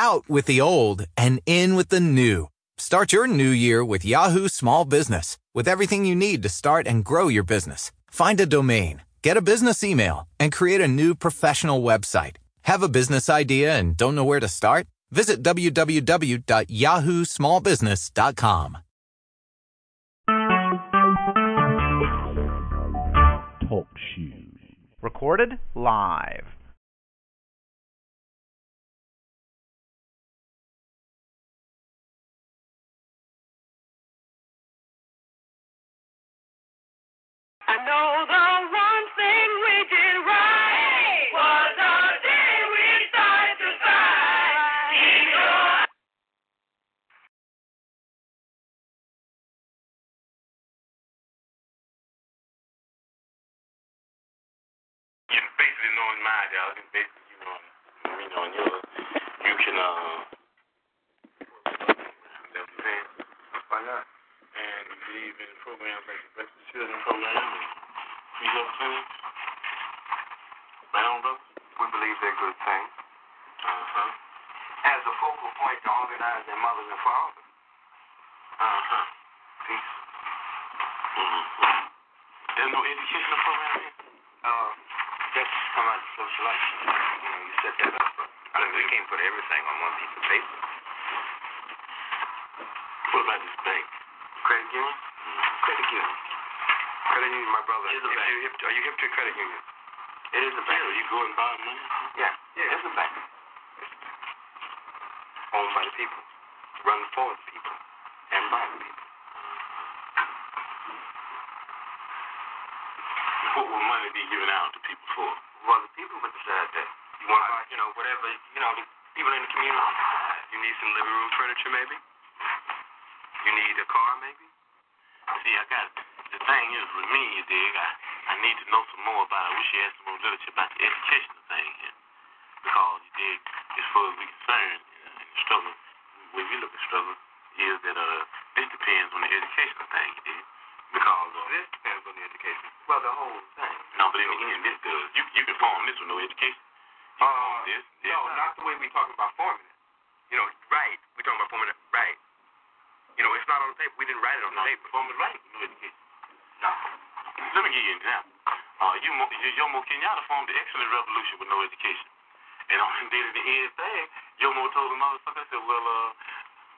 out with the old and in with the new. Start your new year with Yahoo Small Business with everything you need to start and grow your business. Find a domain, get a business email, and create a new professional website. Have a business idea and don't know where to start? Visit www.yahoosmallbusiness.com. Talk shoes. Recorded live. Programs like the Breakfast Children program and you know what I'm saying? Right on. We believe they're good things. Uh-huh. As a focal point to organize their mothers and fathers. Uh-huh. Peace. Mm-hmm. There's no educational program here? Uh, that's come out of social life. You know, you set that up. I mean, we can't put everything on one piece of paper. What about this bank? Credit union? Credit union. Credit union, my brother. Is a bank. you're hip to, are you hip to a credit union? It is a bank. Yeah, you go and borrow money? Yeah, yeah, it's a bank. Owned by the people, run for the people, and by the people. What will money be given out to people for? Well, the people would decide that. You want to buy, you know, whatever, you know, the people in the community. You need some living room furniture, maybe? You need a car, maybe? See, I got the thing is with me, you dig. I I need to know some more about. it. I wish you had some more literature about the educational thing here, because you dig. As far as we concerned, uh, in the struggle, when we look at struggle, is that uh this depends on the educational thing, you dig. Because uh, This depends on the education. Well, the whole thing. no, but in the end, this does. You you can form this with no education. You can form Uh, this. no, not the way we talking about forming it. You know, right. we talking about forming it right. You know, it's not on the paper. We didn't write it on the paper. form it right with no education. No. Let me give you an example. Uh, you, Mo- you, Jomo Kenyatta formed the excellent revolution with no education. And on the day of the end thing, Jomo told the motherfucker, I said, well, uh,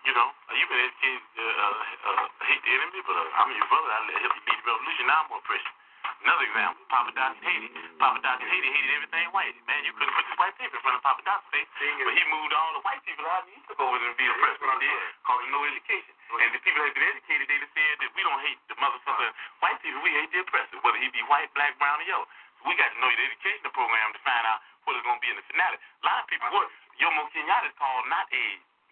you know, uh, you've been educated, uh, uh, uh, hate the enemy, but uh, I'm your brother. I'll help you lead the revolution. Now I'm more pressure. Another example, Papa Doc in Haiti. Papa Doc in Haiti hated everything white. Man, you couldn't put this white paper in front of Papa Doc's face. But he moved all the white people out and he took over and be oppressed. What he did, called him no education. And the people that had been educated, they just said that we don't hate the motherfucker white people, we hate the oppressor, whether he be white, black, brown, or yellow. We got to know the educational program to find out what it's going to be in the finale. A lot of people, what Jomo Kenyatta is called not a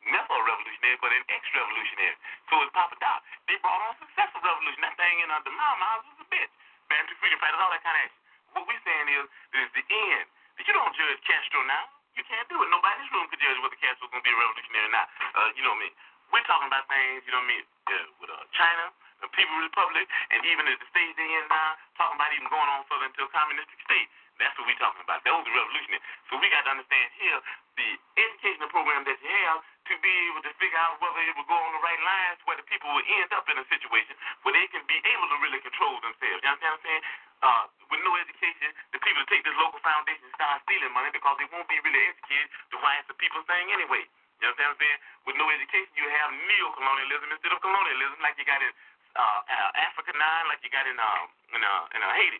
method revolutionary, but an ex-revolutionary. So it's Papa Doc. They brought on successful revolution. That thing in uh, the Mile Miles was a bitch. Family freedom fighters, all that kind of action. What we're saying is, this is the end. But you don't judge Castro now. You can't do it. Nobody in this room could judge whether Castro's going to be a revolutionary or not. Uh, you know what I mean? We're talking about things, you know what I mean, uh, with uh, China, the People Republic, and even at the stage they're in now, about even going on further into a communistic state. That's what we're talking about. Those are revolutionary. So we got to understand here the educational program that you have to be able to figure out whether it will go on the right lines where the people will end up in a situation where they can be able to really control themselves. You understand what I'm saying? Uh, with no education, the people take this local foundation and start stealing money because they won't be really educated to why it's the people's thing anyway. You understand what I'm saying? With no education, you have neo-colonialism instead of colonialism like you got in uh, uh, Africa 9, like you got in, uh, in, uh, in uh, Haiti. So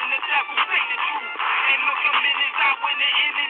And look him in his eye when the end is.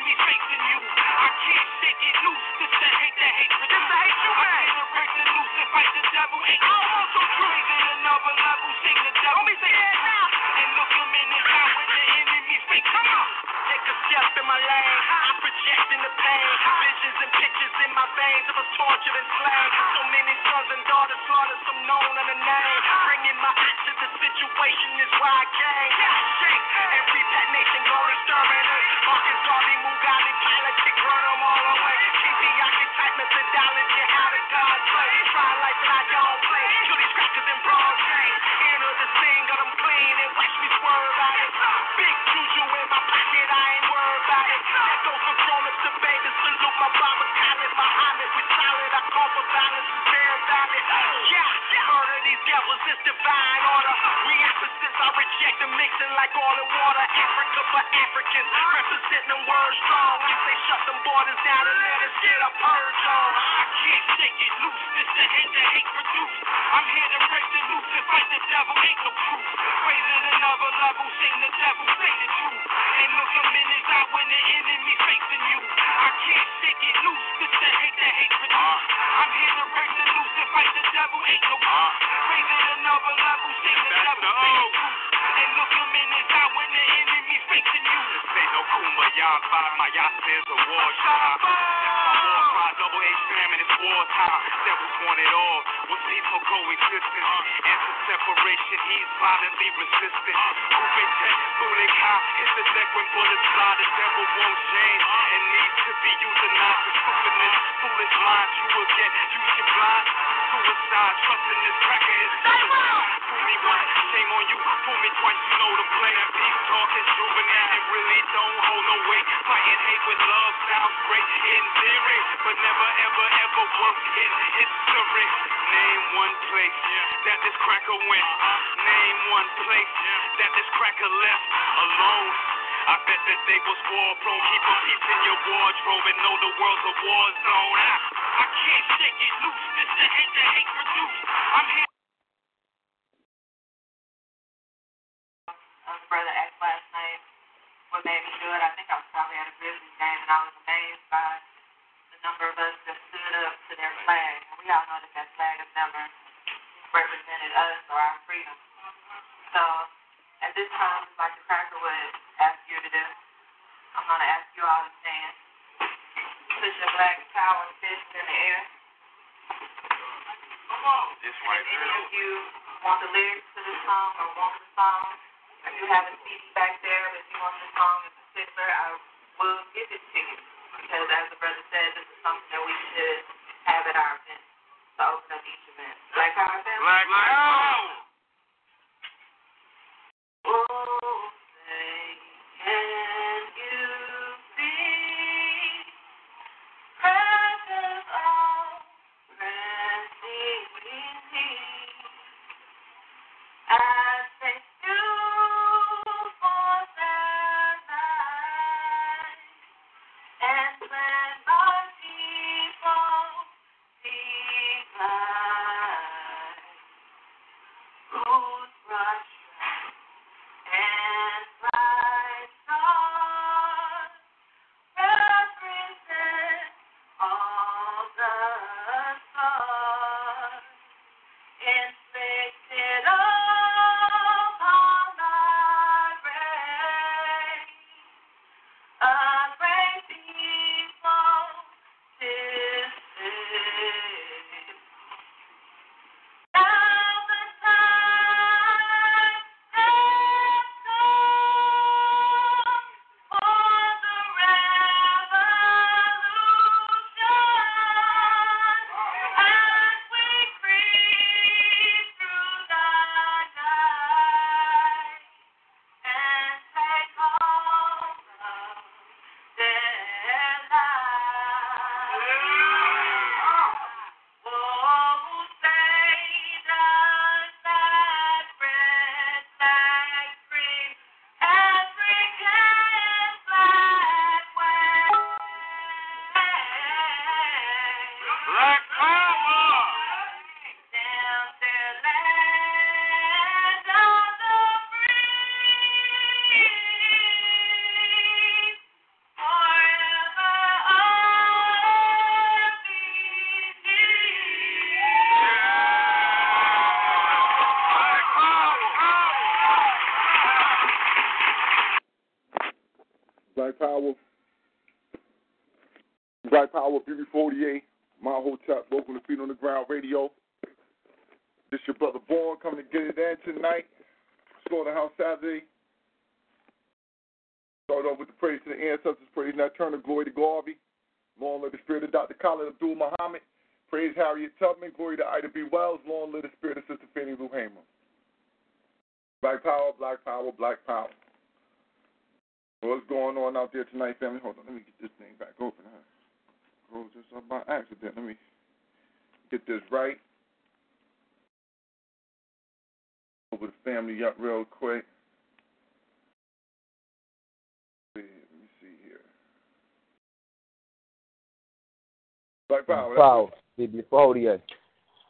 BB48.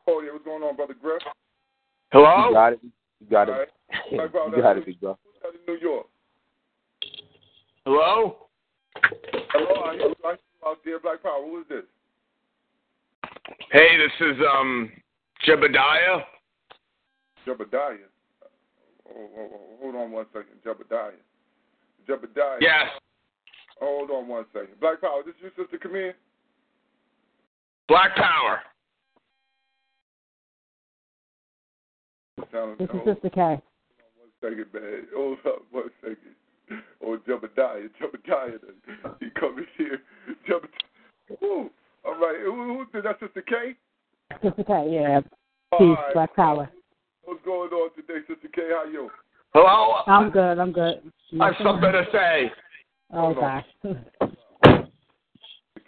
Oh, yeah, what's going on, Brother Griff? You got it. You got All it. right. You got it, big bro. New York. Hello? Hello, I hear you I hear out there, Black Power. Who is this? Hey, this is um Jebediah. Jebediah. Oh, oh, oh, hold on one second, Jebediah. Jebediah. Yes. Hold on one second. Black Power, this you, Sister Camille? Black Power. This is hold on Sister K. one second, man. Hold up one second. Oh, Jebediah. Jebediah. He coming here. Jebediah. Woo. All right. Who, who, that's Sister K? Sister K, yeah. Peace, right. Black Power. What's going on today, Sister K? How you? Hello? I'm good, I'm good. I have something to say. Oh, Hold gosh.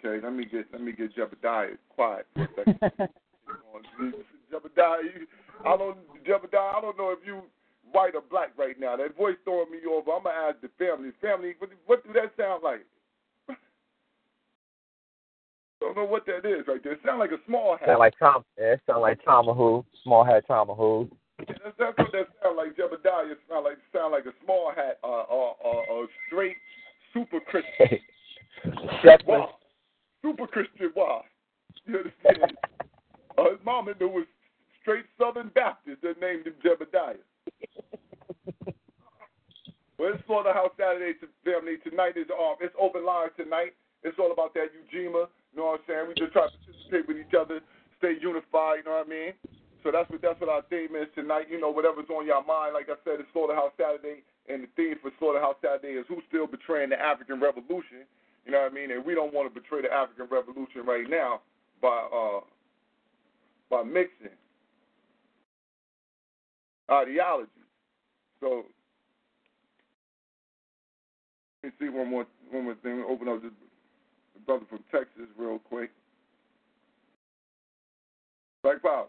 Okay, let me get let me get Jebediah quiet for a second. Jebediah, you, I don't Jebediah. I don't know if you white or black right now. That voice throwing me over. I'm gonna ask the family. Family, what, what do that sound like? I don't know what that is right there. It sound like a small hat. Sound like Tom. Yeah, it sound like Tomahawk. Small hat Tomahawk. that's, that's what that sound like. Jebediah sound like sound like a small hat or uh, uh, uh, straight super Christian. Definitely. Super Christian wow. You understand? uh, his mama knew was straight Southern Baptist that named him Jebediah. well, it's Slaughterhouse Saturday to family. Tonight is off. it's open line tonight. It's all about that Ujima. You know what I'm saying? We just try to participate with each other, stay unified. You know what I mean? So that's what that's what our theme is tonight. You know, whatever's on your mind. Like I said, it's Slaughterhouse Saturday, and the theme for Slaughterhouse Saturday is who's still betraying the African Revolution. You know what I mean? And we don't want to betray the African Revolution right now by uh by mixing ideology. So let me see one more one more thing. Open up this the brother from Texas real quick. Black Power.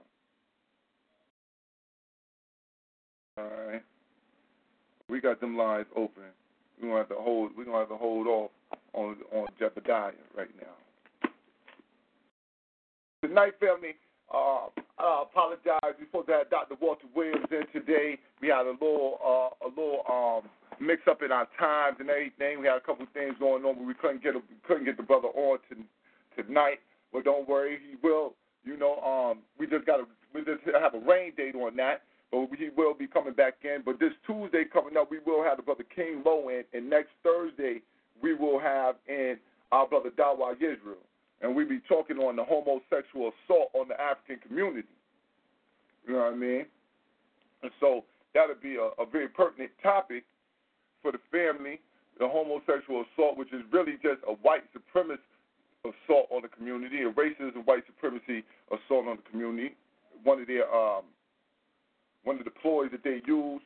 All right. We got them lines open. We're gonna have to hold we're gonna have to hold off on on Jebediah right now. Tonight, family, uh, I apologize. We're supposed to have Dr. Walter Williams in today. We had a little uh, a little um, mix up in our times and everything. We had a couple of things going on, but we couldn't get a, couldn't get the brother on to, tonight. But don't worry, he will. You know, um, we just got to we just have a rain date on that. But he will be coming back in. But this Tuesday coming up, we will have the brother King Low in, and next Thursday we will have in our brother Dawa Israel, and we be talking on the homosexual assault on the African community. You know what I mean? And so that'll be a, a very pertinent topic for the family, the homosexual assault, which is really just a white supremacist assault on the community, a racist and white supremacy assault on the community. One of their um, one of the ploys that they use,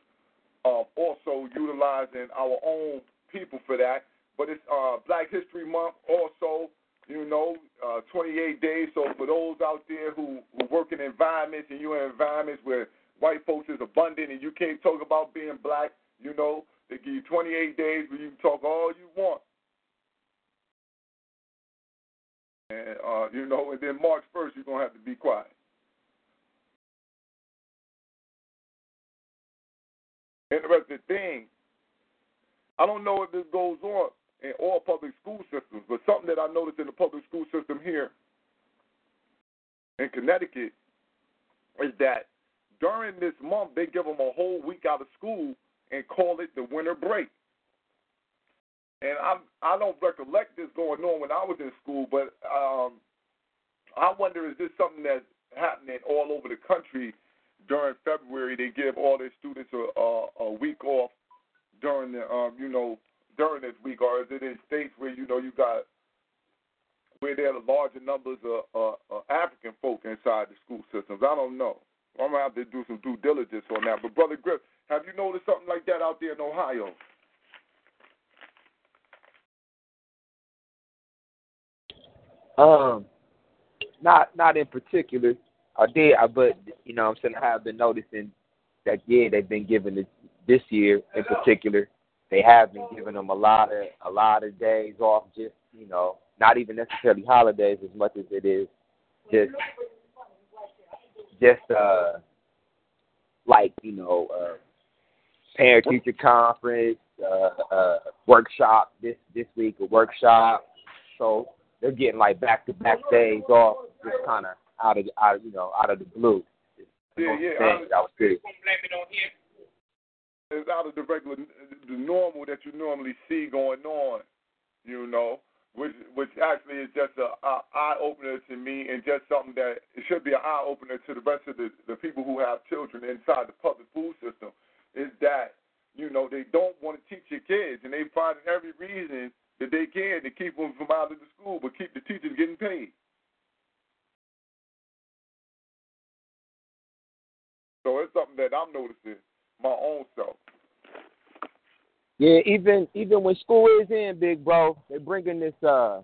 uh, also utilizing our own people for that. But it's uh, Black History Month also, you know, uh, 28 days. So for those out there who, who work in environments and you're in environments where white folks is abundant and you can't talk about being black, you know, they give you 28 days where you can talk all you want. And, uh, you know, and then March 1st, you're going to have to be quiet. Interesting thing, I don't know if this goes on in all public school systems, but something that I noticed in the public school system here in Connecticut is that during this month they give them a whole week out of school and call it the winter break. and I'm I don't recollect this going on when I was in school, but um, I wonder is this something that's happening all over the country during February? They give all their students a a, a week off during the um, you know during this week, or is it in states where you know you got where there are larger numbers of uh, uh, African folk inside the school systems? I don't know. I'm gonna have to do some due diligence on that. But brother Griff, have you noticed something like that out there in Ohio? Um, not not in particular. I did, I, but you know, what I'm saying I have been noticing that yeah, they've been giving it this year in particular. They have been giving them a lot of a lot of days off. Just you know, not even necessarily holidays as much as it is just just uh like you know uh parent teacher conference uh uh workshop this this week a workshop so they're getting like back to back days off just kind of out of out of, you know out of the blue Yeah, yeah. Thing, that was It's out of the regular, the normal that you normally see going on. You know, which which actually is just a, a eye opener to me, and just something that it should be an eye opener to the rest of the the people who have children inside the public food system. Is that you know they don't want to teach your kids, and they find every reason that they can to keep them from out of the school, but keep the teachers getting paid. So it's something that I'm noticing my own self. Yeah, even even when school is in, big bro, they're bringing this uh,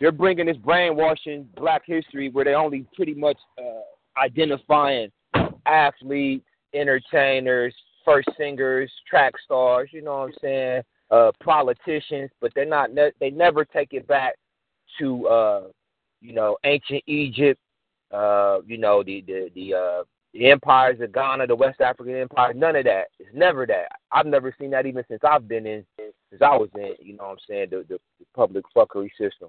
they're bringing this brainwashing Black history where they only pretty much uh, identifying athletes, entertainers, first singers, track stars. You know what I'm saying? Uh, politicians, but they're not. Ne- they never take it back to uh, you know ancient Egypt. Uh, you know the the the uh, the empires of Ghana, the West African Empire, none of that. It's never that. I've never seen that even since I've been in, since I was in, you know what I'm saying, the, the, the public fuckery system.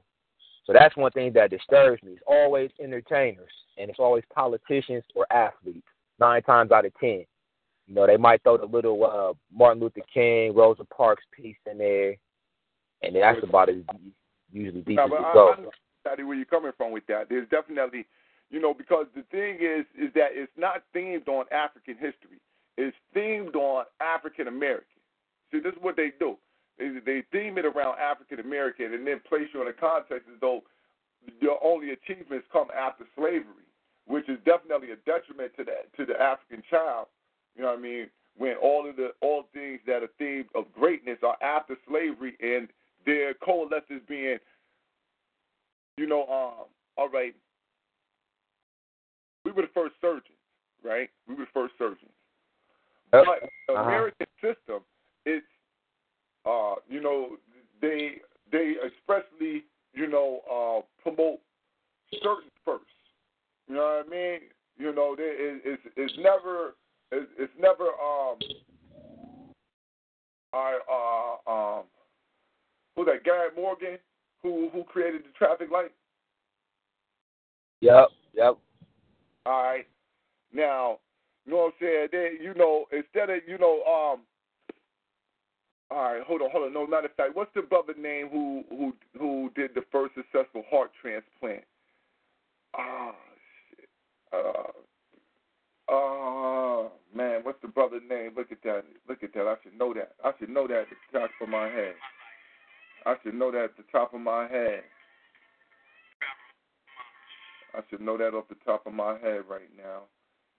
So that's one thing that disturbs me. It's always entertainers, and it's always politicians or athletes, nine times out of ten. You know, they might throw the little uh, Martin Luther King, Rosa Parks piece in there, and that's about as usually deep Now, as it I, goes. I know exactly where you're coming from with that. There's definitely, you know, because the thing is, is that it's not themed on African history. It's themed on African American. See, this is what they do. They, they theme it around African American and then place you in a context as though your only achievements come after slavery, which is definitely a detriment to the to the African child. You know what I mean? When all of the all things that are themed of greatness are after slavery and their coalesces being you know, um, all right, were the first surgeons, right? We were the first surgeons. But the Uh-huh. American system, it's, uh, you know, they they especially, you know, uh, promote certain first. You know what I mean? You know, they, it, it's it's never it's, it's never um. I uh um. Who's that? Garrett Morgan, who who created the traffic light. Yep, yep. All right. Now, you know what I'm saying? They, you know, instead of, you know, um, all right, hold on, hold on. No, matter of fact, what's the brother name who who who did the first successful heart transplant? Ah, shit. Uh, uh, man, what's the brother name? Look at that. Look at that. I should know that. I should know that at the top of my head. I should know that at the top of my head. I should know that off the top of my head right now.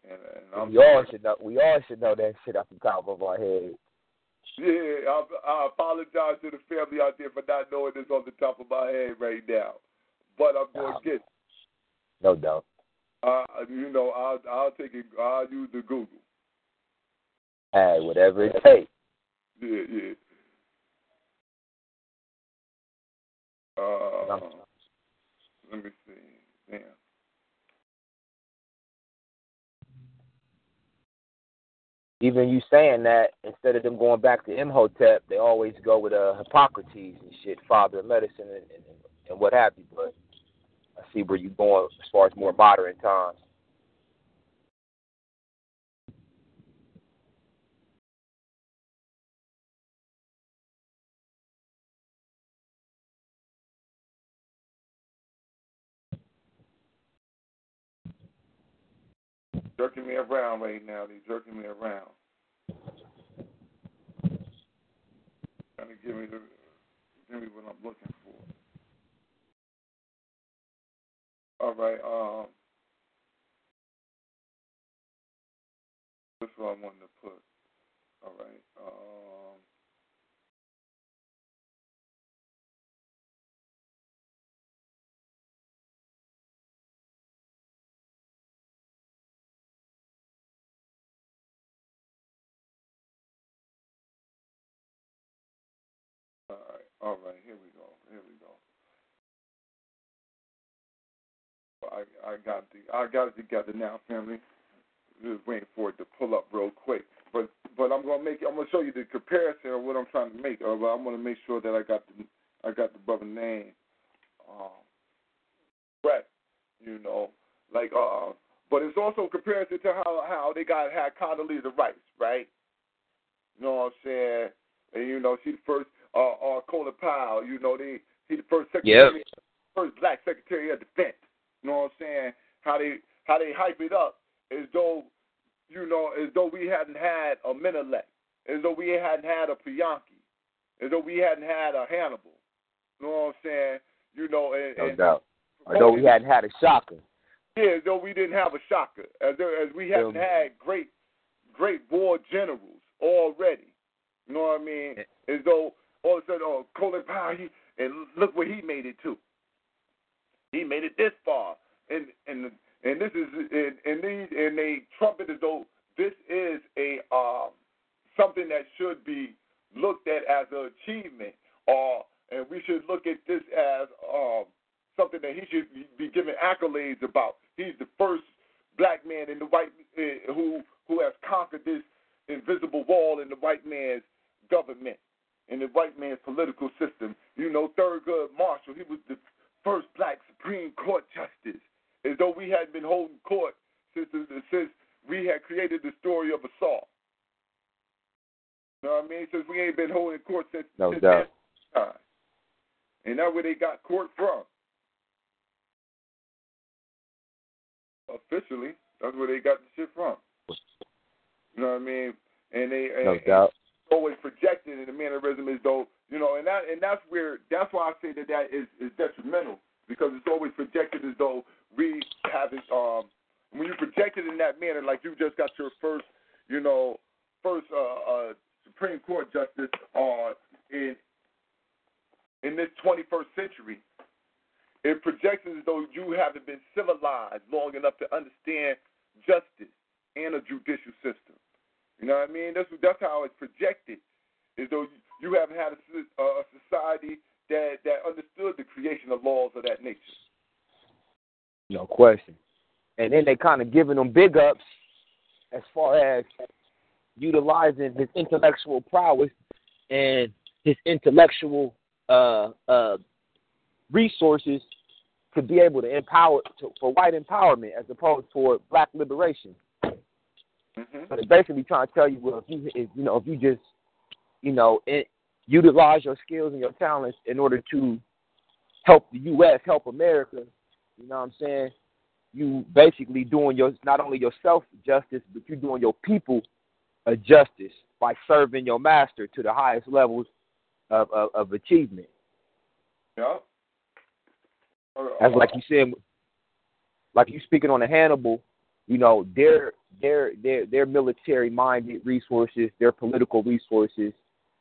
And, and I'm we all should know. We all should know that shit off the top of our head. Yeah, I, I apologize to the family out there for not knowing this off the top of my head right now, but I'm going to get. it. No doubt. Uh, you know, I'll I'll take it. I'll use the Google. Hey, whatever it takes. Yeah, yeah. Uh, let me see. Damn. Even you saying that, instead of them going back to Imhotep, they always go with uh, Hippocrates and shit, father of medicine and, and, and what have you. But I see where you're going as far as more modern times. Jerking me around right now. They're jerking me around. Trying to give me the give me what I'm looking for. All right. Um, that's what I wanted to put. All right. Um, Here we go. Here we go. I I got the I got it together now, family. Just waiting for it to pull up real quick. But but I'm gonna make I'm gonna show you the comparison of what I'm trying to make. But I'm gonna make sure that I got the I got the brother name um, correct. You know, like uh, but it's also comparison to how how they got had Condoleezza Rice, right? You know what I'm saying? And you know, she the first uh uh Colin Powell, you know, they he the first secretary first black secretary of defense. You know what I'm saying? How they how they hype it up as though you know, as though we hadn't had a Menelik, as though we hadn't had a Piankhi, as though we hadn't had a Hannibal. You know what I'm saying? You know, and, No and doubt. Although we hadn't had a Shaka. yeah, as though we didn't have a Shaka, as though, as we hadn't had great great war generals already. You know what I mean? As though a sudden, oh, Colin Powell, he, and look where he made it to. He made it this far, and and and this is and and these and they trumpet as though this is a um something that should be looked at as an achievement, or and we should look at this as um something that he should be given accolades about. He's the first black man in the white uh, who who has conquered this invisible wall in the white man's government, in the white man's political system. You know, Thurgood Marshall, he was the first black Supreme Court justice, as though we hadn't been holding court since since we had created the story of assault. You know what I mean? Since we ain't been holding court since, No since doubt. that time. And that's where they got court from. Officially, that's where they got the shit from. You know what I mean? And they No and, doubt. Always projected in the mannerism as though you know, and that and that's where that's why I say that that is is detrimental because it's always projected as though we haven't um when you project it in that manner, like you just got your first, you know, first uh, uh Supreme Court justice uh in in this 21st century, it projects as though you haven't been civilized long enough to understand justice and a judicial system. You know what I mean? That's that's how it's projected, as though you, you haven't had a, a society that that understood the creation of laws of that nature. No question. And then they kind of giving them big ups as far as utilizing his intellectual prowess and his intellectual uh, uh, resources to be able to empower to, for white empowerment as opposed for black liberation. Mm-hmm. But it's basically trying to tell you, well, if you if, you know if you just you know it, utilize your skills and your talents in order to help the U.S., help America, you know what I'm saying? You basically doing your not only yourself justice, but you're doing your people a justice by serving your master to the highest levels of of, of achievement. Yeah. As like you said, like you speaking on the Hannibal, you know their their their their military minded resources, their political resources,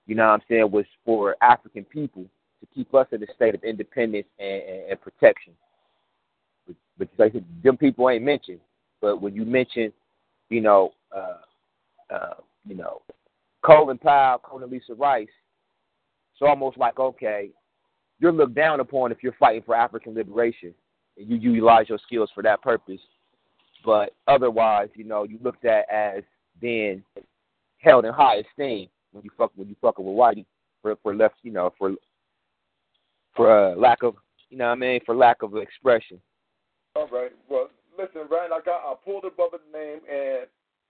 you know what I'm saying, was for African people to keep us in a state of independence and, and, and protection. But, but like, them people ain't mentioned. But when you mention, you know, uh, uh, you know, Colin Powell, Condoleezza Rice, it's almost like okay, you're looked down upon if you're fighting for African liberation and you utilize your skills for that purpose. But otherwise, you know, you looked at as being held in high esteem when you fuck when you fucking with whitey for for left, you know, for for uh, lack of you know what I mean, for lack of expression. All right. Well, listen, Ryan, I got I pulled the name and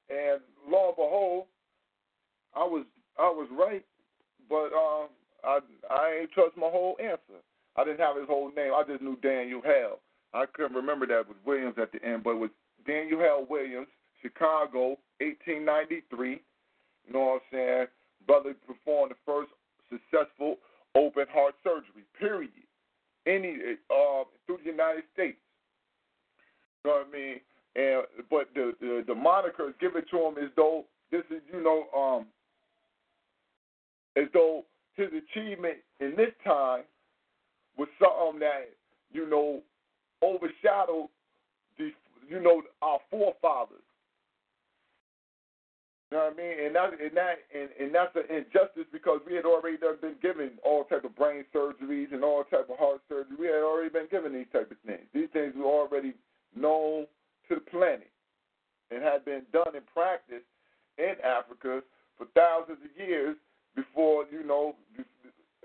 and lo and behold, I was I was right, but um I I ain't trust my whole answer. I didn't have his whole name. I just knew Daniel Hale. I couldn't remember that it was Williams at the end, but it was Daniel Hale Williams, Chicago, 1893. You know what I'm saying? Brother performed the first successful open heart surgery, period. Any uh, through the United States. You know what I mean? And but the the, the moniker is given to him as though this is you know um as though his achievement in this time was something that you know overshadowed you know our forefathers. You know what I mean? And that and that and, and that's an injustice because we had already done been given all type of brain surgeries and all type of heart surgery. We had already been given these type of things. These things were already known to the planet and had been done in practice in Africa for thousands of years before, you know,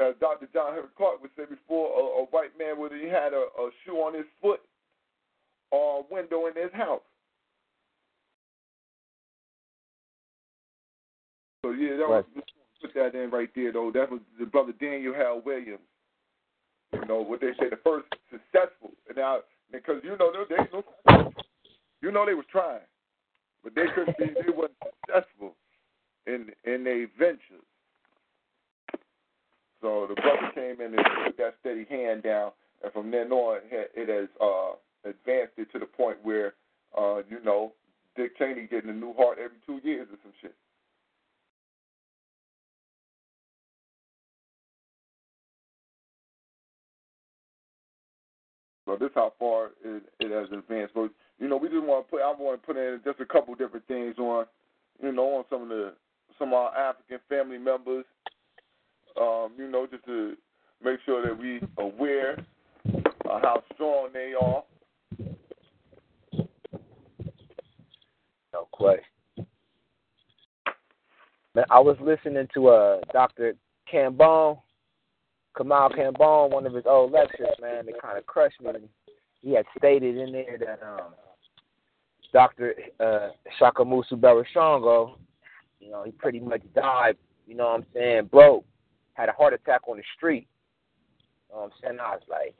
as uh, Dr. John Henrik Clarke would say, before a, a white man would have had a, a shoe on his foot or a window in his house. So yeah, that was put that in right there though. That was the brother Daniel Hale Williams. You know what they say, the first successful. And now because you know they, they you know they was trying, but they couldn't be. They wasn't successful in in their ventures. So the brother came in and put that steady hand down, and from then on, it has uh, advanced it to the point where, uh, you know, Dick Cheney getting a new heart every two years or some shit. So this how far it, it has advanced. But you know, we just want to put. I want to put in just a couple different things on, you know, on some of the some of our African family members. Um, you know, just to make sure that we aware of how strong they are. No question. Man, I was listening to uh Dr. Cambone, Kamal Cambone, one of his old lectures, man, it kind of crushed me. He had stated in there that um Dr. Uh, Shakamusa Barashango, you know, he pretty much died, you know what I'm saying, broke, had a heart attack on the street. You know what I'm saying? I was like,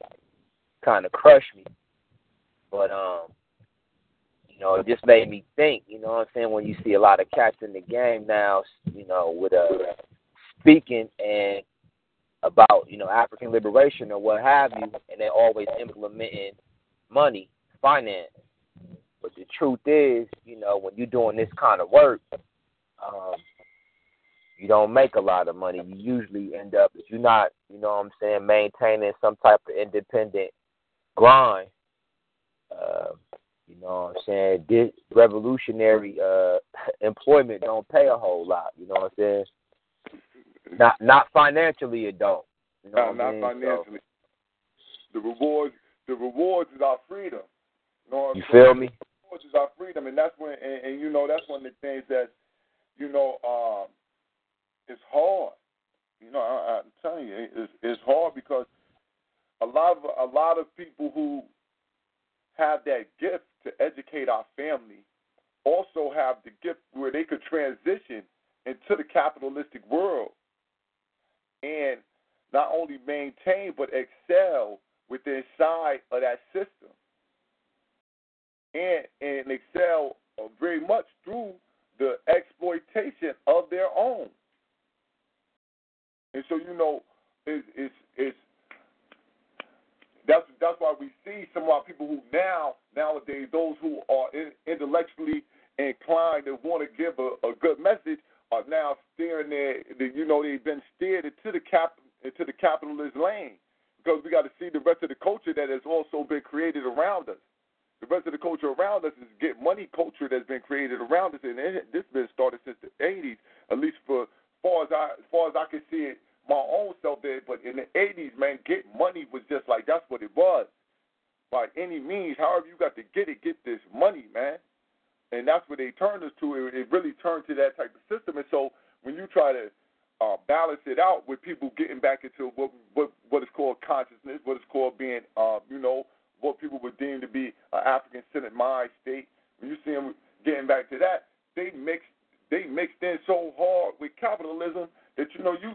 kind of crushed me. But, um, know, it just made me think, you know what I'm saying, when you see a lot of cats in the game now, you know, with uh, speaking and about, you know, African liberation or what have you, and they're always implementing money, finance. But the truth is, you know, when you're doing this kind of work, um, you don't make a lot of money. You usually end up if you're not, you know what I'm saying, maintaining some type of independent grind. Uh, you know what I'm saying? This revolutionary uh employment don't pay a whole lot, you know what I'm saying? Not not financially it don't. You know No, not I mean? financially. The rewards, the rewards is our freedom. You, know what You feel me? The rewards is our freedom, and that's when, and, and you know, that's one of the things that, you know, um, it's hard. You know, I, I'm telling you, it's, it's hard because a lot of a lot of people who have that gift to educate our family also have the gift where they could transition into the capitalistic world and not only maintain but excel within inside of that system and and excel very much through the exploitation of their own. And so you know, it's it's, it's that's that's why we see some of our people who now nowadays those who are in, intellectually inclined and want to give a, a good message are now steering their, the, you know they've been steered into the cap into the capitalist lane because we got to see the rest of the culture that has also been created around us. The rest of the culture around us is get money culture that's been created around us, and it, this has been started since the '80s, at least for far as I as far as I can see it my own self there. But in the '80s, man, get money was just like that's what it was. By any means, however you got to get it, get this money, man. And that's what they turned us to. It, it really turned to that type of system. And so when you try to uh, balance it out with people getting back into what what what is called consciousness, what is called being, uh, you know, what people would deem to be an African centered mind state. When you see them getting back to that, they mixed they mixed in so hard with capitalism that you know you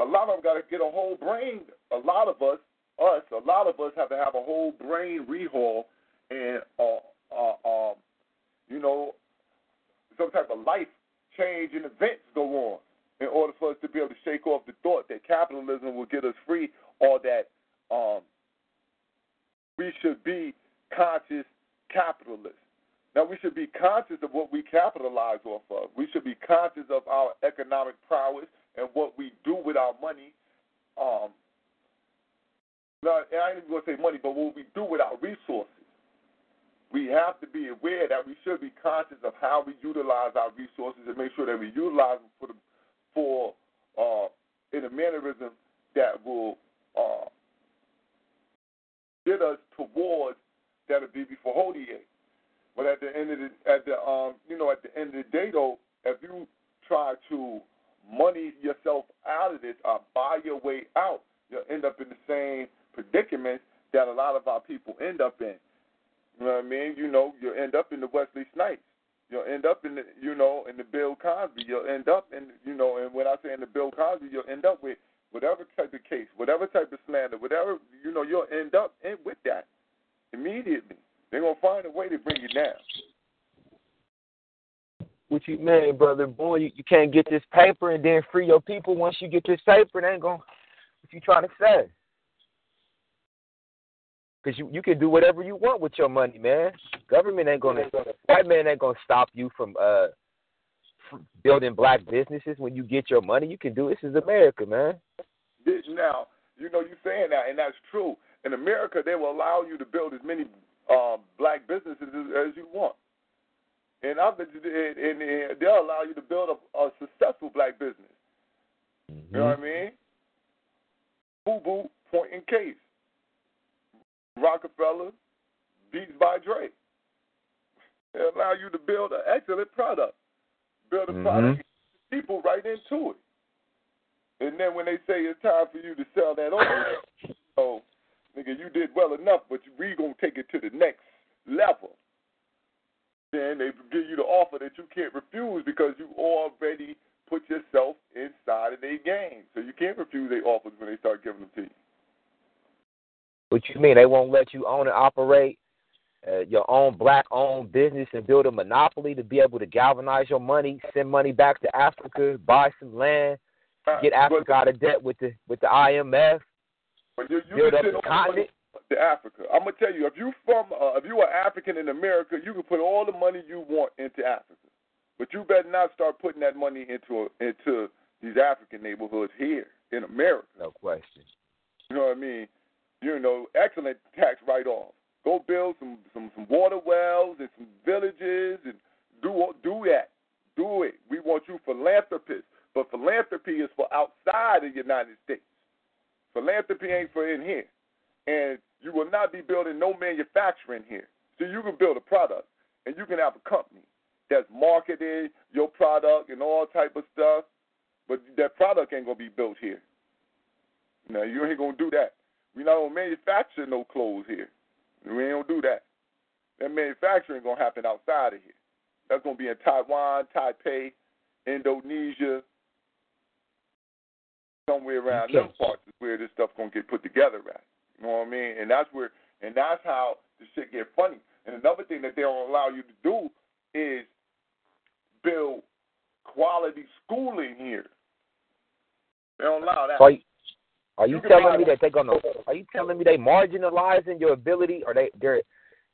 a lot of them got to get a whole brain. A lot of us, us, a lot of us have to have a whole brain rehaul and uh, uh, um, you know, some type of life change and events go on in order for us to be able to shake off the thought that capitalism will get us free or that um, we should be conscious capitalists. Now, we should be conscious of what we capitalize off of. We should be conscious of our economic prowess and what we do with our money. Um, now, I ain't even going to say money, but what we do with our resources. We have to be aware that we should be conscious of how we utilize our resources and make sure that we utilize them for the, for uh, in a mannerism that will uh, get us towards that'll be before Hodier. But at the end of the at the um you know at the end of the day though, if you try to money yourself out of this or buy your way out, you'll end up in the same predicament that a lot of our people end up in. You know what I mean? You know, you'll end up in the Wesley Snipes. You'll end up in the you know in the Bill Cosby. You'll end up in you know, and when I say in the Bill Cosby, you'll end up with whatever type of case, whatever type of slander, whatever you know, you'll end up in with that immediately. They're gonna find a way to bring you down. What you mean, brother? Boy, you, you can't get this paper and then free your people once you get this paper. It ain't going. What you trying to say? Because you you can do whatever you want with your money, man. Government ain't gonna. White man ain't gonna stop you from uh from building black businesses when you get your money. You can do this is America, man. Now, you know you're saying that, and that's true. In America, they will allow you to build as many um, black businesses as, as you want. And, I've been, and, and, they'll allow you to build a, a successful black business. Mm-hmm. You know what I mean? Boo Boo, point in case. Roc-A-Fella, Beats by Dre. They allow you to build an excellent product. Build a Mhm. product, people right into it. And then when they say it's time for you to sell that on, oh, nigga, you did well enough, but we gonna take it to the next level. Then they give you the offer that you can't refuse because you already put yourself inside of their game. So you can't refuse their offers when they start giving them to you. What you mean? They won't let you own and operate uh, your own black-owned business and build a monopoly to be able to galvanize your money, send money back to Africa, buy some land, get Africa out of debt with the with the IMF, But build up the all the money continent. To Africa. I'm gonna tell you, if you from uh, if you are African in America, you can put all the money you want into Africa, but you better not start putting that money into into these African neighborhoods here in America. No question. You know what I mean? You know, excellent tax write-off. Go build some some some water wells and some villages and do do that. Do it. We want you philanthropists, but philanthropy is for outside of the United States. Philanthropy ain't for in here, and you will not be building no manufacturing here. So you can build a product, and you can have a company that's marketing your product and all type of stuff, but that product ain't gonna be built here. No, you ain't gonna do that. We not gonna manufacture no clothes here. We ain't gonna do that. That manufacturing gonna happen outside of here. That's gonna be in Taiwan, Taipei, Indonesia, somewhere around Okay. parts is where this stuff gonna get put together at. You know what I mean? And that's where and that's how the shit get funny. And another thing that they don't allow you to do is build quality schooling here. They don't allow that. So are you, are you You telling me that. that they're gonna? Are you telling me they marginalizing your ability, or they they're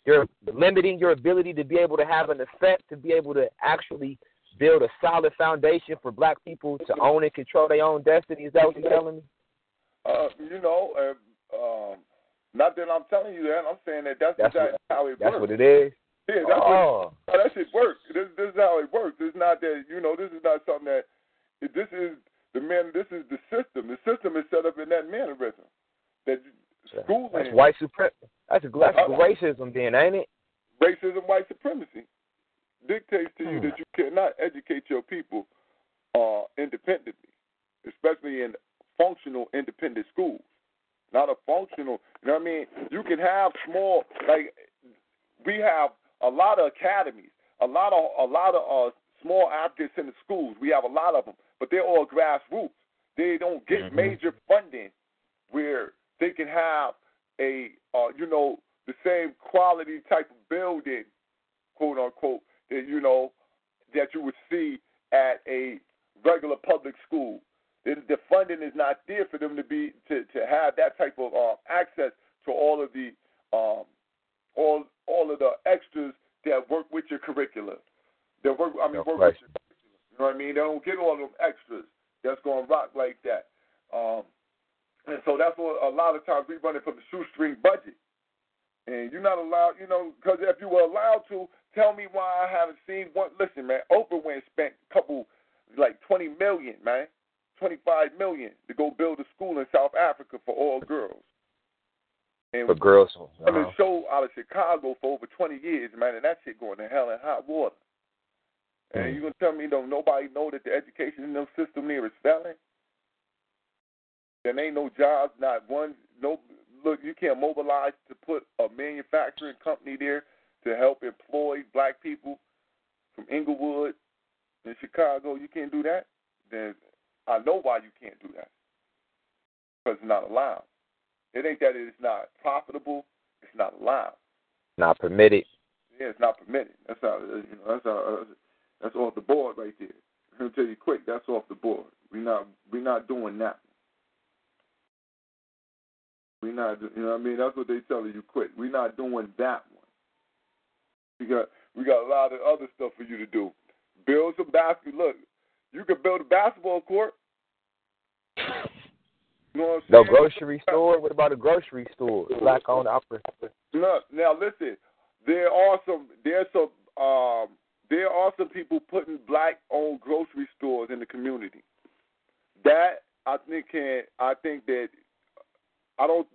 they're limiting your ability to be able to have an effect, to be able to actually build a solid foundation for black people to own and control their own destiny? Is that what you're telling me? Uh, you know, uh, um, not that I'm telling you that. I'm saying that that's, That's exactly what- how it That's works. what it is. Yeah, that's Oh, what, that shit works. This, this is how it works. It's not that you know. This is not something that. This is the man. This is the system. The system is set up in that mannerism. That schooling, that's white supremacy. That's a that's racism, then, ain't it? racism, white supremacy dictates to you Hmm. that you cannot educate your people uh, independently, especially in functional independent schools. Not a functional, you know what I mean? You can have small, like we have a lot of academies, a lot of a lot of uh, small in the schools. We have a lot of them, but they're all grassroots. They don't get Mhm. major funding where they can have a uh, you know the same quality type of building, quote unquote, that you know that you would see at a regular public school. The, the funding is not there for them to be to, to have that type of um, access to all of the um, all all of the extras that work with your curriculum. That work I mean work question. with your curriculum. You know what I mean? They don't get all them extras that's gonna rock like that. Um, and so that's what a lot of times we run it from the shoestring budget. And you're not allowed, you know, because if you were allowed to, tell me why I haven't seen one. Listen, man, Oprah went and spent a couple, like 20 million, man, 25 million to go build a school in South Africa for all girls. And For girls. I mean, Uh-huh. show out of Chicago for over 20 years, man, and that shit going to hell in hot water. And Mm. you gonna tell me don't nobody know that the education in them system there is failing? There ain't no jobs, not one. No, look, you can't mobilize to put a manufacturing company there to help employ black people from Englewood in Chicago. You can't do that. Then I know why you can't do that. Because it's not allowed. It ain't that it's not profitable. It's not allowed. Not permitted. Yeah, it's not permitted. That's how uh, you know. That's how. Uh, that's off the board right there. I'm gonna tell you quick. That's off the board. We not we not doing that. We not. You know what I mean? That's what they telling you quick. We not doing that one. We got we got a lot of other stuff for you to do. Build some basket. Look, you could build a basketball court. You know No grocery store. What about a grocery store? Black owned opera. No, now listen. There are some. There's some. Um, there are some people putting black-owned grocery stores in the community. That I think can. I think that I don't.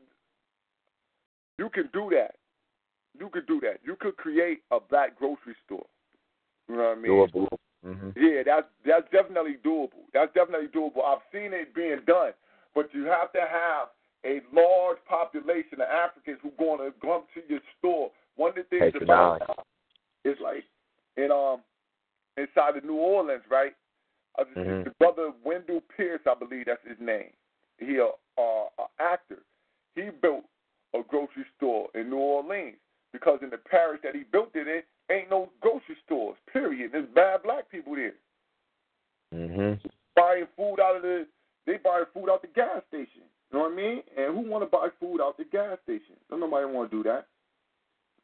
You can do that. You could do that. You could create a black grocery store. You know what I mean? Doable. Hmm Yeah, that's that's definitely doable. That's definitely doable. I've seen it being done, but you have to have a large population of Africans who going to come to your store. One of the things Patronize. about is like in um inside of New Orleans, right? Uh, Mhm. The brother Wendell Pierce, I believe that's his name. He a uh, a actor. He built a grocery store in New Orleans because in the parish that he built it in, ain't no grocery stores. Period. There's bad black people there hmm buying food out of the they buying food out the gas station. You know what I mean? And who want to buy food out the gas station? Don't nobody want to do that.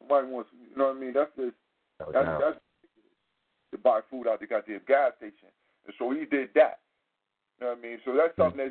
Nobody wants. You know what I mean? That's just No that's doubt. that's to buy food out the gas station. And so he did that. You know what I mean? So that's hmm. something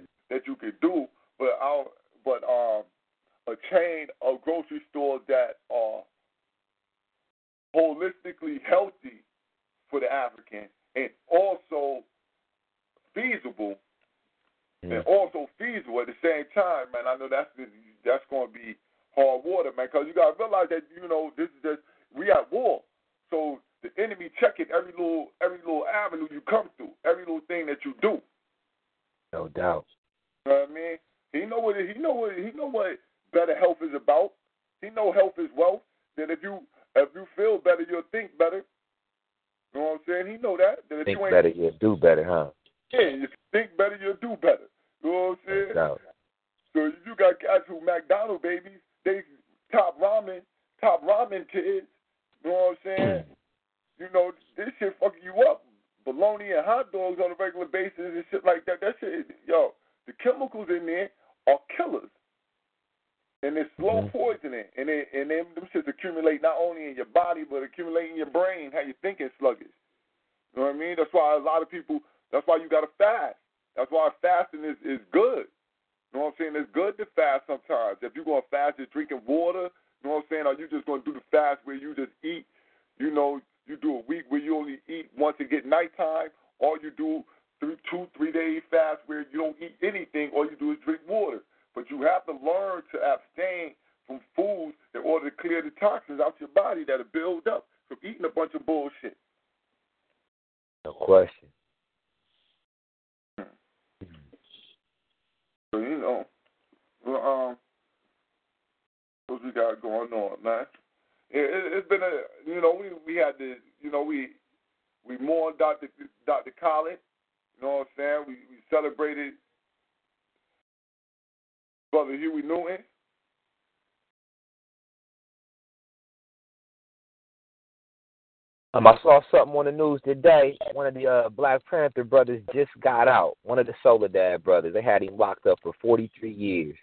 something on the news today. One of the uh, Black Panther brothers just got out. One of the Soledad brothers. They had him locked up for 43 years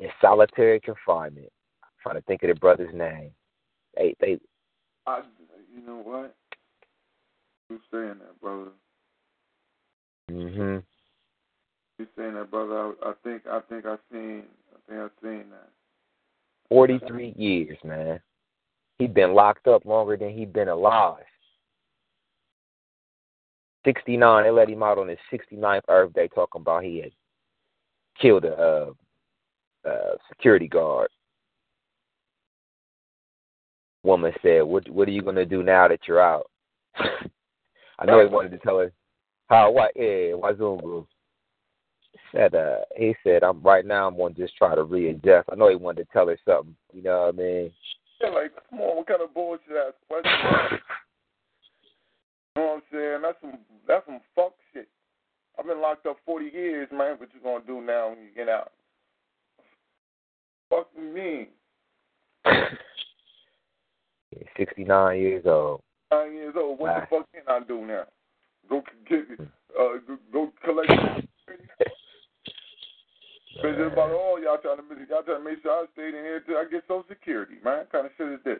in solitary confinement. I'm trying to think of the brother's name. They, they, I, you know what? Who's saying that, brother? hmm Who's saying that, brother? I, I think, I think I seen, I think I seen that. 43 years, man. He'd been locked up longer than he'd been alive. 69, they let him out on his 69th birthday talking about he had killed a uh, uh, security guard. Woman said, "What what are you gonna do now that you're out?" I know he wanted to tell her how what yeah Wazungu said uh he said I'm right now I'm gonna just try to readjust. I know he wanted to tell her something, you know what I mean? Yeah, like, come on, what kind of bullshit ass question? you know what I'm saying? That's some, that's some fuck shit. I've been locked up 40 years, man. What you gonna do now when you get out? Fuck you mean? 69 years old. Nine years old. What the fuck can I do now? Go get, uh, go, go collect. Because it's about all y'all trying to make y'all trying to make sure I stayed in here till I get Social Security, man. What kind of shit is this?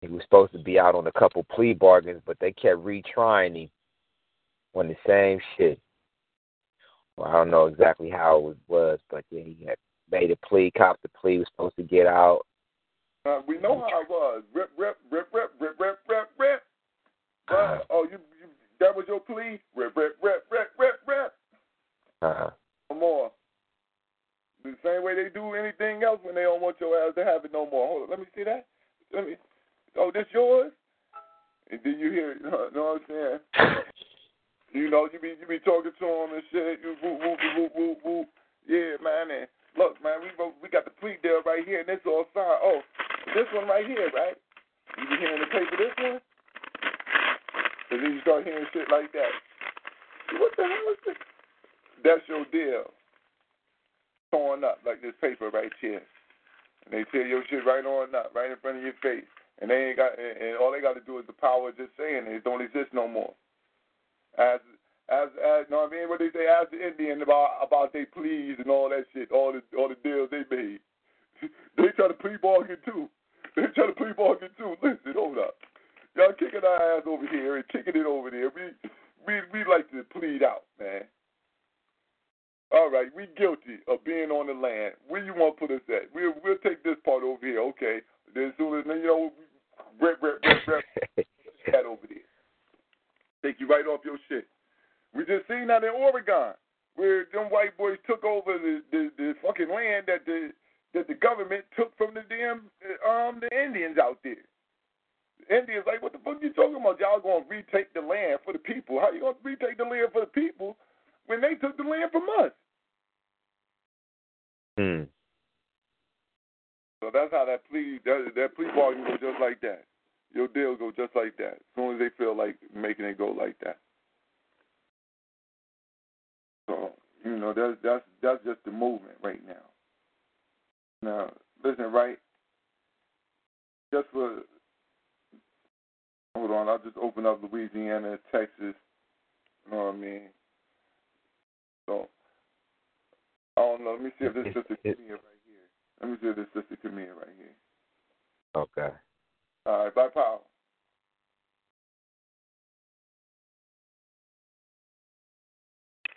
He was supposed to be out on a couple plea bargains, but they kept retrying him on the same shit. Well, I don't know exactly how it was, was but yeah, he had made a plea, copped the plea, was supposed to get out. Uh, we know how it was.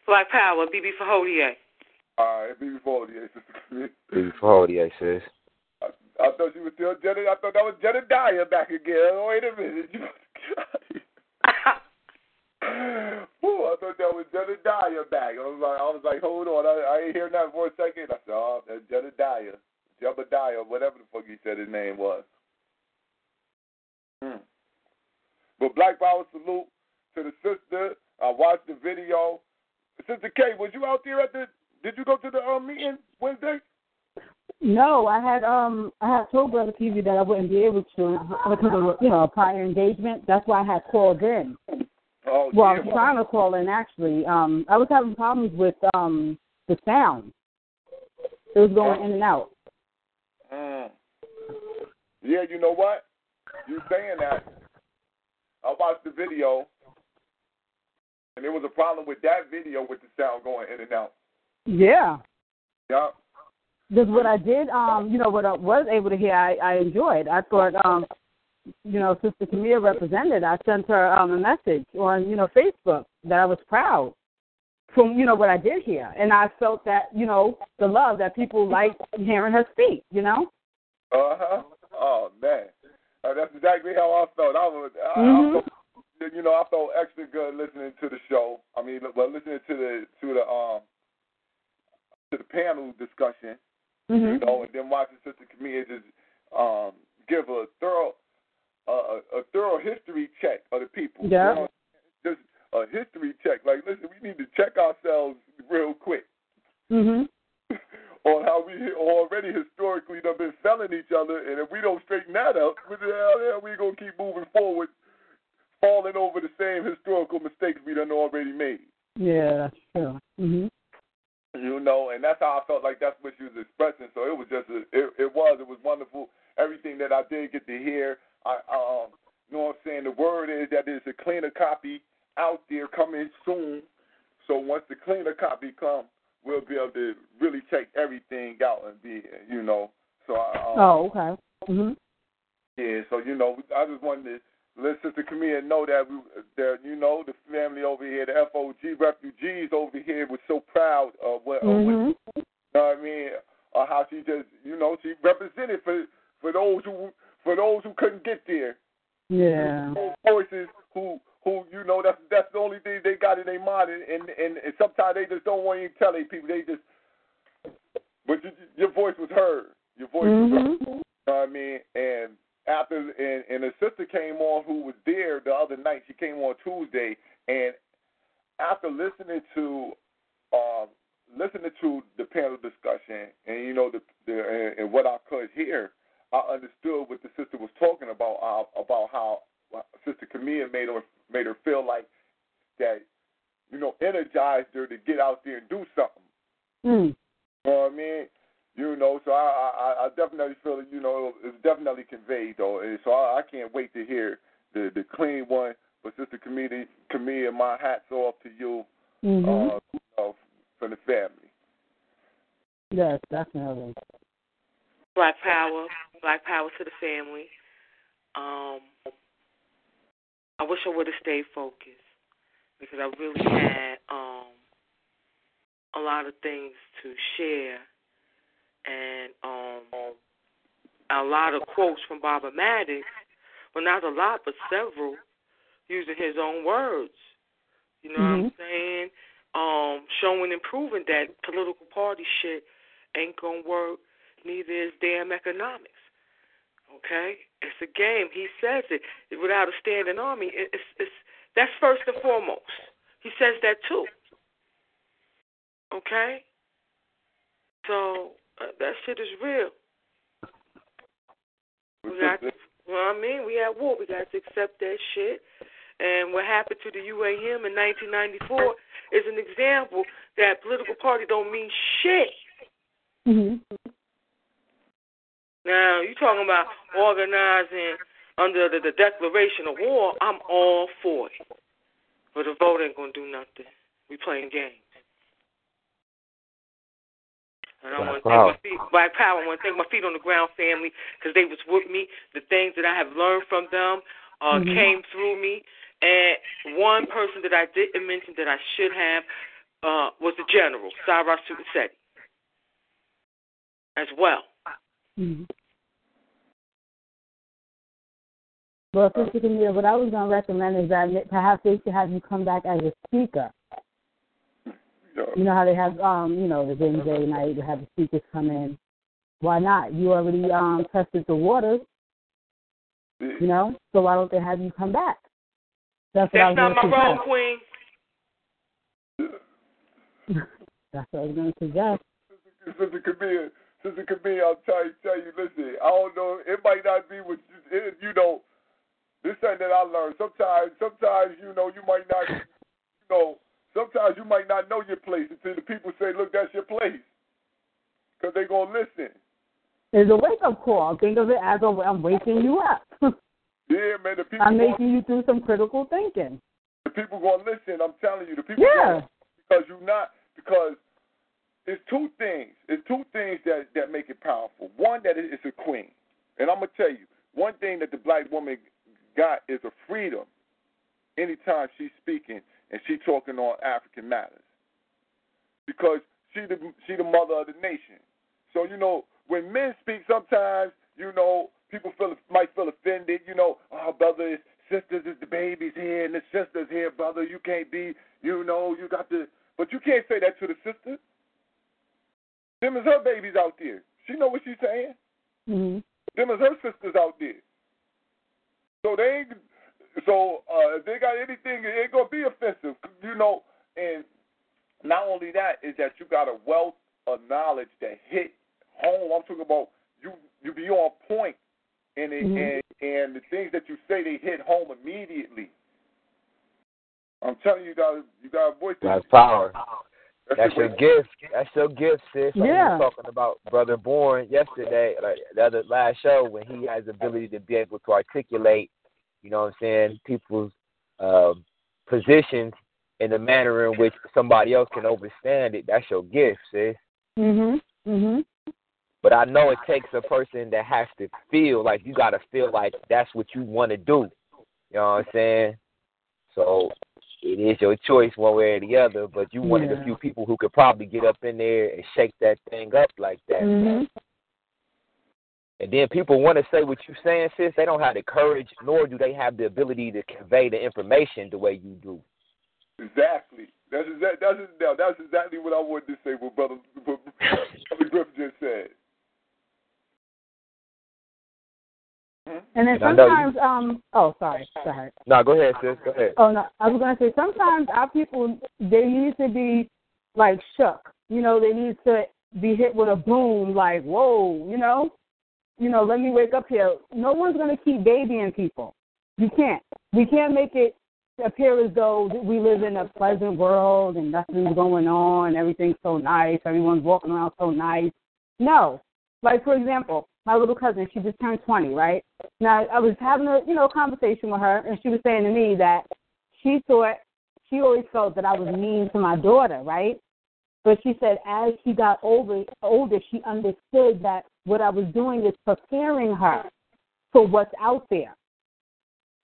Black Power, BB for Hodier. All right, be before the sister Camille. Before the sis. I, I thought you were still Jedediah. I thought that was Jedediah back again. Wait a minute. Ooh, I thought that was Jedediah back. I was like, I was like, hold on. I, I ain't hearing that for a second. I said, oh, that's Jedediah, Jebediah, whatever the fuck he said his name was. Hmm. But Black Power salute to the sister. I watched the video. Sister K, was you out there at the? Did you go to the um, meeting Wednesday? No, I had um I had told Brother TV that I wouldn't be able to because of you know a prior engagement. That's why I had called in. Oh, Well, I yeah. was trying to call in actually. Um, I was having problems with um the sound. It was going in and out. Yeah, you know what? You're saying that? I watched the video, and there was a problem with that video with the sound going in and out. Yeah. Yeah. Because what I did, um, you know, what I was able to hear, I, I enjoyed. I thought, um, you know, Sister Camille represented. I sent her um, a message on, you know, Facebook that I was proud from, you know, what I did hear, and I felt that, you know, the love that people liked hearing her speak. You know. Uh huh. Oh man, uh, that's exactly how I felt. I was, I, Mhm. I felt, you know, I felt extra good listening to the show. I mean, well, listening to the to the um to the panel discussion. you Mhm. know, and then watching Sister Camille just um, give a thorough uh, a thorough history check of the people. Yeah. You know, just a history check. Like, listen, we need to check ourselves real quick Mhm. on how we already historically done been felling each other, and if we don't straighten that up, what the hell, hell we gonna keep moving forward, falling over the same historical mistakes we done already made. Yeah, that's true. Mhm. you know, and that's how I felt like that's what she was expressing. So it was just, a, it, it was, it was wonderful. Everything that I did get to hear, I, um, you know what I'm saying. The word is that there's a cleaner copy out there coming soon. So once the cleaner copy comes, we'll be able to really check everything out and be, you know. So I, um, Oh, okay. Mhm. yeah, so you know, I just wanted to let Sister Camille know that we, that you know, the family over here, the FOG refugees over here, was so proud of what, of what Mhm. you know what I mean, or how she just, you know, she represented for for those who for those who couldn't get there. Yeah. Those voices who who you know that's that's the only thing they got in their mind, and and, and, and sometimes they just don't want you to even tell their people. They just, but you, your voice was heard. Your voice was heard. You know what I mean? And after and, and the sister came on who was there the other night. She came on Tuesday, and after listening to um listening to the panel discussion and you know the, the and, and what I could hear, I understood what the sister was talking about uh, about how Sister Camille made her made her feel like that you know energized her to get out there and do something. Mm. You know what I mean? You know, so I I, I definitely feel that you know it's definitely conveyed though, and so I, I can't wait to hear the the clean one. But Sister Camille, Camille, my hats off to you, Mhm. uh, you know, from the family. Yes, definitely. Black power, black power to the family. Um, I wish I would have stayed focused because I really had um a lot of things to share and um a lot of quotes from Baba Maddox. Well, not a lot, but several, using his own words. You know what I'm saying? Um, showing and proving that political party shit ain't gonna work. Neither is damn economics. Okay, it's a game. He says it. Without a standing army, it's it's that's first and foremost. He says that too. Okay, so uh, that shit is real. We got, to, well, I mean, we at war. We got to accept that shit. And what happened to the UAM in 1994 is an example that political party don't mean shit. Mhm. Now, you talking about organizing under the, the declaration of war, I'm all for it. But the vote ain't going to do nothing. We playing games. And I want to thank my feet, Black Power. I want to thank my feet on the ground family because they was with me. The things that I have learned from them uh, Mhm. came through me. And one person that I didn't mention that I should have uh, was the general, Cyrus Sukusetti, as well. Mhm. Well, Sister Camille, what I was going to recommend is that perhaps they should have you come back as a speaker. You know how they have, um, you know, the Wednesday night they have the speakers come in. Why not? You already um tested the waters, you know. So why don't they have you come back? That's what I That's was not my going role, to Queen. That's what I was going to suggest. Sister Camille, Sister Camille, I'll tell you, tell you, listen, I don't know, it might not be what you, it, you know, this thing that I learned. Sometimes, sometimes, you know, you might not, you know, sometimes you might not know your place until the people say, look, that's your place. Because they're going to listen. It's a wake up call. Think of it as a I'm waking you up. Yeah, man. The people I'm gonna- making you do some critical thinking. the people gonna listen. I'm telling you, the people Yeah. gonna, because you're not because it's two things. It's two things that that make it powerful. One that it's a queen, and I'm gonna tell you one thing that the black woman got is a freedom. Anytime she's speaking and she talking on African matters, because she the she the mother of the nation. So you know when men speak, sometimes you know people feel might feel offended. You know, oh brother, it's sisters is the babies here and the sisters here, brother. You can't be, you know, you got to, but you can't say that to the sister. Them is her babies out there. She know what she's saying. hmm Them is her sisters out there. So they ain't. So uh, if they got anything, it ain't gonna be offensive, you know. And not only that is that you got a wealth of knowledge that hit home. I'm talking about you. You be on point, and it, Mhm. and and the things that you say they hit home immediately. I'm telling you, you got you got a voice. That's power. That's your your gift. That's your gift, sis. Like Yeah. We were talking about Brother Bourne yesterday, like the other last show, when he has the ability to be able to articulate, you know what I'm saying, people's um, positions in the manner in which somebody else can understand it. That's your gift, sis. Mhm. Mhm. But I know it takes a person that has to feel like you got to feel like that's what you want to do. You know what I'm saying? So it is your choice one way or the other. But you one of the few people who could probably get up in there and shake that thing up like that. Mhm. And then people want to say what you're saying, sis. They don't have the courage, nor do they have the ability to convey the information the way you do. Exactly. That's exactly that's now, that's exactly what I wanted to say. What brother, what brother Griffin just said. And then And I know you- sometimes, um, oh, sorry, sorry. No, go ahead, sis. Go ahead. Oh no, I was gonna say sometimes our people they need to be like shook. You know, they need to be hit with a boom, like whoa. You know, you know, let me wake up here. No one's gonna keep babying people. You can't. We can't make it appear as though we live in a pleasant world and nothing's going on. Everything's so nice. Everyone's walking around so nice. No. Like for example, my little cousin, she just turned 20, right? Now I was having a you know conversation with her, and she was saying to me that she thought she always felt that I was mean to my daughter, right? But she said as she got older, older, she understood that what I was doing is preparing her for what's out there.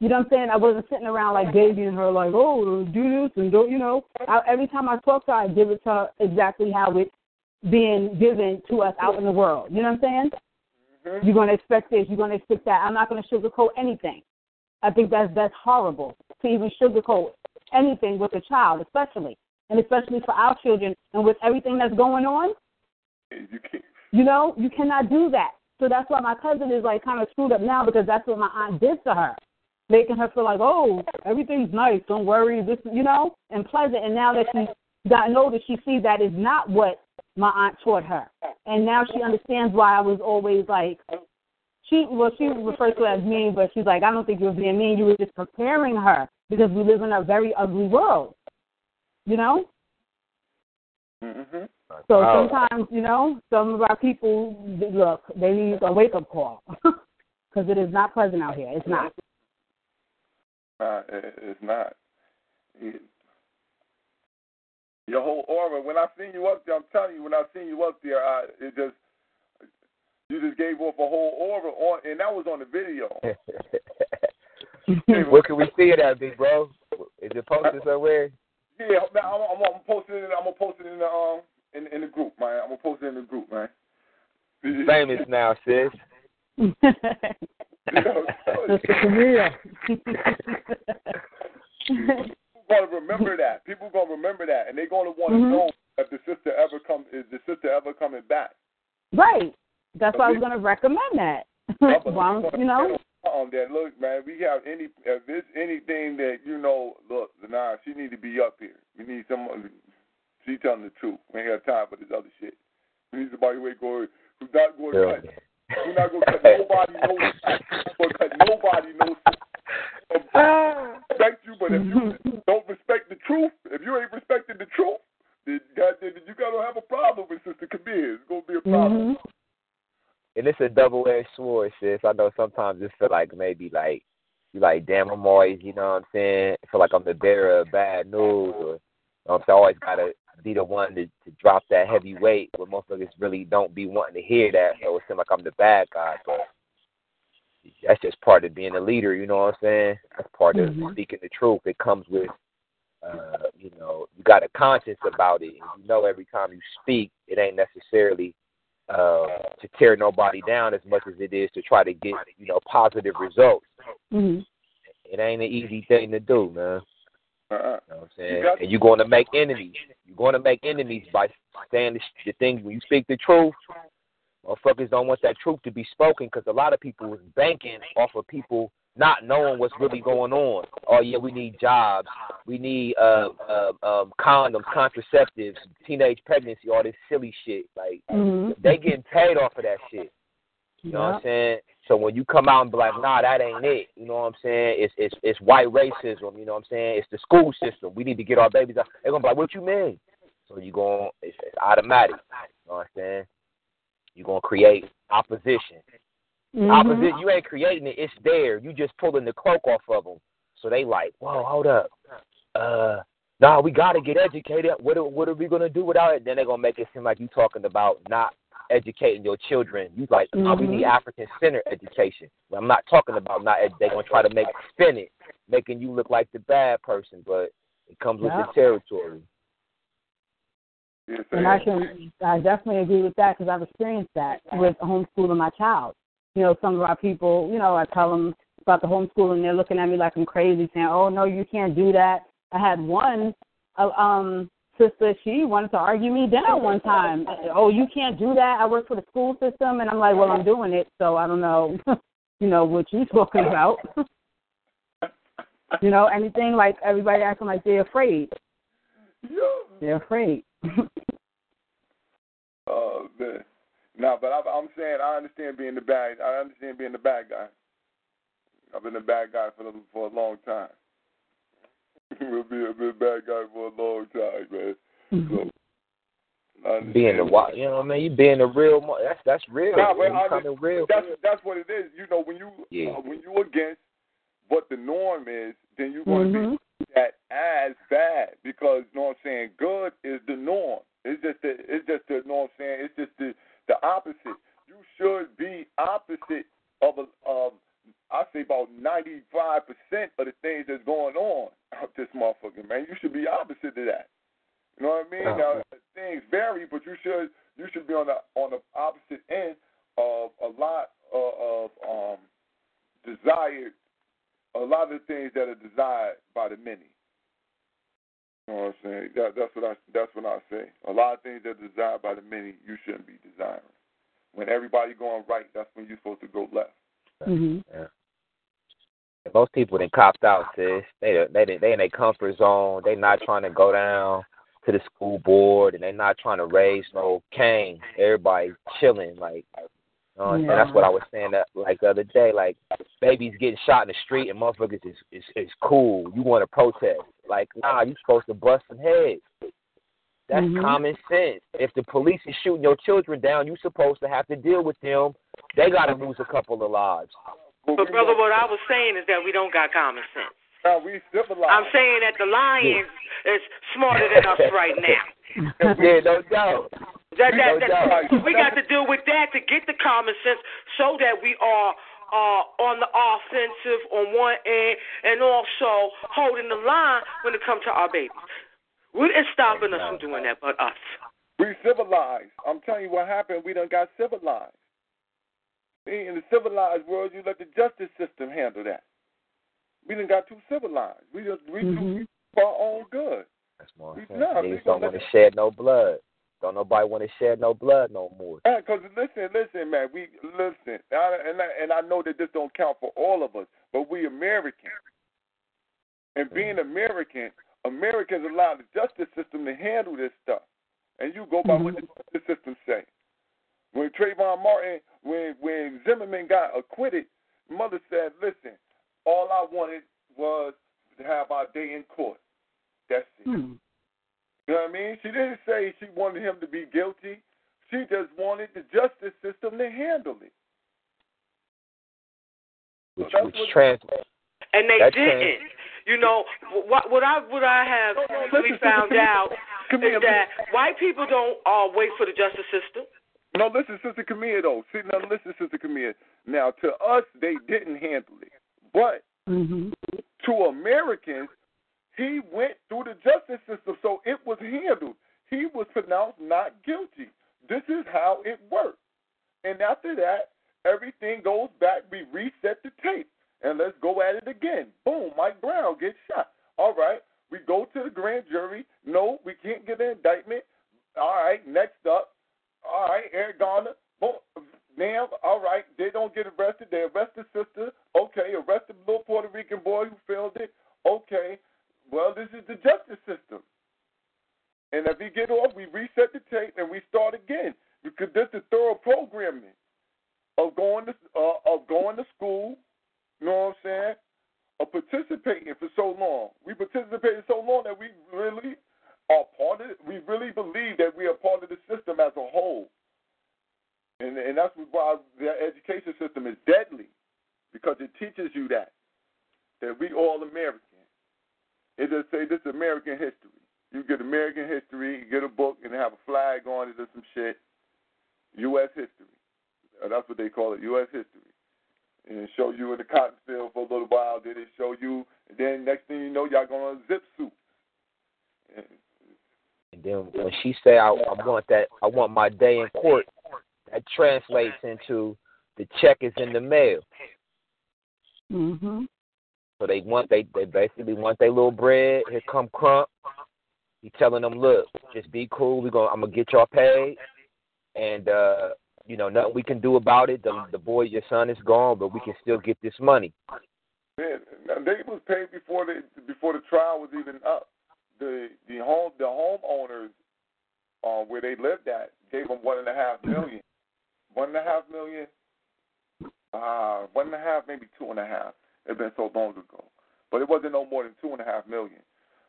You know what I'm saying? I wasn't sitting around like babying her, like, oh, do this and don't, you know. I, every time I talk to her, I give it to her exactly how it's being given to us out in the world. You know what I'm saying? Mm-hmm. You're going to expect this. You're going to expect that. I'm not going to sugarcoat anything. I think that's that's horrible to even sugarcoat anything with a child, especially and especially for our children and with everything that's going on. You can't. You know, you cannot do that. So that's why my cousin is like kind of screwed up now because that's what my aunt did to her, making her feel like, oh, everything's nice, don't worry, this, you know, and pleasant. And now that she's gotten older, she sees that is not what my aunt taught her, and now she understands why I was always like. She well, she refers to it as mean, but she's like, I don't think you were being mean. You were just preparing her because we live in a very ugly world, you know. Mm-hmm. So Wow. sometimes, you know, some of our people look, they need a wake up call because it is not pleasant out here. It's not. Uh, it's not. It, your whole aura. When I seen you up there, I'm telling you, when I seen you up there, I, it just you just gave off a whole aura on, and that was on the video. Where can we see it at, big bro? Is it posted somewhere? Yeah, man, I'm, I'm, I'm posting it. I'm gonna post it in the um in, in the group, man. I'm gonna post it in the group, man. Famous now, sis. Sister Camille. People gonna remember that. People gonna remember that, and they're gonna want to Mhm. know if the sister ever come. Is the sister ever coming back? right. That's why I was going to recommend that. Yeah, but Well, we're gonna you know. get On that, look, man. We have any if there's anything that you know. Look, nah, she need to be up here. We need someone. She telling the truth. We ain't got time for this other shit. We need somebody who ain't going, who's not going to cut. We're not gonna cut nobody no. We're cut nobody no. Respect you, but if you don't respect the truth, if you ain't respecting the truth, then goddamn, it, you gotta have a problem with Sister Kabir. It's gonna be a problem. Mhm. And it's a double edged sword, sis. I know sometimes it feel like maybe like you like, damn, I'm always, you know what I'm saying? I feel like I'm the bearer of bad news, or you know, what I'm so I always gotta be the one to, to drop that heavy weight, but motherfuckers really don't be wanting to hear that. So it seems like I'm the bad guy, but that's just part of being a leader. You know what I'm saying? That's part of speaking the truth. It comes with, uh, you know, you got a conscience about it. And you know, every time you speak, it ain't necessarily uh, to tear nobody down as much as it is to try to get, you know, positive results. hmm It ain't an easy thing to do, man. Uh-uh. You know what I'm saying? got- and you're going to make enemies. You're going to make enemies by saying the, the things when you speak the truth. Motherfuckers don't want that truth to be spoken because a lot of people is banking off of people not knowing what's really going on. Oh yeah, we need jobs, we need uh, uh, um, condoms, contraceptives, teenage pregnancy, all this silly shit. Like hmm they getting paid off of that shit. You know what I'm saying? So when you come out and be like, nah, that ain't it. You know what I'm saying? It's it's it's white racism. You know what I'm saying? It's the school system. We need to get our babies out. They're gonna be like, what you mean? So you going it's, it's automatic. You know what I'm saying? You're gonna create opposition. Mhm. Opposition. You ain't creating it. It's there. You just pulling the cloak off of them. So they like, whoa, hold up. Uh, nah, we gotta get educated. What are, what are we gonna do without it? Then they're gonna make it seem like you talking about not educating your children. You like, oh, we need African center education. Well, I'm not talking about not. Ed- they're gonna try to make spin it, making you look like the bad person, but it comes with the territory. And I can, I definitely agree with that because I've experienced that with homeschooling my child. You know, some of our people, you know, I tell them about the homeschooling, they're looking at me like I'm crazy, saying, "Oh no, you can't do that." I had one uh, um sister, she wanted to argue me down one time. Oh, you can't do that. I work for the school system, and I'm like, well, I'm doing it, so I don't know, you know, what you're talking about. you know, anything like everybody acting like they're afraid. They're afraid. Oh man. No, but I, I'm saying I understand being the bad. I understand being the bad guy. I've been a bad guy for for a long time. I've been, I've a bad guy for a long time, man. So Being the wa- you know what I mean? You being a real. mo- That's that's real. Nah, but you I- coming real. That's that's what it is. You know, when you Yeah. uh, when you against what the norm is, then you're going to Mhm. be that as bad because you know what I'm saying. Good is the norm. It's just the it's just the you know what I'm saying. It's just the the opposite. You should be opposite of a of I say about ninety five percent of the things that's going on out this motherfucker man. You should be opposite to that. You know what I mean? Uh-huh. Now things vary, but you should you should be on the on the opposite end of a lot of, of um desired a lot of the things that are desired by the many. You know what I'm saying? That, that's what I that's what I say. A lot of things that are desired by the many, you shouldn't be desiring. When everybody going right, that's when you're supposed to go left. Hmm Yeah. Most people done copped out, sis. They they they in their comfort zone. They not trying to go down to the school board, and they not trying to raise no cane. Everybody chilling, like. You know what That's what I was saying that like the other day. Like babies getting shot in the street and motherfuckers is is, is cool. You want to protest? Like nah, you supposed to bust some heads. That's Mhm. common sense. If the police is shooting your children down, you supposed to have to deal with them. They got to lose a couple of lives. But brother, what I was saying is that we don't got common sense. Now we civilized. I'm saying that the Lions is smarter than us right now. yeah, no doubt. That, that, No that, doubt. we got to deal with that to get the common sense so that we are uh, on the offensive on one end and also holding the line when it comes to our babies. What is stopping us from doing that but us? We civilized. I'm telling you what happened. We done got civilized. See, in the civilized world, you let the justice system handle that. We didn't got too civilized. We just we Mhm. too for our own good. That's more We- sense. we Niggas don't want to shed no blood. Don't nobody want to shed no blood no more. Uh, because listen, listen, man. We listen, I, and I, and I know that this don't count for all of us, but we American, and mm-hmm. being American, Americans allow the justice system to handle this stuff, and you go by what mm-hmm. the justice system say. When Trayvon Martin, when when Zimmerman got acquitted, mother said, "Listen, all I wanted was to have our day in court. That's it." Hmm. You know what I mean? She didn't say she wanted him to be guilty. She just wanted the justice system to handle it. which That's which what- trans And they That didn't. trans- You know what? What I what I have No, no, recently listen, found listen, out Come here, is that white people don't uh, wait for the justice system. No, listen, Sister Camille, though. See, now listen, Sister Camille. Now, to us, they didn't handle it. But Mhm. to Americans, he went through the justice system, so it was handled. He was pronounced not guilty. This is how it worked. And after that, everything goes back. We reset the tape. And let's go at it again. Boom, Mike Brown gets shot. All right, we go to the grand jury. No, we can't get an indictment. All right, next up. All right, Eric Garner. Boom. Now, all right, they don't get arrested. They arrest the sister. Okay, arrest the little Puerto Rican boy who failed it. Okay, well, this is the justice system. And if we get off, we reset the tape and we start again because this is thorough programming of going to uh, of going to school. You know what I'm saying? Of participating for so long. We participated so long that we really are part of it. We really believe that we are part of the system as a whole. And and that's why the education system is deadly because it teaches you that that we all American. It just say this is American history. You get American history, you get a book, and have a flag on it or some shit. U.S. history. Uh, that's what they call it, U.S. history. And show you in the cotton field for a little while. Then it show you, and then next thing you know, y'all going to zip suit. And And then when she say I, I want that, I want my day in court, that translates into the check is in the mail. Mhm. So they want they they basically want their little bread. Here come Crump. He telling them, look, just be cool. We going I'm gonna get y'all paid, and uh, you know nothing we can do about it. The the boy, your son is gone, but we can still get this money. Man, they was paid before the before the trial was even up. The the home the homeowners uh, where they lived at gave them one and a half million. One and a half million. Uh, one and a half, maybe two and a half. It's been so long ago, but it wasn't no more than two and a half million.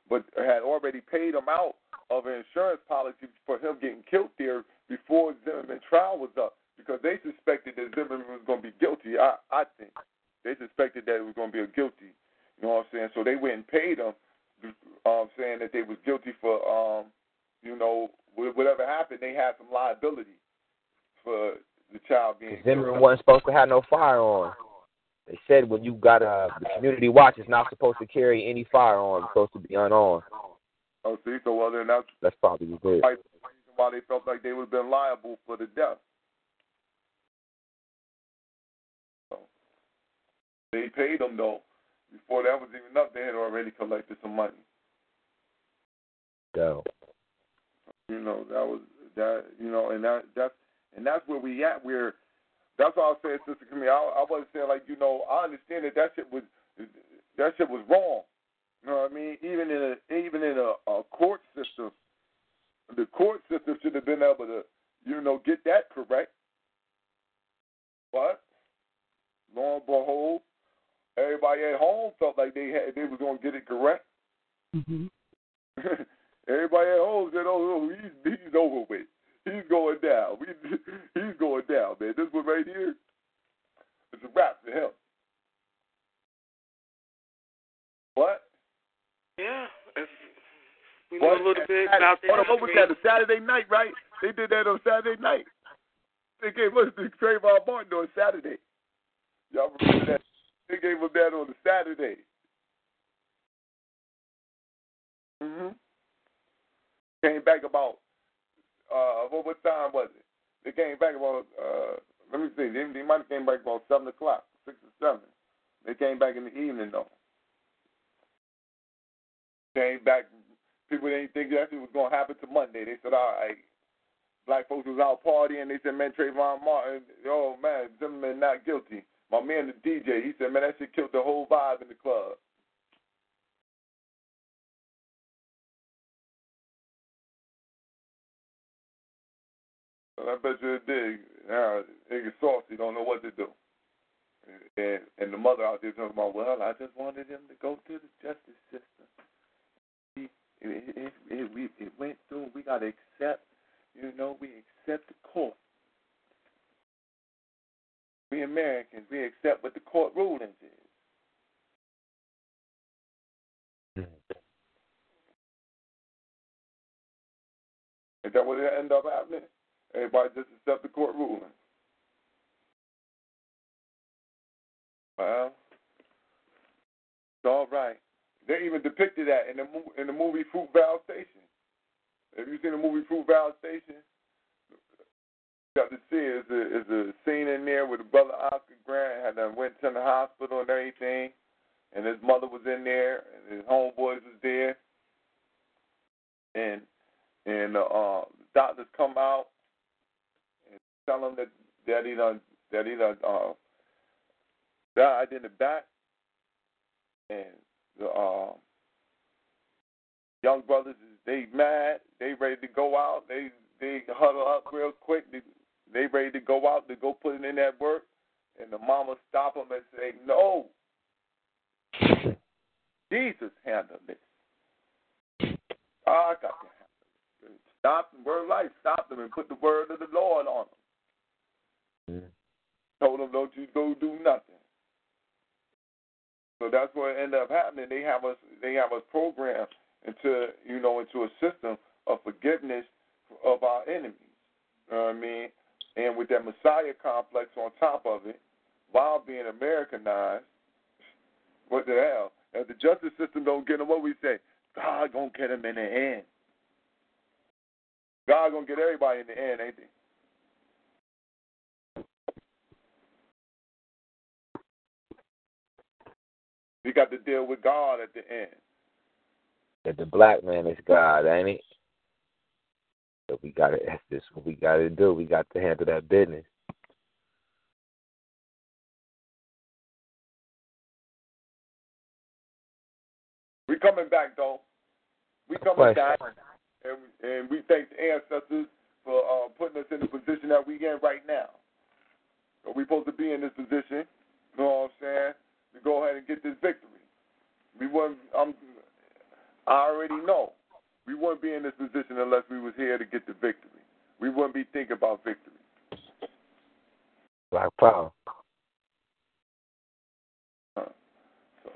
But had already paid him out of an insurance policy for him getting killed there before Zimmerman trial was up because they suspected that Zimmerman was going to be guilty. I I think they suspected that it was going to be a guilty. You know what I'm saying? So they went and paid him, um, saying that they was guilty for, um, you know, whatever happened, they had some liability for the child being Zimmerman wasn't supposed to have no firearm. They said when you got a the community watch is not supposed to carry any firearm. It's supposed to be unarmed. Oh, see, so well then that's That's probably what it is. why the reason why they felt like they would have been liable for the death. So they paid them though. Before that was even up, they had already collected some money. So You know, that was that. You know, and that that's and that's where we at. Where that's why I saying, Sister Camille. I, I wasn't saying like you know. I understand that that shit was that shit was wrong. You know what I mean? Even in a even in a, a court system, the court system should have been able to you know get that correct. But lo and behold, everybody at home felt like they had they was gonna get it correct. Mhm. Everybody at home said, "Oh, oh he's he's over with. He's going down. We, he's going down, man. This one right here, it's a wrap for him." What? Yeah. If we know What? a little bit about the Hold on, what was that? history. A Saturday night, right? They did that on Saturday night. They gave us the Trayvon Martin on Saturday. Y'all remember that? They gave him that on the Saturday. Mhm. Came back about uh what what time was it? They came back about uh let me see, they, they might have came back about seven o'clock, six or seven. They came back in the evening though. Came back people didn't think that was gonna happen to Monday. They said, All right, black folks was out partying, they said, Man, Trayvon Martin, oh man, Zimmerman not guilty. My man the DJ, he said, Man, that shit killed the whole vibe in the club. So I bet you it did. Now, nigga saucy don't know what to do. And and the mother out there talking about, well, I just wanted him to go through the justice system. It, it, it, we, it went through. We got to accept, you know, we accept the court. We Americans, we accept what the court rulings is. Is that what it end up happening? Everybody just accept the court ruling. Well, it's all right. They even depicted that in the in the movie Fruitvale Station. Have you seen the movie Fruitvale Station? Got to see. It's a, it's a scene in there the brother Oscar Grant had done went to the hospital and everything, and his mother was in there, and his homeboys was there, and and uh, uh, the doctors come out and tell him that that he done that he done uh, died in the back, and the uh, young brothers they mad, they ready to go out, they they huddle up real quick, they they ready to go out to go put it in that work, and the mama stop them and say no. Jesus handled it. I got to handle it. Stop them, word life, stop them and put the word of the Lord on them. Told them, don't you go do nothing. So that's what ended up happening. They have us they have us programmed into you know into a system of forgiveness of our enemies. You know what I mean? And with that Messiah complex on top of it, while being Americanized, what the hell? If the justice system don't get them, what we say? God gonna get them in the end. God gonna get everybody in the end, ain't he? We got to deal with God at the end. That the black man is God, ain't it? So we gotta that's just what we gotta do. We got to handle that business. We coming back though. We coming back, and and we thank the ancestors for uh, putting us in the position that we in right now. So we supposed to be in this position. You know what I'm saying? To go ahead and get this victory. We wouldn't. I'm. I already know. We wouldn't be in this position unless we was here to get the victory. We wouldn't be thinking about victory. Black power. Huh. So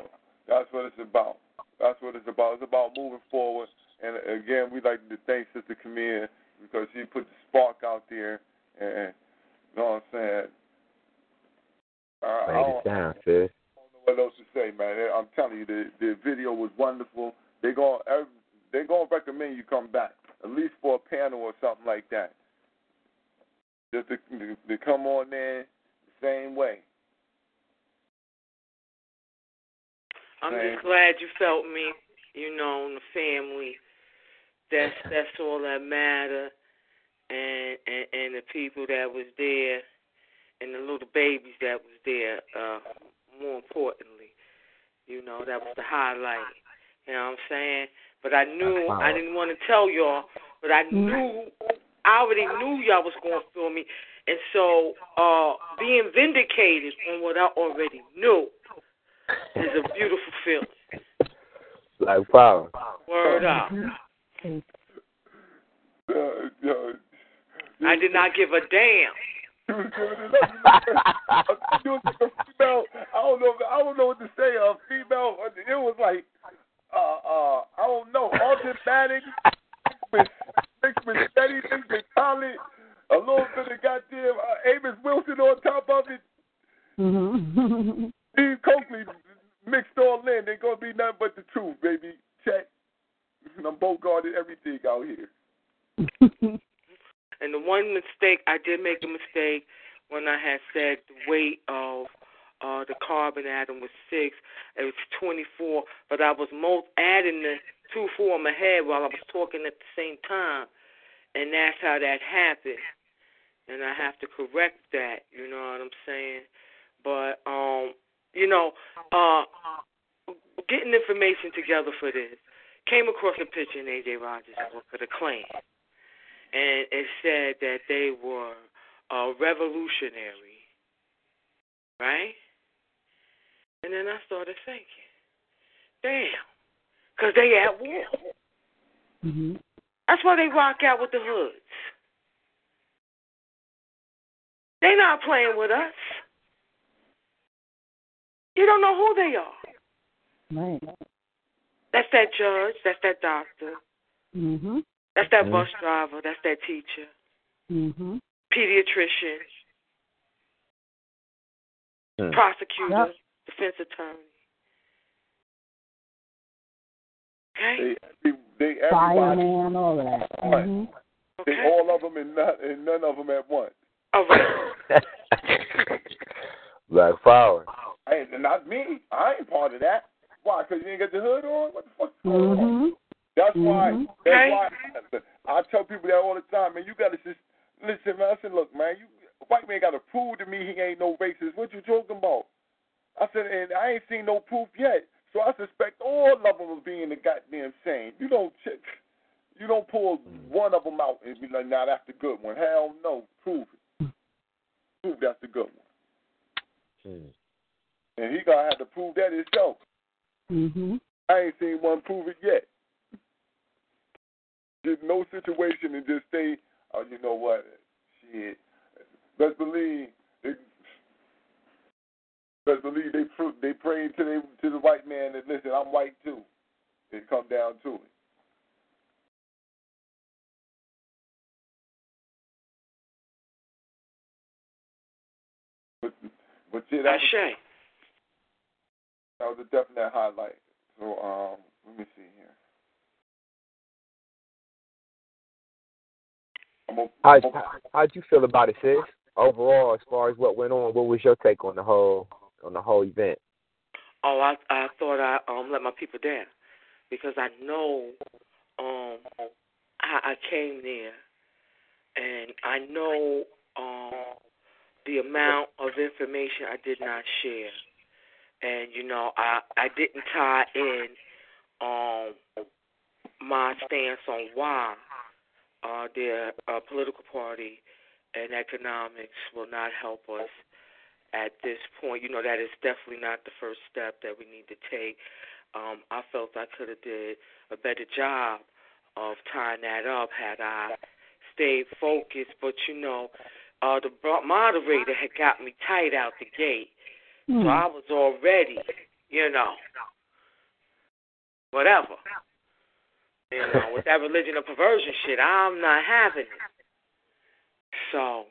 that's what it's about. That's what it's about. It's about moving forward. And again, we'd like to thank Sister Camille because she put the spark out there. And you know what I'm saying? I, don't, it sound, sis. I don't know what else to say, man. I'm telling you, the the video was wonderful. They going they gonna recommend you come back at least for a panel or something like that. Just to, to come on there the same way. I'm Man. just glad you felt me, you know, and the family. That's that's all that matter, and and and the people that was there, and the little babies that was there. Uh, more importantly, you know, that was the highlight. You know what I'm saying? But I knew I didn't want to tell y'all, but I knew I already knew y'all was going to feel me, and so uh being vindicated on what I already knew is a beautiful feeling. Like power. Word up. I did not give a damn. you was giving it was like a female. I don't know. I don't know what to say. A female. It was like, uh, uh, I don't know. Automatic with mixed with steady, mixed with talent. A little bit of goddamn uh, Amos Wilson on top of it. Mm-hmm. Steve Cokely mixed all in. They gonna be nothing but the truth, baby. Check. I'm both guarded everything out here. And the one mistake I did make a mistake when I had said the weight of uh the carbon atom was six. It was twenty four, but I was most adding the two four in my head while I was talking at the same time, and that's how that happened. And I have to correct that. You know what I'm saying? But um, you know, uh, getting information together for this came across a picture in AJ Rogers' book of the Klan and it said that they were uh, revolutionary, right? And then I started thinking, damn, because they at war. hmm That's why they rock out with the hoods. They not playing with us. You don't know who they are. Right. That's that judge. That's that doctor. hmm That's that bus driver. That's that teacher. Mhm. Pediatrician. Hmm. Prosecutor. Yep. Defense attorney. Okay. They, they, they everybody, Fireman, all that. Right. Mhm. they all of them and none, and none of them at once. All right. Black Power. I ain't, not me. I ain't part of that. Why? Because you ain't got the hood on? What the fuck's going on? Mhm. That's why. Mhm. That's Okay. why I tell people that all the time. Man, you got to just listen, man. I said, look, man, you white man got to prove to me he ain't no racist. What you talking about? I said, and I ain't seen no proof yet. So I suspect all of them of being the goddamn same. You don't check. You don't pull one of them out and be like, nah, that's the good one. Hell no. Prove it. Prove that's the good one. Hmm. And he gonna have to prove that himself. Mhm. I ain't seen one prove it yet. Get no situation and just say, oh, you know what, shit. Best believe, they, best believe they pr- they prayed to they to the white man that listen, I'm white too. It come down to it. But but yeah, that was, that was a definite highlight. So um, let me see here. How I'm how'd you feel about it, sis? Overall, as far as what went on, what was your take on the whole on the whole event? Oh, I I thought I um let my people down because I know um I, I came there and I know um the amount of information I did not share, and you know I I didn't tie in um my stance on why uh their uh, political party and economics will not help us at this point. You know, that is definitely not the first step that we need to take. Um, I felt I could have did a better job of tying that up had I stayed focused. But you know, uh, the moderator had got me tight out the gate, Hmm. so I was already, you know, whatever. You know, with that religion of perversion shit, I'm not having it. So.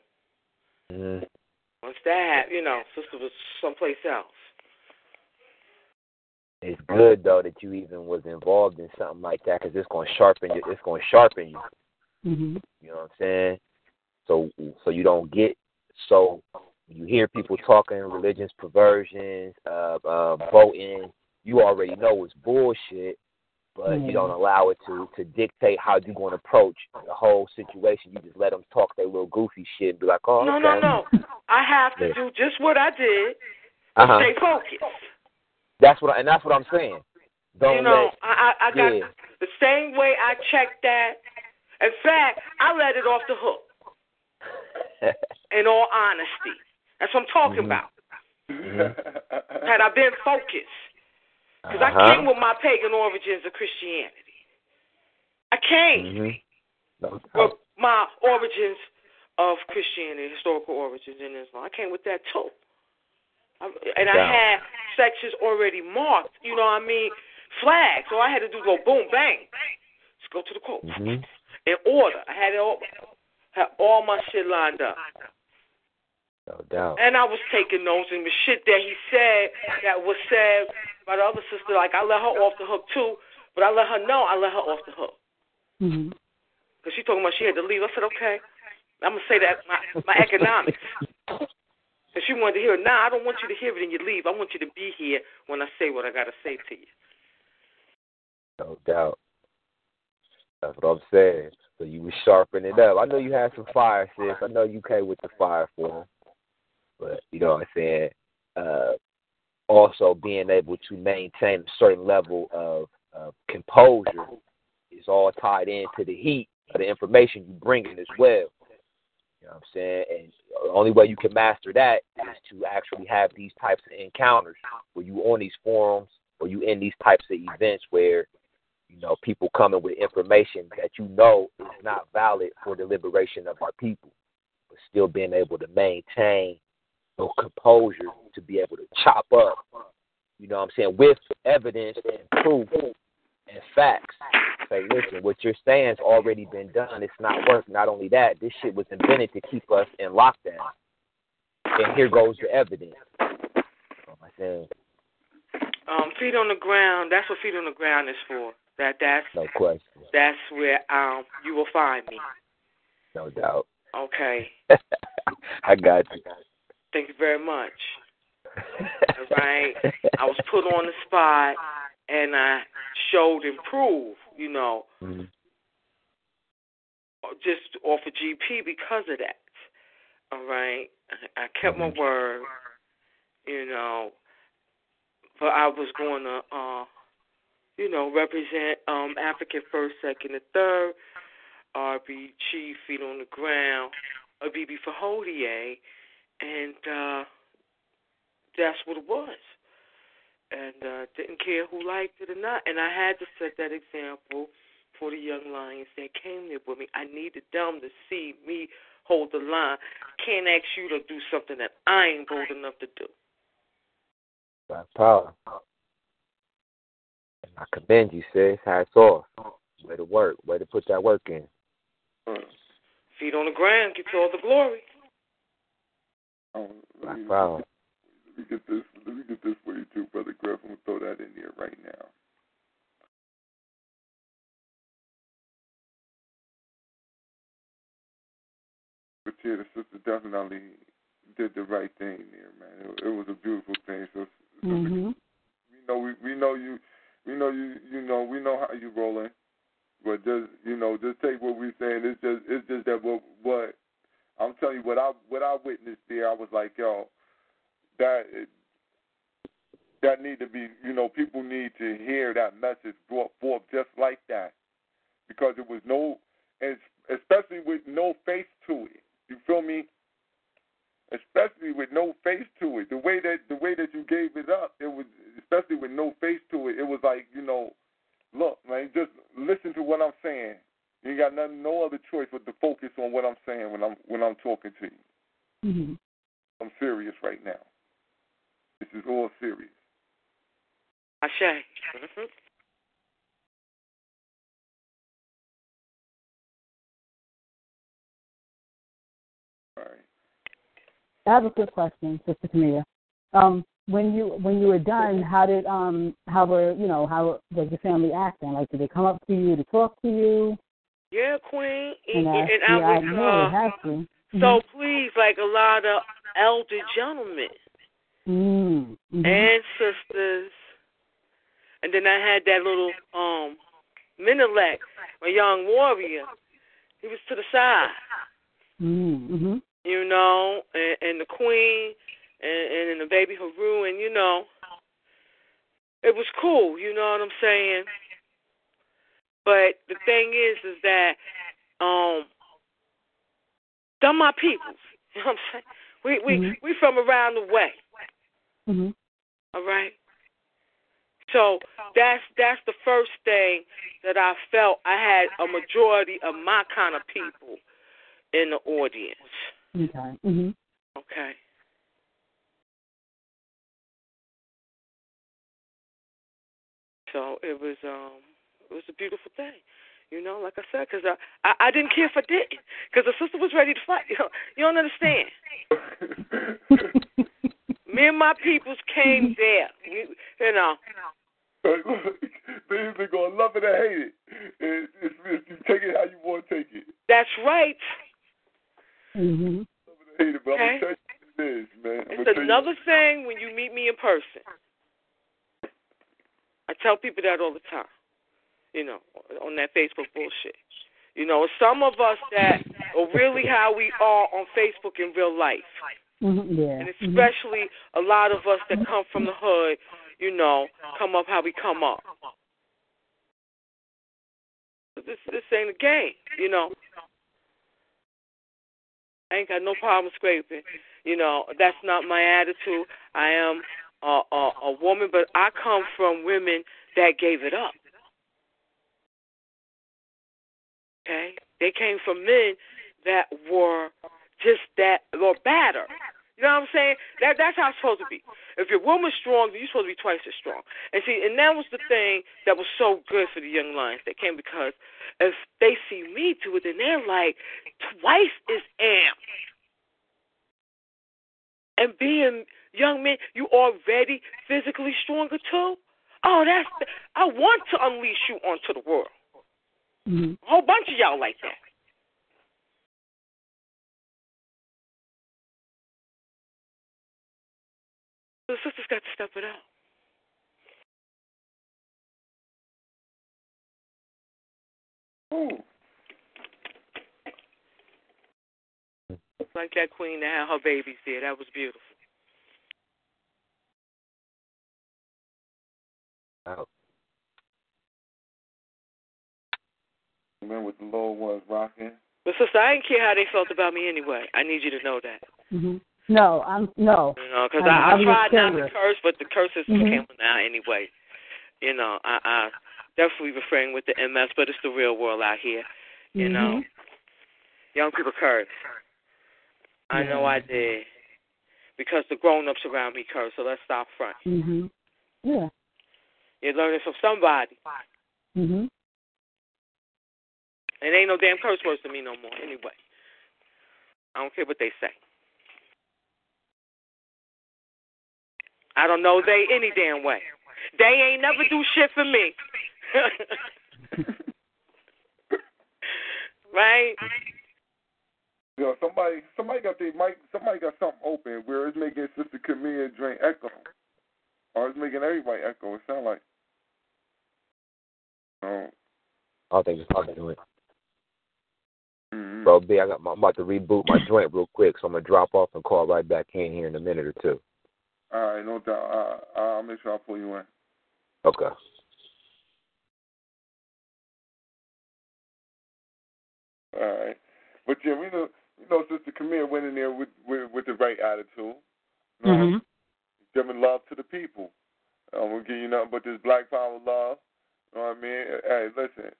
Once that, you know, sister was someplace else. It's good though that you even was involved in something like that because it's going to sharpen you. It's going to sharpen you. Mhm. You know what I'm saying? So so you don't get so you hear people talking religious perversions, uh, uh, voting. You already know it's bullshit, but you don't allow it to to dictate how you're going to approach the whole situation. You just let them talk their little goofy shit and be like, oh, No, okay. no, no. I have to Yeah. do just what I did. Uh-huh. Stay focused. That's what, I, and that's what I'm saying. Don't you know, let. I, I, I got yeah. the same way I checked that. In fact, I let it off the hook. In all honesty, that's what I'm talking Mhm. about. Mhm. Had I been focused, because I Uh-huh. came with my pagan origins of Christianity. I came Mhm. No with my origins of Christianity, historical origins in Islam. I came with that too. I, and I doubt. had sections already marked, you know what I mean, flags. So I had to do go boom, bang. Let's go to the quote. Mhm. In order. I had it all, had all my shit lined up. No doubt. And I was taking notes and the shit that he said that was said by the other sister, like I let her off the hook too, but I let her know I let her off the hook. Mhm. Because she talking about she had to leave. I said, okay. I'm going to say that my, my economics. And she wanted to hear it. Nah, I don't want you to hear it and you leave. I want you to be here when I say what I got to say to you. No doubt. That's what I'm saying. So you was sharpening it up. I know you had some fire, sis. I know you came with the fire for him. But you know what I'm saying? Uh also being able to maintain a certain level of, of composure is all tied into the heat of the information you bring in as well. You know what I'm saying? And the only way you can master that is to actually have these types of encounters where you on these forums or you in these types of events where you know, people coming with information that you know is not valid for the liberation of our people, but still being able to maintain the composure to be able to chop up, you know what I'm saying, with evidence and proof and facts. say, listen, what you're saying's already been done. It's not work. Not only that, this shit was invented to keep us in lockdown. And here goes the evidence. I said, Um, feet on the ground. That's what feet on the ground is for. That that's no question, that's where um you will find me. no doubt. Okay. I got you. Thank you very much. All right. I was put on the spot and I showed and proved, you know, Mhm. just off of GP because of that. All right. I I kept my word, you know, but I was going to, uh, you know, represent um African first, second, and third, RB Chief, feet on the ground, a BB for Hodier, and uh, that's what it was. And uh, didn't care who liked it or not. And I had to set that example for the young lions that came there with me. I needed them to see me hold the line. Can't ask you to do something that I ain't bold enough to do. That's power. And I commend you, sis. Hats off. Way to work. Way to put that work in. Feet on the ground gets all the glory. Me, power. let me get this. Let me get this for you too, brother Griff. I'm gonna throw that in there right now. But yeah, the sister definitely did the right thing there, man. It, it was a beautiful thing. So, so Mhm. we know we, we know you we know you you know we know how you rolling. But just you know, just take what we're saying. It's just it's just that what what I'm telling you what I what I witnessed there, I was like, yo, that that need to be you know, people need to hear that message brought forth just like that. Because it was no and especially with no face to it. You feel me? Especially with no face to it. The way that the way that you gave it up, it was especially with no face to it, it was like, you know, look, man, just listen to what I'm saying. You got nothing, no other choice but to focus on what I'm saying when I'm when I'm talking to you. Mhm. I'm serious right now. This is all serious. Ashe. Mm-hmm. All right. I have a quick question, Sister Camilla. Um, when you when you were done, how did um how were you know how was your family acting? Like, did they come up to you to talk to you? Yeah, Queen. And, And, I, and I I was know uh, to. so pleased, like a lot of elder gentlemen Mm. Mhm. and sisters. And then I had that little um Menelik, my young warrior. He was to the side, Mm. Mhm. you know, and, and the queen and, and, and the baby Haru, and you know, it was cool. You know what I'm saying? But the thing is, is that um, they're my peoples. You know what I'm saying? We we Mhm. we from around the way. Mhm. All right. So that's that's the first thing that I felt. I had a majority of my kind of people in the audience. Okay. Mhm. Okay. So it was um it was a beautiful thing. You know, like I said, because I, I I didn't care if I didn't, because the sister was ready to fight. You, know, you don't understand. Me and my peoples came there. You, you know, they either gonna love it or hate it. It- It's, it's, you take it how you want to take it. that's right. Mm-hmm. Hate it, but Okay. I'm gonna tell you what it is, man. I'm It's gonna you- another thing when you meet me in person. I tell people that all the time. You know, on that Facebook bullshit. You know, some of us that are really how we are on Facebook in real life. Mhm. Yeah. And especially a lot of us that come from the hood, you know, come up how we come up. This this ain't a game, you know. I ain't got no problem scraping. You know, that's not my attitude. I am a, a, a woman, but I come from women that gave it up. Okay? They came from men that were just that, or better. You know what I'm saying? That that's how it's supposed to be. If your woman's strong, you're supposed to be twice as strong. And see, and that was the thing that was so good for the young lions that came because if they see me do it, then they're like twice as amped. And being young men, you already physically stronger too. Oh, that's I want to unleash you onto the world. Mm-hmm. A whole bunch of y'all like that. The sisters got to step it up. Ooh. Like that queen that had her babies there. That was beautiful. Out. Man with the low ones rocking. But sister, I didn't care how they felt about me anyway. I need you to know that. hmm No, I'm no. You know, because I'm- I, I tried just not to curse, but the curses Mhm. came out anyway. You know, I, I definitely refrain with the MS, but it's the real world out here. You know, Mhm. young people curse. I know I did because the grown-ups around me curse. So let's stop front. Mhm. Yeah. You're learning from somebody, Mhm. And ain't no damn curse words to me no more. Anyway, I don't care what they say. I don't know they any damn way. They ain't never do shit for me. right? You know, somebody somebody got their mic somebody got something open where it's making Sister Camille drink echo. Or it's making everybody echo. It sound like Oh. I don't think it's hard to do it. Mm-hmm. Bro, B, I got my, I'm about to reboot my joint real quick, so I'm gonna drop off and call right back in here in a minute or two. All right, no doubt. Uh, I'll make sure I pull you in. Okay. All right. But yeah, we know you know Sister Camille went in there with with, with the right attitude. You know, Mhm. giving love to the people. I'm gonna give you nothing but this black power love. You know what I mean? Hey, listen.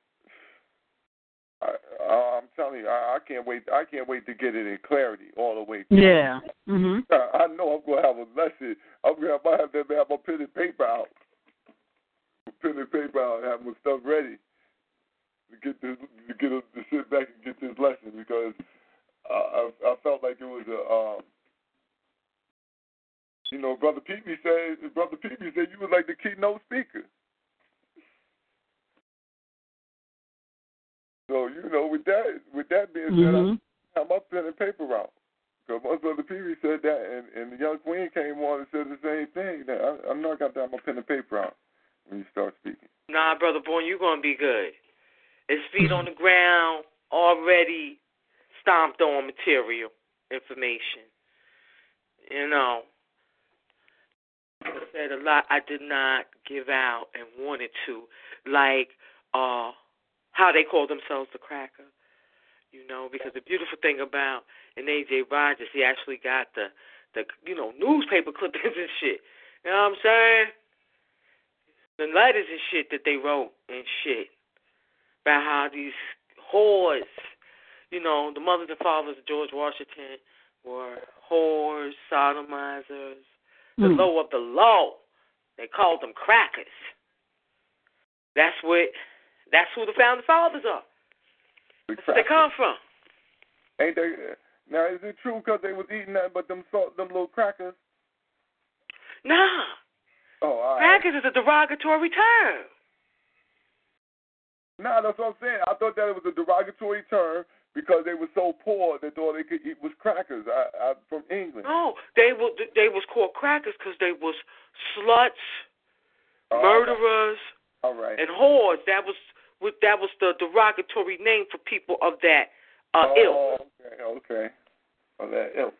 I, I, I'm telling you, I, I can't wait. I can't wait to get it in clarity all the way. Through. Yeah. Mhm. I, I know I'm gonna have a lesson. I'm gonna have, I have to have my pen and paper out, pen and paper out, and have my stuff ready to get this, to get a, to sit back and get this lesson because uh, I, I felt like it was a. Um, you know, Brother Peepy said, Brother Peepy said you was like the keynote speaker. So you know, with that, with that being said, Mhm. I have my pen and paper out. Because my brother Peavy said that, and, and the young queen came on and said the same thing. That I, I'm not got to have my pen and paper out when you start speaking. Nah, brother Born, you gonna be good. It's feet on the ground, already stomped on material information. You know, I said a lot I did not give out and wanted to, like uh how they call themselves the cracker. You know, because the beautiful thing about an AJ Rogers, he actually got the the you know newspaper clippings and shit. You know what I'm saying? The letters and shit that they wrote and shit about how these whores, you know, the mothers and fathers of George Washington were whores, sodomizers, the Mm. low of the low. They called them crackers. That's what. That's who the founding fathers are. That's where they come from. Ain't they? Uh, now, is it true because they was eating that, but them salt, them little crackers? Nah, Oh, all right. crackers is a derogatory term. Nah, that's what I'm saying. I thought that it was a derogatory term because they were so poor that thought they could eat was crackers. I, I from England. No, they were they was called crackers because they was sluts, Oh, murderers, All right. and whores. That was that was the derogatory name for people of that uh, ilk. oh, okay, okay. Oh, that ilk.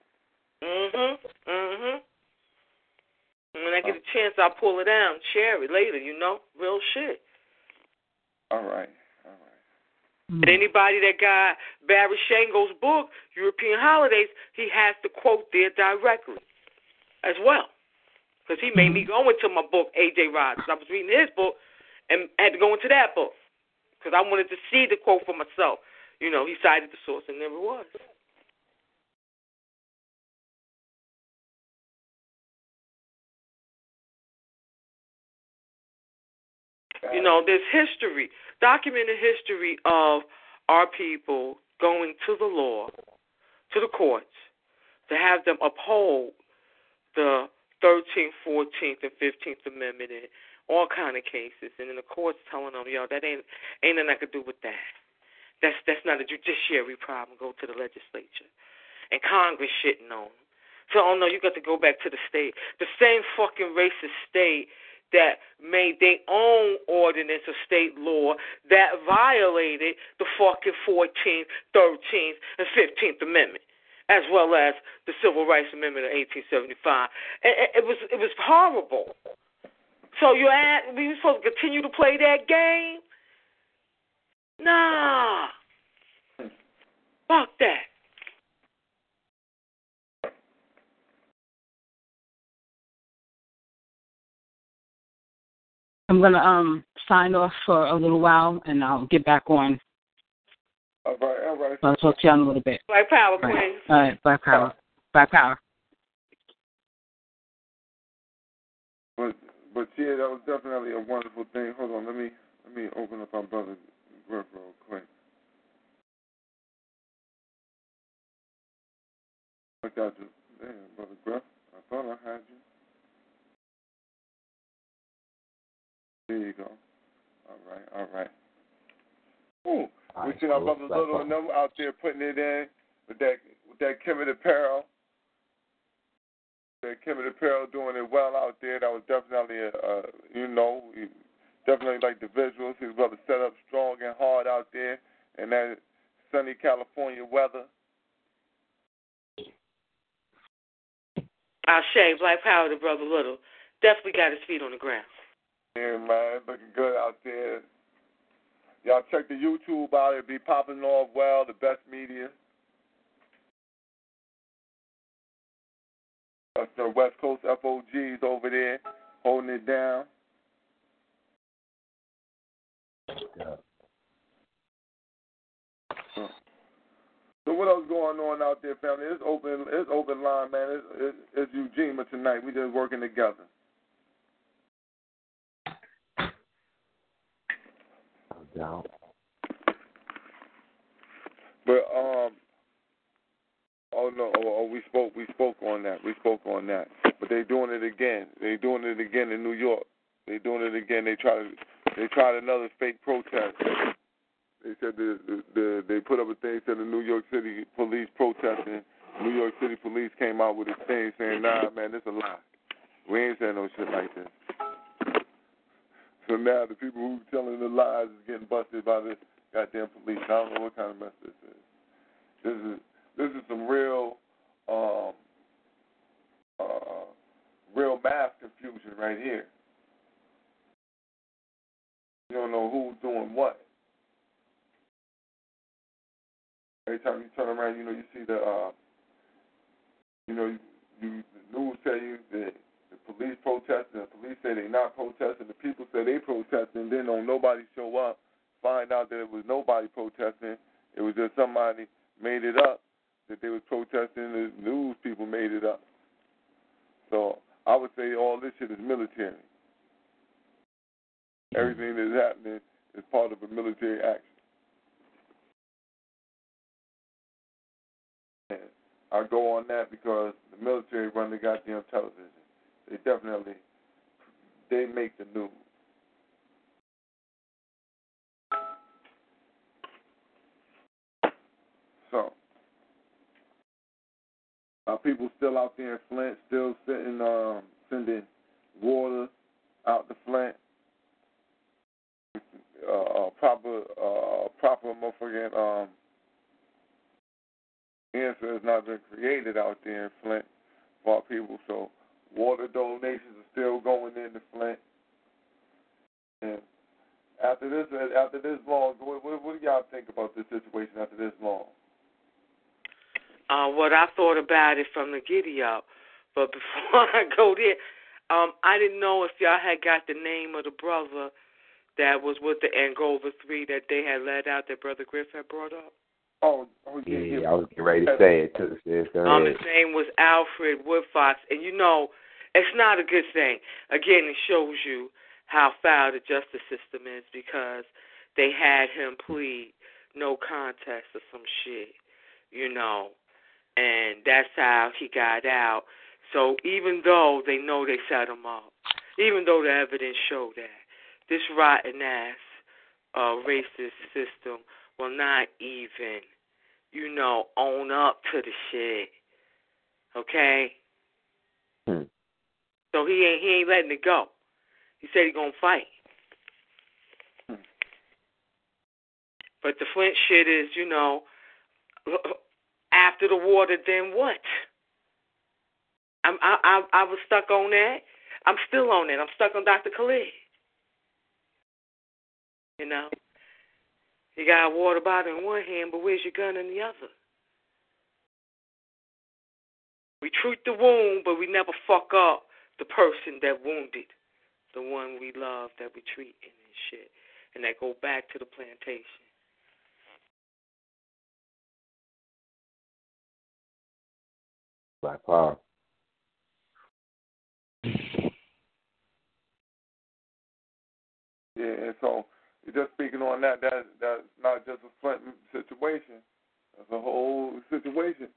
Mhm, mhm. When I get a chance, I'll pull it out and share it later. You know, real shit. All right. All right. And anybody that got Barry Shango's book, European Holidays, he has the quote there directly as well. Because he made me go into my book, A.J. Rogers. I was reading his book and had to go into that book because I wanted to see the quote for myself. You know, he cited the source, and never was. You know, there's history, documented history of our people going to the law, to the courts, to have them uphold the 13th, 14th, and 15th Amendment all kind of cases, and then the courts telling them, yo, that ain't ain't nothing I could do with that. That's that's not a judiciary problem. Go to the legislature, and Congress shitting on them. So, oh no, you got to go back to the state, the same fucking racist state that made their own ordinance of state law that violated the fucking 14th, 13th, and 15th Amendment, as well as the Civil Rights Amendment of 1875. It, it, it was it was horrible. So you add, we were supposed to continue to play that game? Nah. Fuck that. I'm gonna um sign off for a little while and I'll get back on. All right, all right. I'll talk to you in a little bit. Black Power, All right. Queen. All right, Black Power. Black Power. But but yeah, that was definitely a wonderful thing. Hold on, let me let me open up our brother Griff real quick. I got you. Damn, brother Griff. I thought I had you. There you go. All right, all right. Ooh, All we right, see our brother Little and them out there putting it in with that with that Kemet apparel. That Kemet apparel doing it well out there. That was definitely a, uh, you know, definitely like the visuals. His brother set up strong and hard out there, in that sunny California weather. I'll say Black Power to Brother Little. Definitely got his feet on the ground. Yeah, man, looking good out there. Y'all check the YouTube out. It'll be popping off well. The best media. That's the West Coast FOGs over there holding it down. So what else going on out there, family? It's open. It's open line, man. It's, it's, it's Ujima tonight. We just working together. No doubt. But um, oh no, oh, oh, we spoke, we spoke on that, we spoke on that. But they're doing it again. They're doing it again in New York. They're doing it again. They tried, they tried another fake protest. They said the, the, the they put up a thing said the New York City police protesting. New York City police came out with a thing saying, "Nah, man, this a lie. We ain't saying no shit like this." So now the people who telling the lies is getting busted by the goddamn police. I don't know what kind of mess this is. This is this is some real um uh real math confusion right here. You don't know who's doing what. Every time you turn around, you know you see the uh you know you, you the news tell you that the police protesting, the police say they not protesting, the people say they protesting, then don't nobody show up, find out that it was nobody protesting, it was just somebody made it up that they was protesting, the news people made it up. So I would say all this shit is military. Mm-hmm. Everything that's happening is part of a military action. And I go on that because the military run the goddamn television. They definitely they make the news. So are people still out there in Flint, still sitting um sending water out to Flint? Uh, uh, proper uh proper motherfucking um answer has not been created out there in Flint for our people. So water donations are still going into Flint. And after this, after this long, what, what, what do y'all think about this situation after this long? Uh, what I thought about it from the giddy up. But before I go there, um, I didn't know if y'all had got the name of the brother that was with the Angola three that they had let out that Brother Griff had brought up. Oh, oh yeah, Yeah, yeah. I was getting ready to say it too, sis. Go Um, his name was Alfred Woodfox, and you know, it's not a good thing. Again, it shows you how foul the justice system is because they had him plead no contest or some shit, you know, and that's how he got out. So even though they know they set him up, even though the evidence showed that, this rotten ass uh, racist system will not even, you know, own up to the shit. Okay? Hmm. So he ain't he ain't letting it go. He said he gonna fight. But the Flint shit is, you know, after the water, then what? I'm I I, I was stuck on that. I'm still on it. I'm stuck on Dr. Khalid. You know, you got a water bottle in one hand, but where's your gun in the other? We treat the wound, but we never fuck up the person that wounded, the one we love that we treat and shit, and that go back to the plantation. Black power. Yeah, and so just speaking on that, that that's not just a Flint situation. That's a whole situation.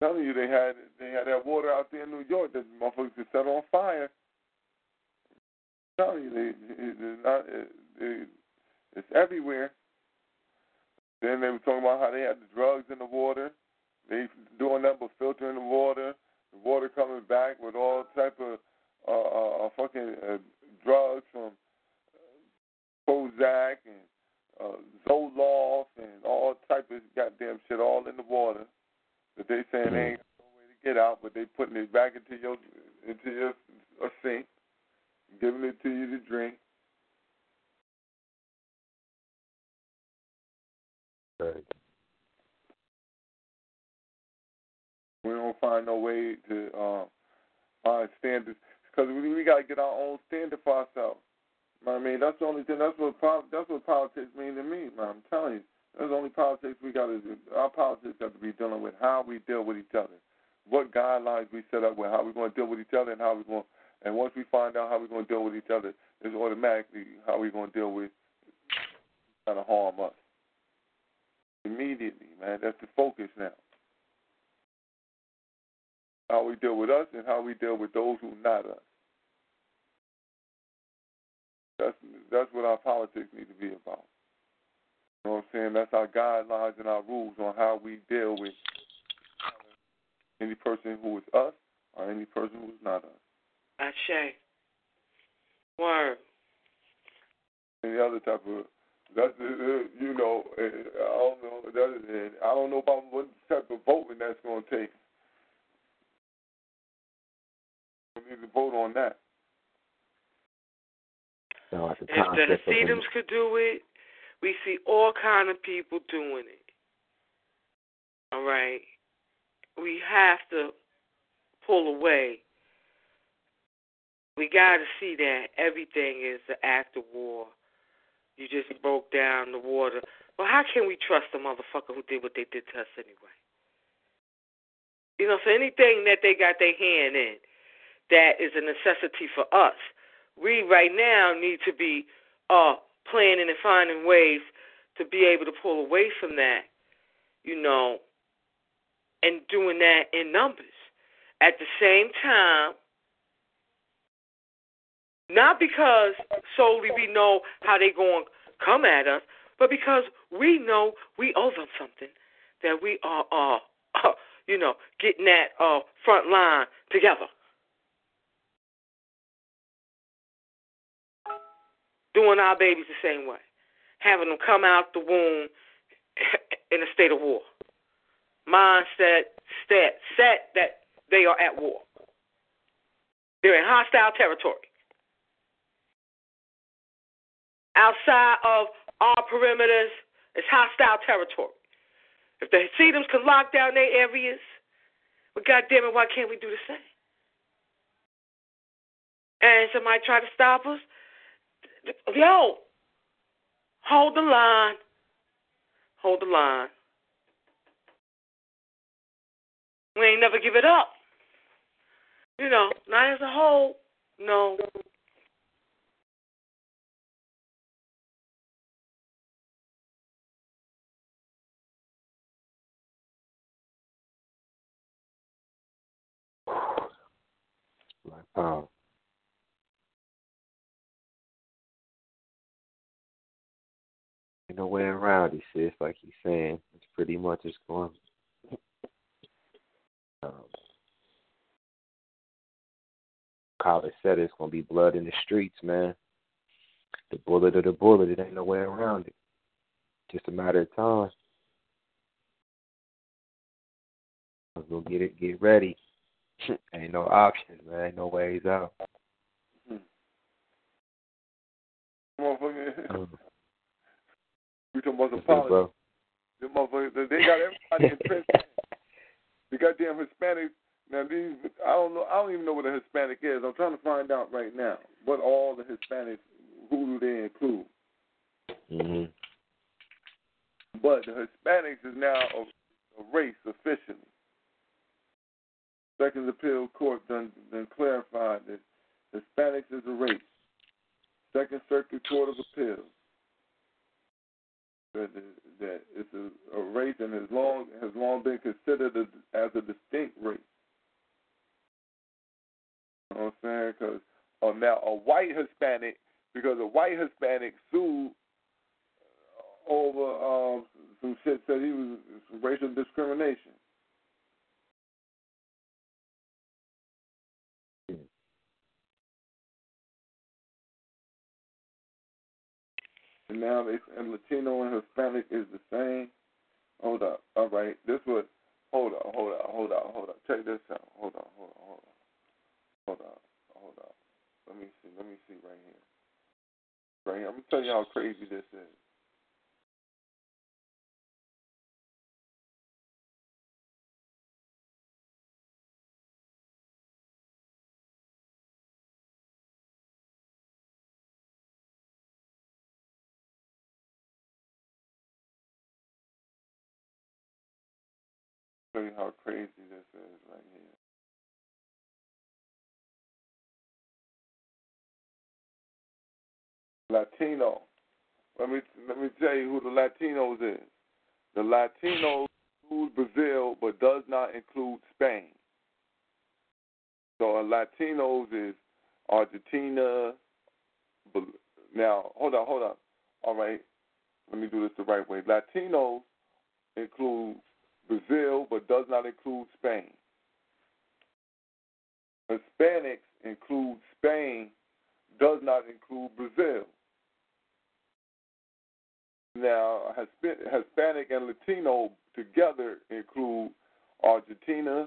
I'm telling you, they had they had that water out there in New York that motherfuckers could set on fire. I'm telling you, they, it's not it, it's everywhere. Then they were talking about how they had the drugs in the water. They doing that but filtering the water. The water coming back with all type of uh, uh, fucking uh, drugs from Prozac and uh, Zoloft and all type of goddamn shit all in the water that they saying they ain't no way to get out, but they putting it back into your into your a sink, giving it to you to drink. Right. We don't find no way to uh, find standards because we, we got to get our own standard for ourselves. I mean, that's the only thing. That's what that's what politics mean to me, man. I'm telling you, that's the only politics we got to do. Our politics have to be dealing with how we deal with each other, what guidelines we set up with, how we're going to deal with each other, and how we're going. And once we find out how we're going to deal with each other, it's automatically how we're going to deal with trying to harm us immediately, man. That's the focus now. How we deal with us and how we deal with those who not us. That's that's what our politics need to be about. You know what I'm saying? That's our guidelines and our rules on how we deal with any person who is us or any person who is not us. Ashe. Word. Any other type of that's uh, you know I don't know that I don't know about what type of voting that's going to take. We need to vote on that. So like If the Hasidims could do it, we see all kind of people doing it. All right. We have to pull away. We got to see that everything is an act of war. You just broke down the water. Well, how can we trust the motherfucker who did what they did to us anyway? You know, so anything that they got their hand in that is a necessity for us, we right now need to be uh, planning and finding ways to be able to pull away from that, you know, and doing that in numbers. At the same time, not because solely we know how they going to come at us, but because we know we owe them something, that we are, uh, uh, you know, getting that uh, front line together. Doing our babies the same way, having them come out the womb in a state of war. Mindset set, set that they are at war. They're in hostile territory. Outside of our perimeters is hostile territory. If the Hasidims can lock down their areas, well, goddamn it, why can't we do the same? And somebody try to stop us, yo, hold the line. Hold the line. We ain't never give it up. You know, not as a whole, no. Wow. Uh, no way around it, sis. Like he's saying, it's pretty much it's going. Um, College said it's gonna be blood in the streets, man. The bullet or the bullet, it ain't no way around it. Just a matter of time. I'm gonna get it, get ready. ain't no options, man. Ain't no ways out. Motherfucker. Talking about some politics. The motherfuckers, they got everybody in prison. The goddamn Hispanics. Now these, I don't know. I don't even know what a Hispanic is. I'm trying to find out right now what all the Hispanics, who do they include? Mhm. But the Hispanics is now a, a race officially. Second Appeal Court done, done clarified that Hispanics is a race. Second Circuit Court of Appeals that, that it's a, a race and has long has long been considered a, as a distinct race. You know what I'm saying? Because oh, now a white Hispanic, because a white Hispanic sued over um, some shit said he was racial discrimination. And now they and Latino and Hispanic is the same. Hold up. All right. This was hold up, hold up, hold up, hold up. Check this out. Hold on, hold on, hold on. Hold up, hold up. Let me see, let me see right here. Right here. I'm gonna tell you how crazy this is. Show you how crazy this is right here. Latino. Let me let me tell you who the Latinos is. The Latinos include Brazil, but does not include Spain. So a Latinos is Argentina. Now hold on, hold on. All right, let me do this the right way. Latinos include Brazil, but does not include Spain. Hispanics include Spain, does not include Brazil. Now, Hispanic and Latino together include Argentina,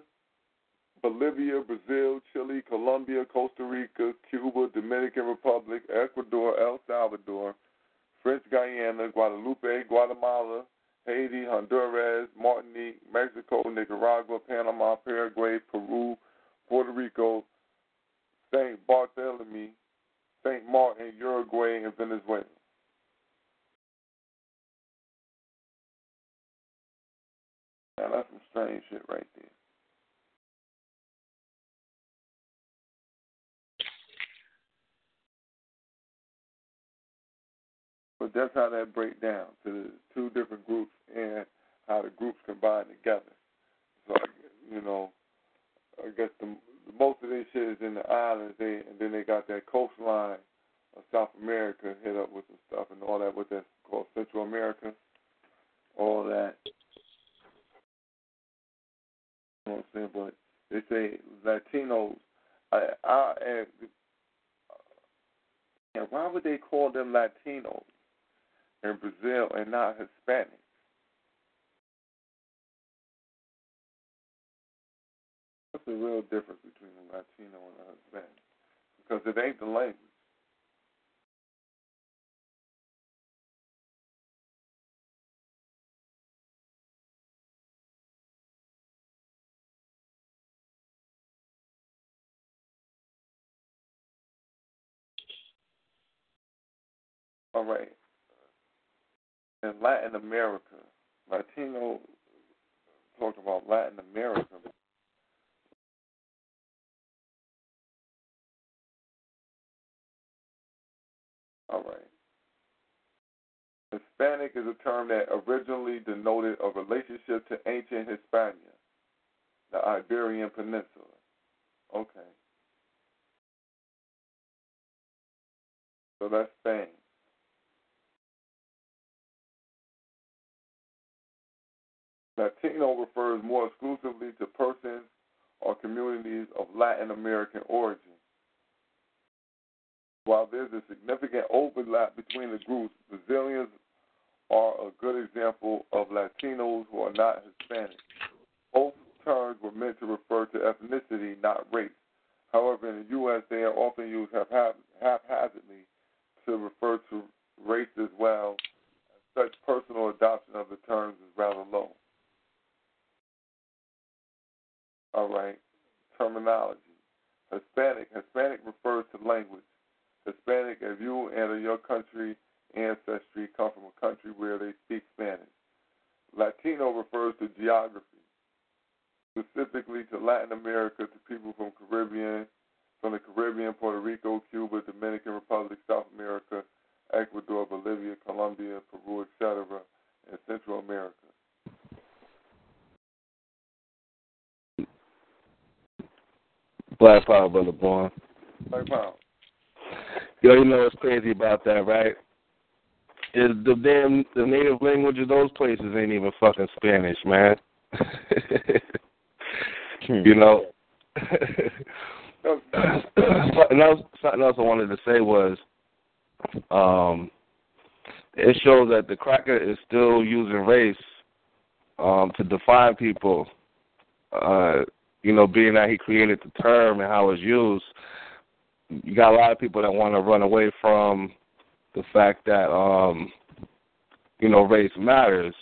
Bolivia, Brazil, Chile, Colombia, Costa Rica, Cuba, Dominican Republic, Ecuador, El Salvador, French Guyana, Guadalupe, Guatemala, Haiti, Honduras, Martinique, Mexico, Nicaragua, Panama, Paraguay, Peru, Puerto Rico, St. Bartholomew, St. Martin, Uruguay, and Venezuela. Now that's some strange shit right there. But that's how that break down to the two different groups and how the groups combine together. So you know, I guess the, most of this shit is in the islands, they and then they got that coastline of South America hit up with some stuff and all that. What that's called Central America, all that. You know what I'm saying? But they say Latinos. I, I and, and why would they call them Latinos in Brazil and not Hispanics? What's the real difference between a Latino and a Hispanic? Because it ain't the language. All right in Latin America, Latino talked about Latin America. All right. Hispanic is a term that originally denoted a relationship to ancient Hispania, the Iberian Peninsula. Okay. So that's Spain. Latino refers more exclusively to persons or communities of Latin American origin. While there's a significant overlap between the groups, Brazilians are a good example of Latinos who are not Hispanic. Both terms were meant to refer to ethnicity, not race. However, in the U.S., they are often used haphazardly to refer to race as well. Such, personal adoption of the terms is rather low. All right, terminology. Hispanic. Hispanic refers to language. Hispanic, if you and your country ancestry come from a country where they speak Spanish. Latino refers to geography, specifically to Latin America, to people from Caribbean, from the Caribbean, Puerto Rico, Cuba, Dominican Republic, South America, Ecuador, Bolivia, Colombia, Peru, etc., and Central America. Black Power, Brother Born. Black Power. Yo, you know what's crazy about that, right? Is the damn the native language of those places ain't even fucking Spanish, man. you know. something else something else I wanted to say was um it shows that the cracker is still using race um to define people. Uh you know, being that he created the term and how it's used, you got a lot of people that want to run away from the fact that um you know race matters.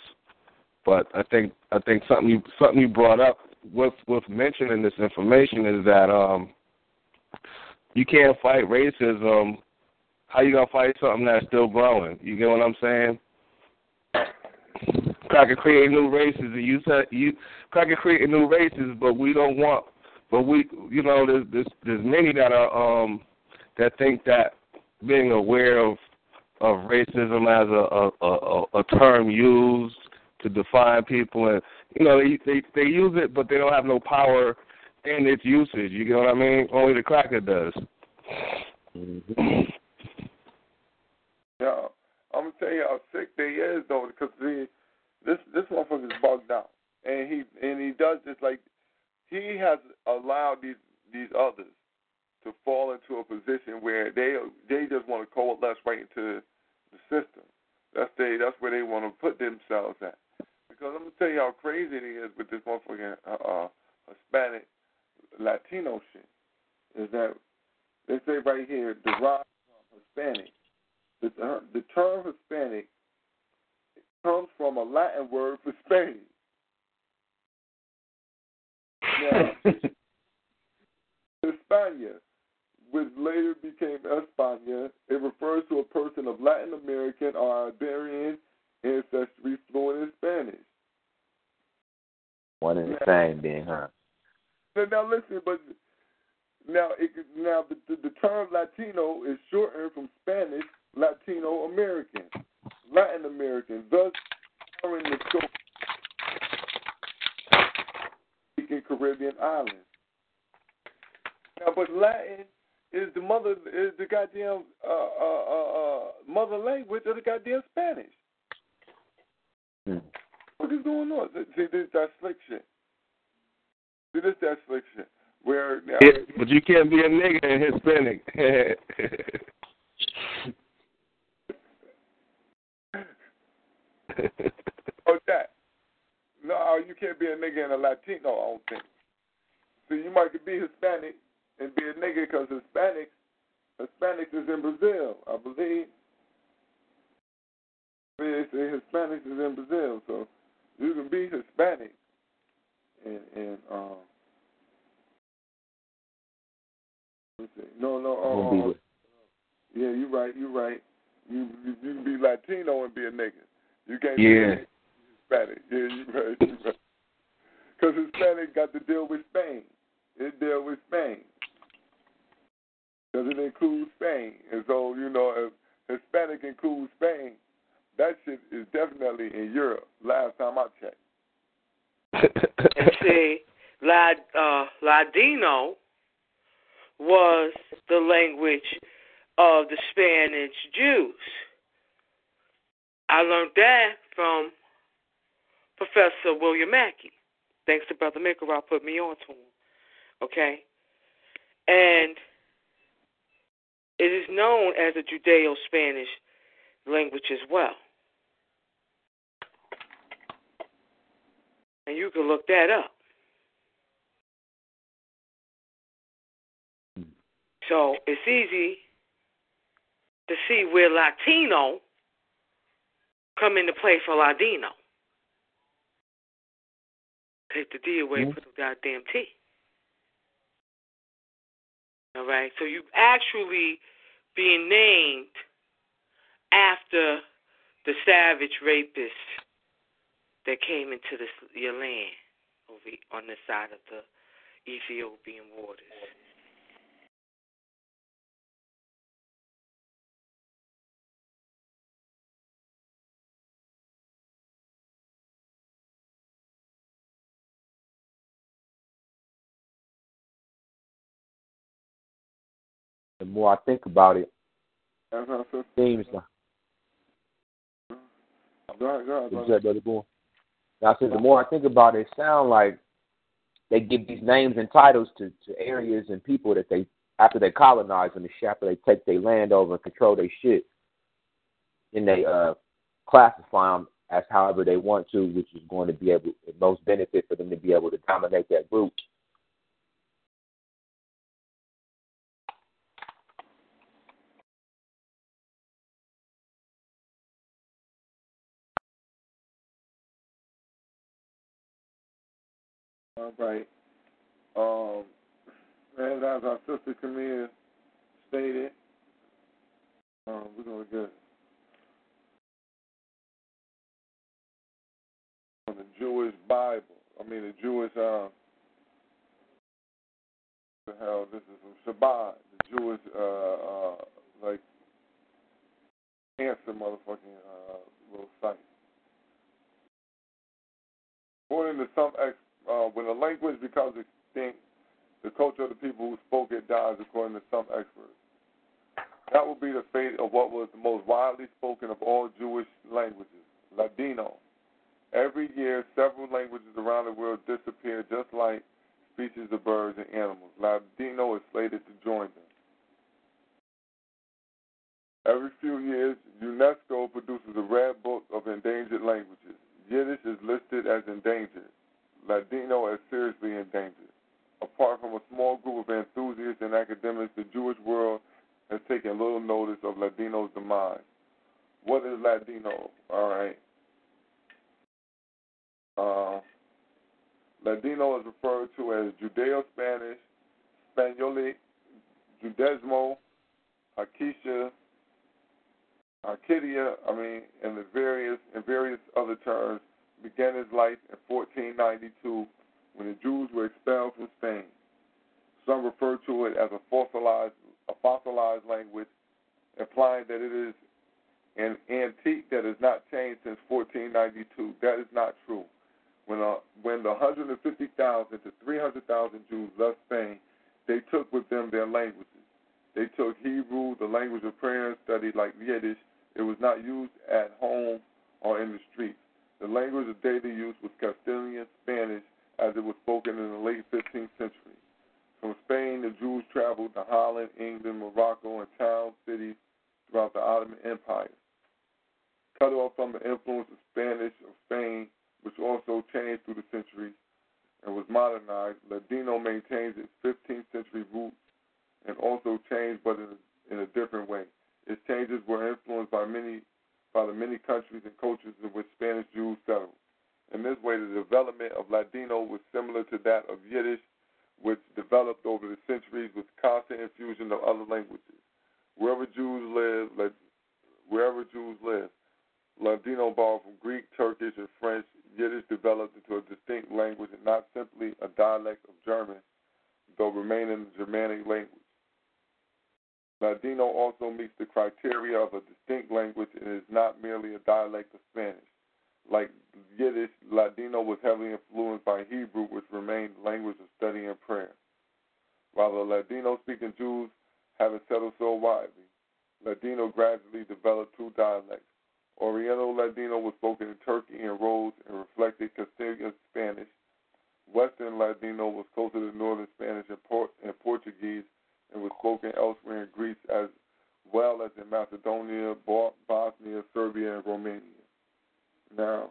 But i think i think something you something you brought up with with mentioning this information is that um you can't fight racism. How you gonna fight something that's still growing? You get what i'm saying? Cracker creating new races. And you said you cracker creating new races but we don't want but we you know there's there's, there's many that are um that think that being aware of of racism as a a, a, a term used to define people, and you know they, they they use it, but they don't have no power in its usage. You get what I mean? Only the cracker does. Mm-hmm. Yeah, I'm gonna tell you how sick they is though, because see, this this motherfucker's bugged out, and he and he does this like he has allowed these these others to fall into a position where they they just want to coalesce right into the system. That's they that's where they want to put themselves at. Because I'm gonna tell you how crazy it is with this motherfucking uh, uh, Hispanic Latino shit. Is that they say right here derived from Hispanic. The, uh, the term Hispanic comes from a Latin word for Spain. Now, Hispania which later became España. It refers to a person of Latin American or Iberian ancestry fluent in Spanish. One and the same then, huh? Now, now listen, but now it, now the, the, the term Latino is shortened from Spanish Latino American, Latin American, thus covering the scope Caribbean islands. Now, but Latin is the mother is the goddamn uh, uh, uh, uh, mother language of the goddamn Spanish. Hmm. What is going on? See, this that slick shit. See, this that slick shit. Where now, yeah, but you can't be a nigga in Hispanic. oh, that. No, you can't be a nigga and a Latino. I don't think. So you might be Hispanic and be a nigga because Hispanics, Hispanics is in Brazil, I believe. They say Hispanics is in Brazil, so you can be Hispanic and and um. Let's see. No, no, uh, uh, yeah, you're right. You're right. You, you you can be Latino and be a nigga. You can't yeah. be Hispanic. Yeah, you're right. You're right. Because Hispanic got to deal with Spain. It deal with Spain because it includes Spain. And so, you know, if Hispanic includes Spain, that shit is definitely in Europe. Last time I checked. and see, uh, Ladino was the language of the Spanish Jews. I learned that from Professor William Mackey. Thanks to Brother Mikael put me on to him. Okay? And it is known as a Judeo Spanish language as well. And you can look that up. So it's easy to see where Latino come into play for Ladino. Take the D away, Mm-hmm. put the goddamn T. All right, so you actually being named after the savage rapists that came into this your land over on the side of the Ethiopian waters. Mm-hmm. The more I think about it, it seems like Go ahead, go ahead, What's brother. brother boy? Now, I said the more I think about it, it sounds like they give these names and titles to, to areas and people that they after they colonize them after they take their land over and control their shit, and they uh classify them as however they want to, which is going to be able most benefit for them to be able to dominate that group. Right. Um, and as our sister Camille stated, um, we're going to get on the Jewish Bible. I mean, the Jewish, uh, the hell, this is from Shabbat, the Jewish, uh, uh, like, answer motherfucking uh, little site. According to some ex, uh, when a language becomes extinct, the culture of the people who spoke it dies, according to some experts. That will be the fate of what was the most widely spoken of all Jewish languages, Ladino. Every year, several languages around the world disappear, just like species of birds and animals. Ladino is slated to join them. Every few years, UNESCO produces a red book of endangered languages. Yiddish is listed as endangered, Ladino as seriously endangered. Apart from a small group of enthusiasts and academics, the Jewish world has taken little notice of Ladino's demise. What is Ladino? All right. Uh, Ladino is referred to as Judeo Spanish, Spanioli, Judesmo, Akisha, Arcadia, I mean, and the various and various other terms began his life in 1492 when the Jews were expelled from Spain. Some refer to it as a fossilized a fossilized language, implying that it is an antique that has not changed since 1492. That is not true. When uh, when the 150,000 to 300,000 Jews left Spain, they took with them their languages. They took Hebrew, the language of prayer and study, like Yiddish. It was not used at home or in the streets. The language of daily use was Castilian Spanish, as it was spoken in the late 15th century. From Spain, the Jews traveled to Holland, England, Morocco, and town cities throughout the Ottoman Empire. Cut off from the influence of Spanish of Spain, which also changed through the centuries and was modernized, Ladino maintains its 15th century roots and also changed, but in a, in a different way. Its changes were influenced by many by the many countries and cultures in which Spanish Jews settled. In this way, the development of Ladino was similar to that of Yiddish, which developed over the centuries with constant infusion of other languages. Wherever Jews live, wherever Jews live, Ladino borrowed from Greek, Turkish, and French. Yiddish developed into a distinct language and not simply a dialect of German, though remaining a Germanic language. Ladino also meets the criteria of a distinct language and is not merely a dialect of Spanish. Like Yiddish, Ladino was heavily influenced by Hebrew, which remained the language of study and prayer. While the Ladino speaking Jews haven't settled so widely, Ladino gradually developed two dialects. Oriental Ladino was spoken in Turkey and Rhodes and reflected Castilian Spanish. Western Ladino was closer to Northern Spanish and, Port- and Portuguese and was spoken elsewhere in Greece as well as in Macedonia, Bosnia, Serbia, and Romania. Now,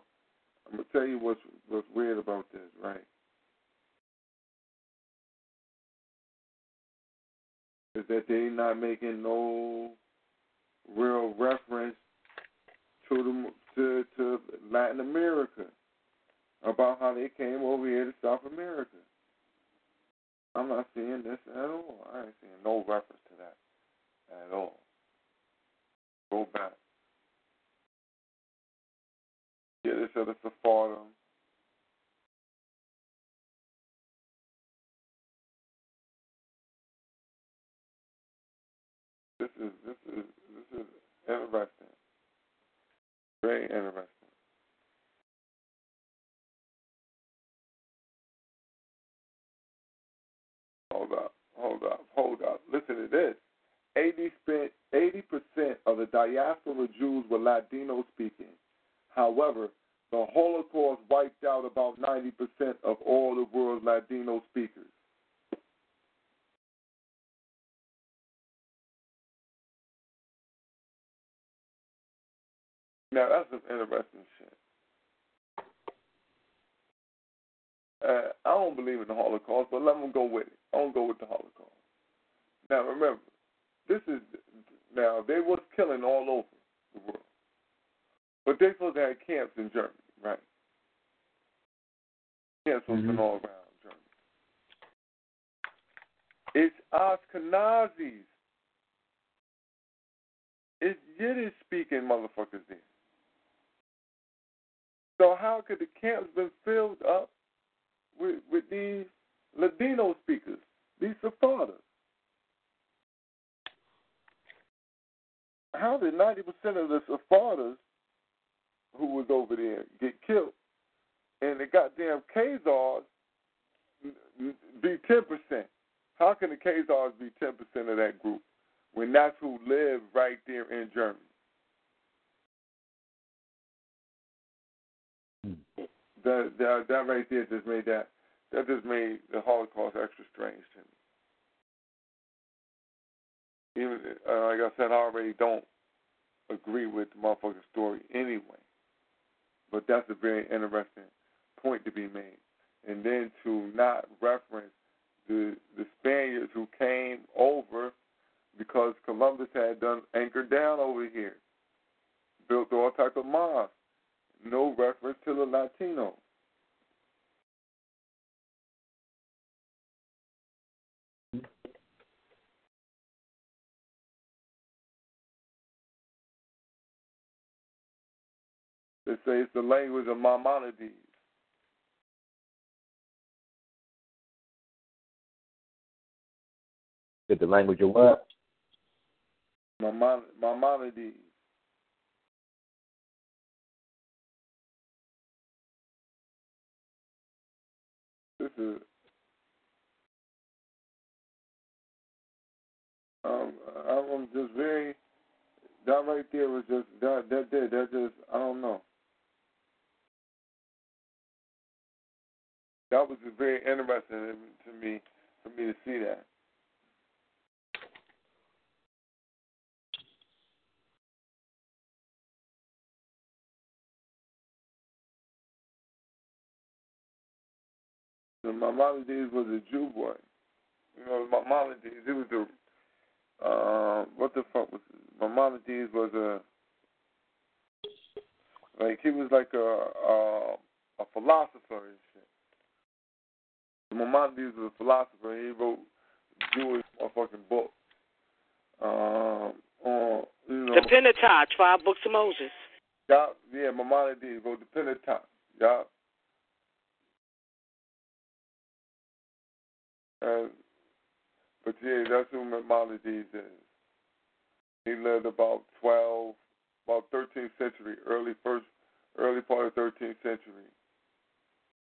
I'm gonna tell you what's what's weird about this, right? Is that they're not making no real reference to the to to Latin America about how they came over here to South America. I'm not seeing this at all. I ain't seeing no reference to that at all. Go back. Yeah, they said it's a Sephardim. This is this is this is interesting. Very interesting. Hold up, hold up, hold up. Listen to this. 80 spent 80% of the diaspora Jews were Ladino speaking. However, the Holocaust wiped out about 90% of all the world's Ladino speakers. Now, that's some interesting shit. Uh, I don't believe in the Holocaust, but let them go with it. I don't go with the Holocaust. Now, remember, this is now they was killing all over the world, but they supposed to have camps in Germany, right? Camps was mm-hmm. all around Germany. It's Ashkenazis. It's Yiddish speaking motherfuckers there. So how could the camps been filled up with, with these Ladino speakers, these Sephardics? How did 90% of the Sephardics who was over there get killed? And the goddamn Khazars be 10%. How can the Khazars be 10% of that group when that's who live right there in Germany? That, that that right there just made that that just made the Holocaust extra strange to me. Even uh, like I said, I already don't agree with the motherfucking story anyway. But that's a very interesting point to be made. And then to not reference the the Spaniards who came over because Columbus had done anchored down over here, built all type of mosques no reference to the Latino. They say it's the language of Maimonides. It's the language of what? Maimonides. Is um, I'm just very that right there was just that that did that just I don't know. That was very interesting to me for me to see that. And Maimonides was a Jew boy. You know, Maimonides, he was the, uh, what the fuck was, Maimonides was a, like, he was like a, a, a philosopher and shit. Maimonides was a philosopher. He wrote Jewish motherfucking books. Um, you know, the Pentateuch, five books of Moses. Yeah, yeah, Maimonides wrote the Pentateuch. Yeah. And, but yeah, that's who Maimonides is. He lived about 12, about 13th century, early first, early part of 13th century.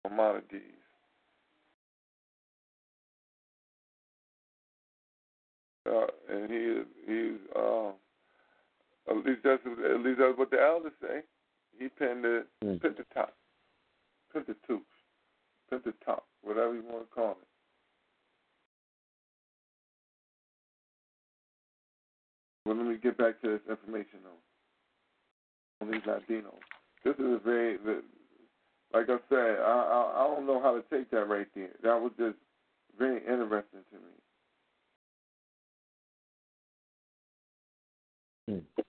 Maimonides. Uh, and he is he's uh, at least that's at least that's what the elders say. He penned the Mm. pinned the top, pinned the tooth, pinned the top, whatever you want to call it. Well, let me get back to this information though. On these Latinos, this is a very, the- like I said, I, I I don't know how to take that right there. That was just very interesting to me. Hmm.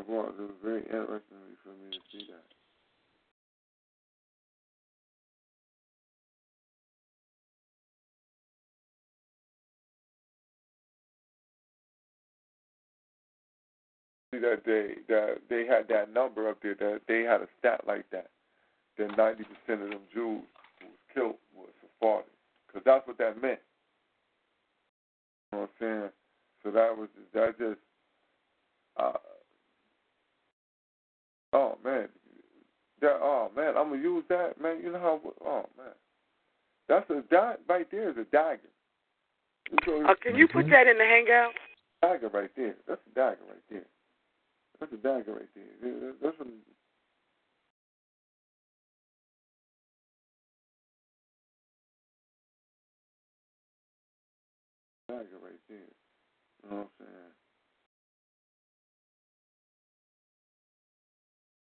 It was. It was very interesting for me to see that. That they that they had that number up there that they had a stat like that. That ninety percent of them Jews who was killed was Sephardi, because that's what that meant. You know what I'm saying? So that was that just. Uh, oh man, that oh man, I'm gonna use that man. You know how? Oh man, that's a that right there is a dagger. So, Uh, can you put that in the hangout? dagger right there. That's a dagger right there. That's a dagger right there. That's what. Dagger right there. You know what I'm saying?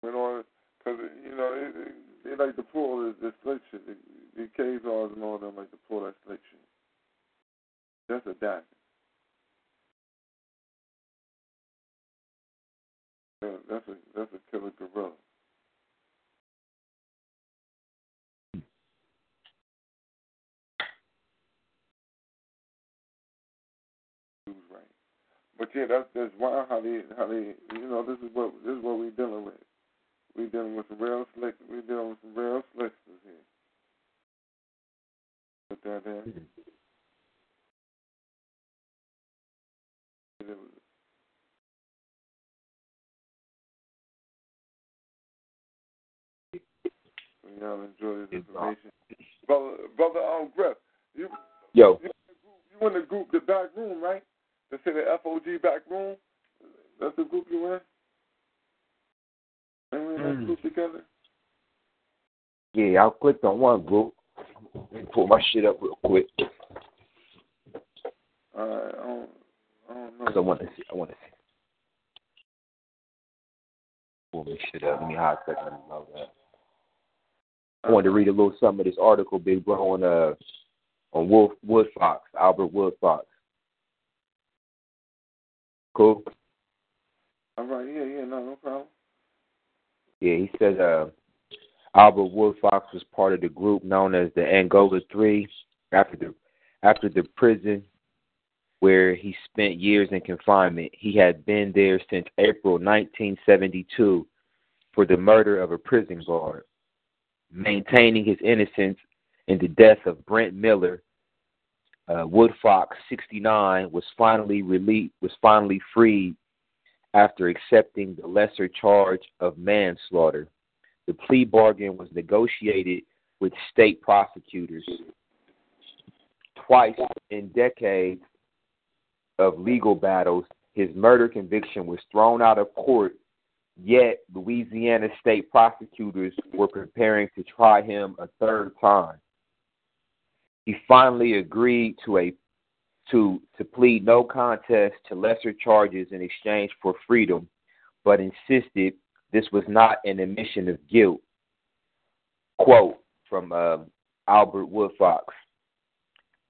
In order, because you know, it, it, they like to pull the, the slick shit. The, the cave laws and all them like to pull that slick shit. That's a dagger. Yeah, that's a that's a killer gorilla. Right. But yeah, that's that's wild how they how they you know this is what this is what we're dealing with. We're dealing with some real slick. We're dealing with some real slicksters here. Put that in. It So y'all enjoy this information, brother. Brother, um, Griff, you Yo, you in the group, the back room, right? They say the FOG back room. That's the group you in. And we in that Mm. group together. yeah, I clicked on one group. Let me pull my shit up real quick Uh, I don't, I don't know. because I want to see. I want to see. Pull my shit up. Let me hot second about that. I wanted to read a little something of this article, Big Bro, on uh on Wolf Woodfox, Albert Woodfox. Cool. All right, yeah, yeah, no, no problem. Yeah, he said uh, Albert Woodfox was part of the group known as the Angola Three after the after the prison where he spent years in confinement. He had been there since April 1972 for the murder of a prison guard, maintaining his innocence in the death of Brent Miller. Uh, Woodfox, 69, was finally released. Was finally freed after accepting the lesser charge of manslaughter. The plea bargain was negotiated with state prosecutors. Twice in decades of legal battles, his murder conviction was thrown out of court, yet Louisiana state prosecutors were preparing to try him a third time. He finally agreed to a to to plead no contest to lesser charges in exchange for freedom, but insisted this was not an admission of guilt. Quote from uh, Albert Woodfox.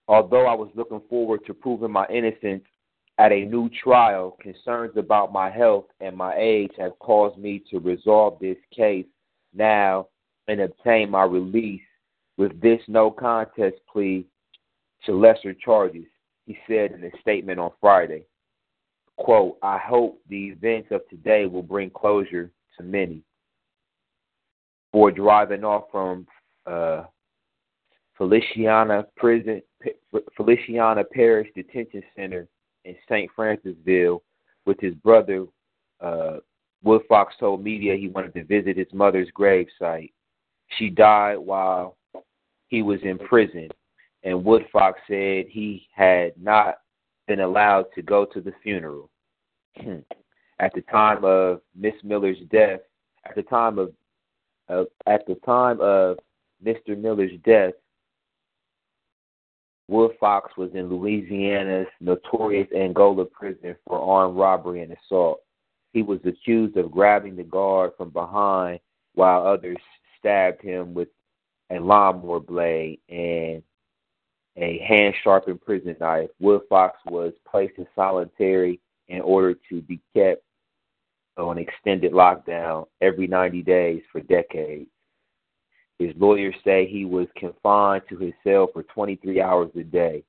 Although I was looking forward to proving my innocence at a new trial, concerns about my health and my age have caused me to resolve this case now and obtain my release with this no contest plea to lesser charges, he said in a statement on Friday. Quote, I hope the events of today will bring closure to many. For driving off from uh, Feliciana Prison, Feliciana Parish Detention Center in St. Francisville with his brother, uh, Woodfox told media he wanted to visit his mother's grave site. She died while he was in prison, and Woodfox said he had not been allowed to go to the funeral. at the time of Miss Miller's death, at the time of uh, at the time of Mr. Miller's death, Woodfox was in Louisiana's notorious Angola prison for armed robbery and assault. He was accused of grabbing the guard from behind while others stabbed him with a lawnmower blade and a hand sharpened prison knife. Woodfox was placed in solitary in order to be kept on extended lockdown every 90 days for decades. His lawyers say he was confined to his cell for 23 hours a day.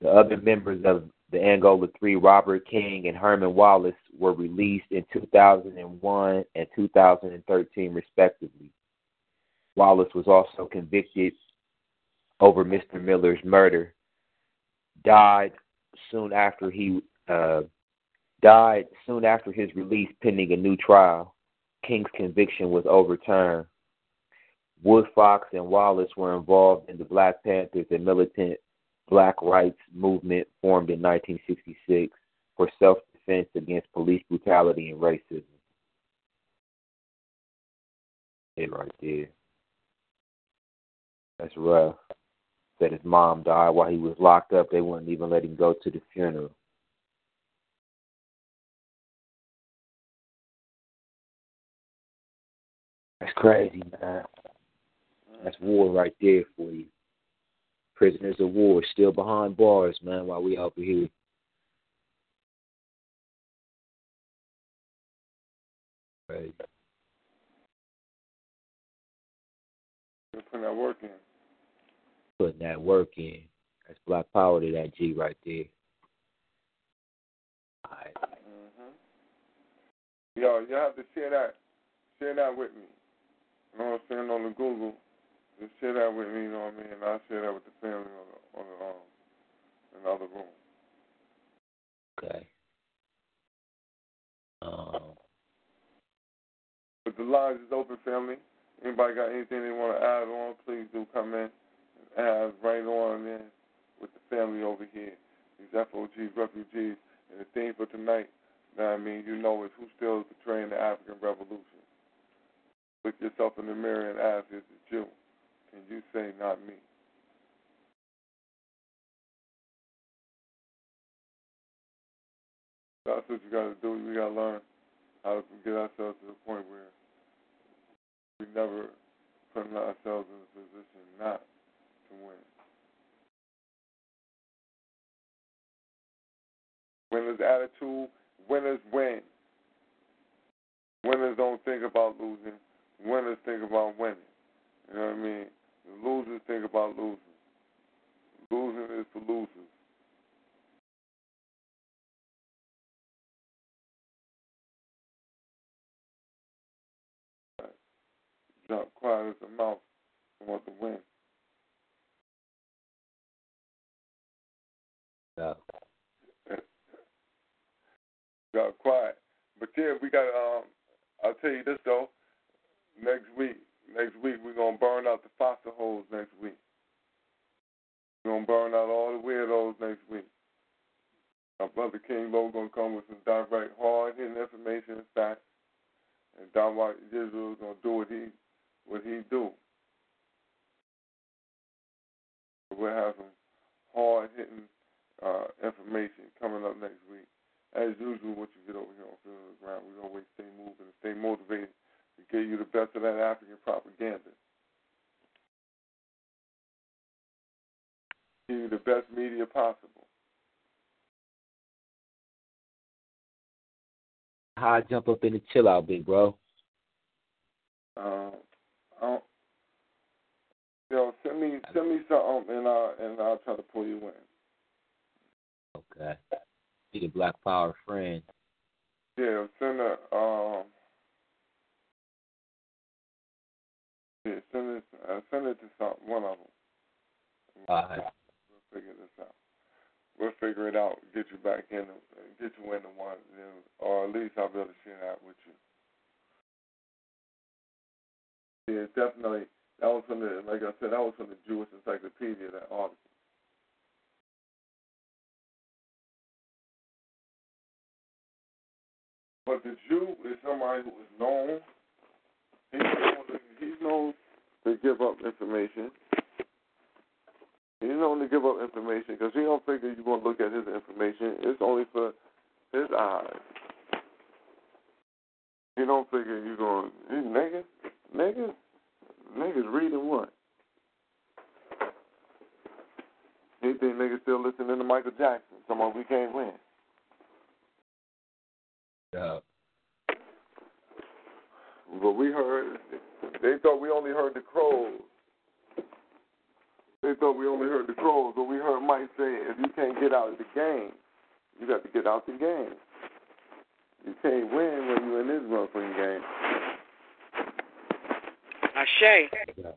The other members of the Angola Three, Robert King and Herman Wallace, were released in 2001 and 2013, respectively. Wallace was also convicted over Mr. Miller's murder. Died soon after he uh, died soon after his release, pending a new trial. King's conviction was overturned. Woodfox and Wallace were involved in the Black Panthers, a militant black rights movement formed in 1966 for self defense against police brutality and racism. It right there. That's rough. Said his mom died while he was locked up. They wouldn't even let him go to the funeral. That's crazy, man. That's war right there for you. Prisoners of war still behind bars, man, while we over here. Right. You're putting that work in. Putting that work in. That's black power to that G right there. All right. Mm-hmm. Yo, you have to share that. Share that with me. You know what I'm saying on the Google. Just share that with me. You know what I mean. And I'll share that with the family on the on the um in the other room. Okay. Um. But the lines is open, family. Anybody got anything they want to add on? Please do come in and add right on in with the family over here. These FOGs, refugees, and the theme for tonight. Now, I mean, you know, is who still is betraying the African Revolution. Look yourself in the mirror and ask, is it you? Can you say, not me? That's what you got to do. We got to learn how to get ourselves to the point where we never put ourselves in a position not to win. Winners' attitude, winners win. Winners don't think about losing. Winners think about winning. You know what I mean? Losers think about losing. Losing is for losers. Drop quiet as a mouse and want to win. Yeah. Got quiet. But yeah, we got um I'll tell you this though. Next week next week we're gonna burn out the fossil holes next week. We're gonna burn out all the weirdos next week. Our brother King Low gonna come with some direct hard hitting information and facts. And White Israel's gonna do what he what he do. We'll have some hard hitting uh, information coming up next week. As usual, what you get over here on of the Ground, we always stay moving and stay motivated to give you the best of that African propaganda. Give you the best media possible. How I jump up in the chill out, big bro. Um, I don't, yo, send me send me something and I'll and I'll try to pull you in. Okay. Be the Black Power friend. Yeah, send a um. Yeah, send it. Uh, send it to some one of them. Right. We'll figure this out. We'll figure it out. Get you back in. Get you in the one, then, or at least I'll be able to share that with you. Yeah, definitely. That was from the, like I said, that was from the Jewish Encyclopedia. That article. But the Jew is somebody who is known. He's known to, he's known to give up information. He's known to give up information because he don't figure you're going to look at his information. It's only for his eyes. He don't figure you're going, these niggas, niggas, niggas reading what? He think niggas still listening to Michael Jackson. Someone we can't win. Yeah. But we heard, they thought we only heard the crows. They thought we only heard the crows, but we heard Mike say, if you can't get out of the game, you got to get out the game. You can't win when you're in this motherfucking game. Ashe. Yeah. You know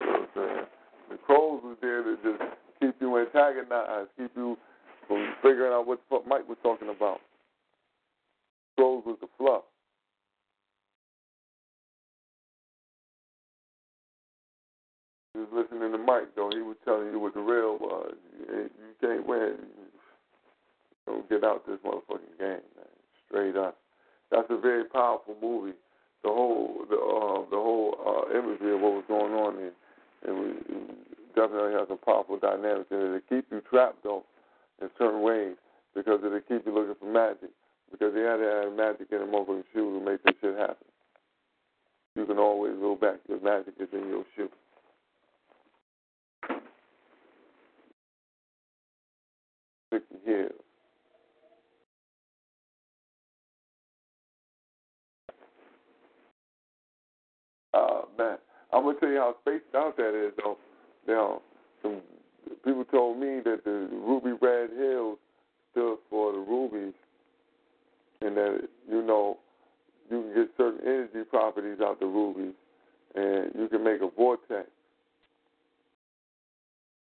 what I'm saying? The crows was there to just keep you antagonized, keep you from figuring out what the fuck Mike was talking about. Crows was the fluff. He was listening to Mike though. He was telling you what the real was. You, can't win. Don't get out this motherfucking game, man. Straight up. That's a very powerful movie. The whole the uh, the whole uh, imagery of what was going on there, and we it definitely has some powerful dynamics in it. It keep you trapped though, in certain ways, because it'll keep you looking for magic. Because they had to have magic in a motherfucking shoe to make this shit happen. You can always go back because magic is in your shoe. Sticky Hill. Uh, man, I'm gonna tell you how spaced out that is, though. Now, some people told me that the ruby red hills stood for the rubies, and that you know you can get certain energy properties out the rubies, and you can make a vortex.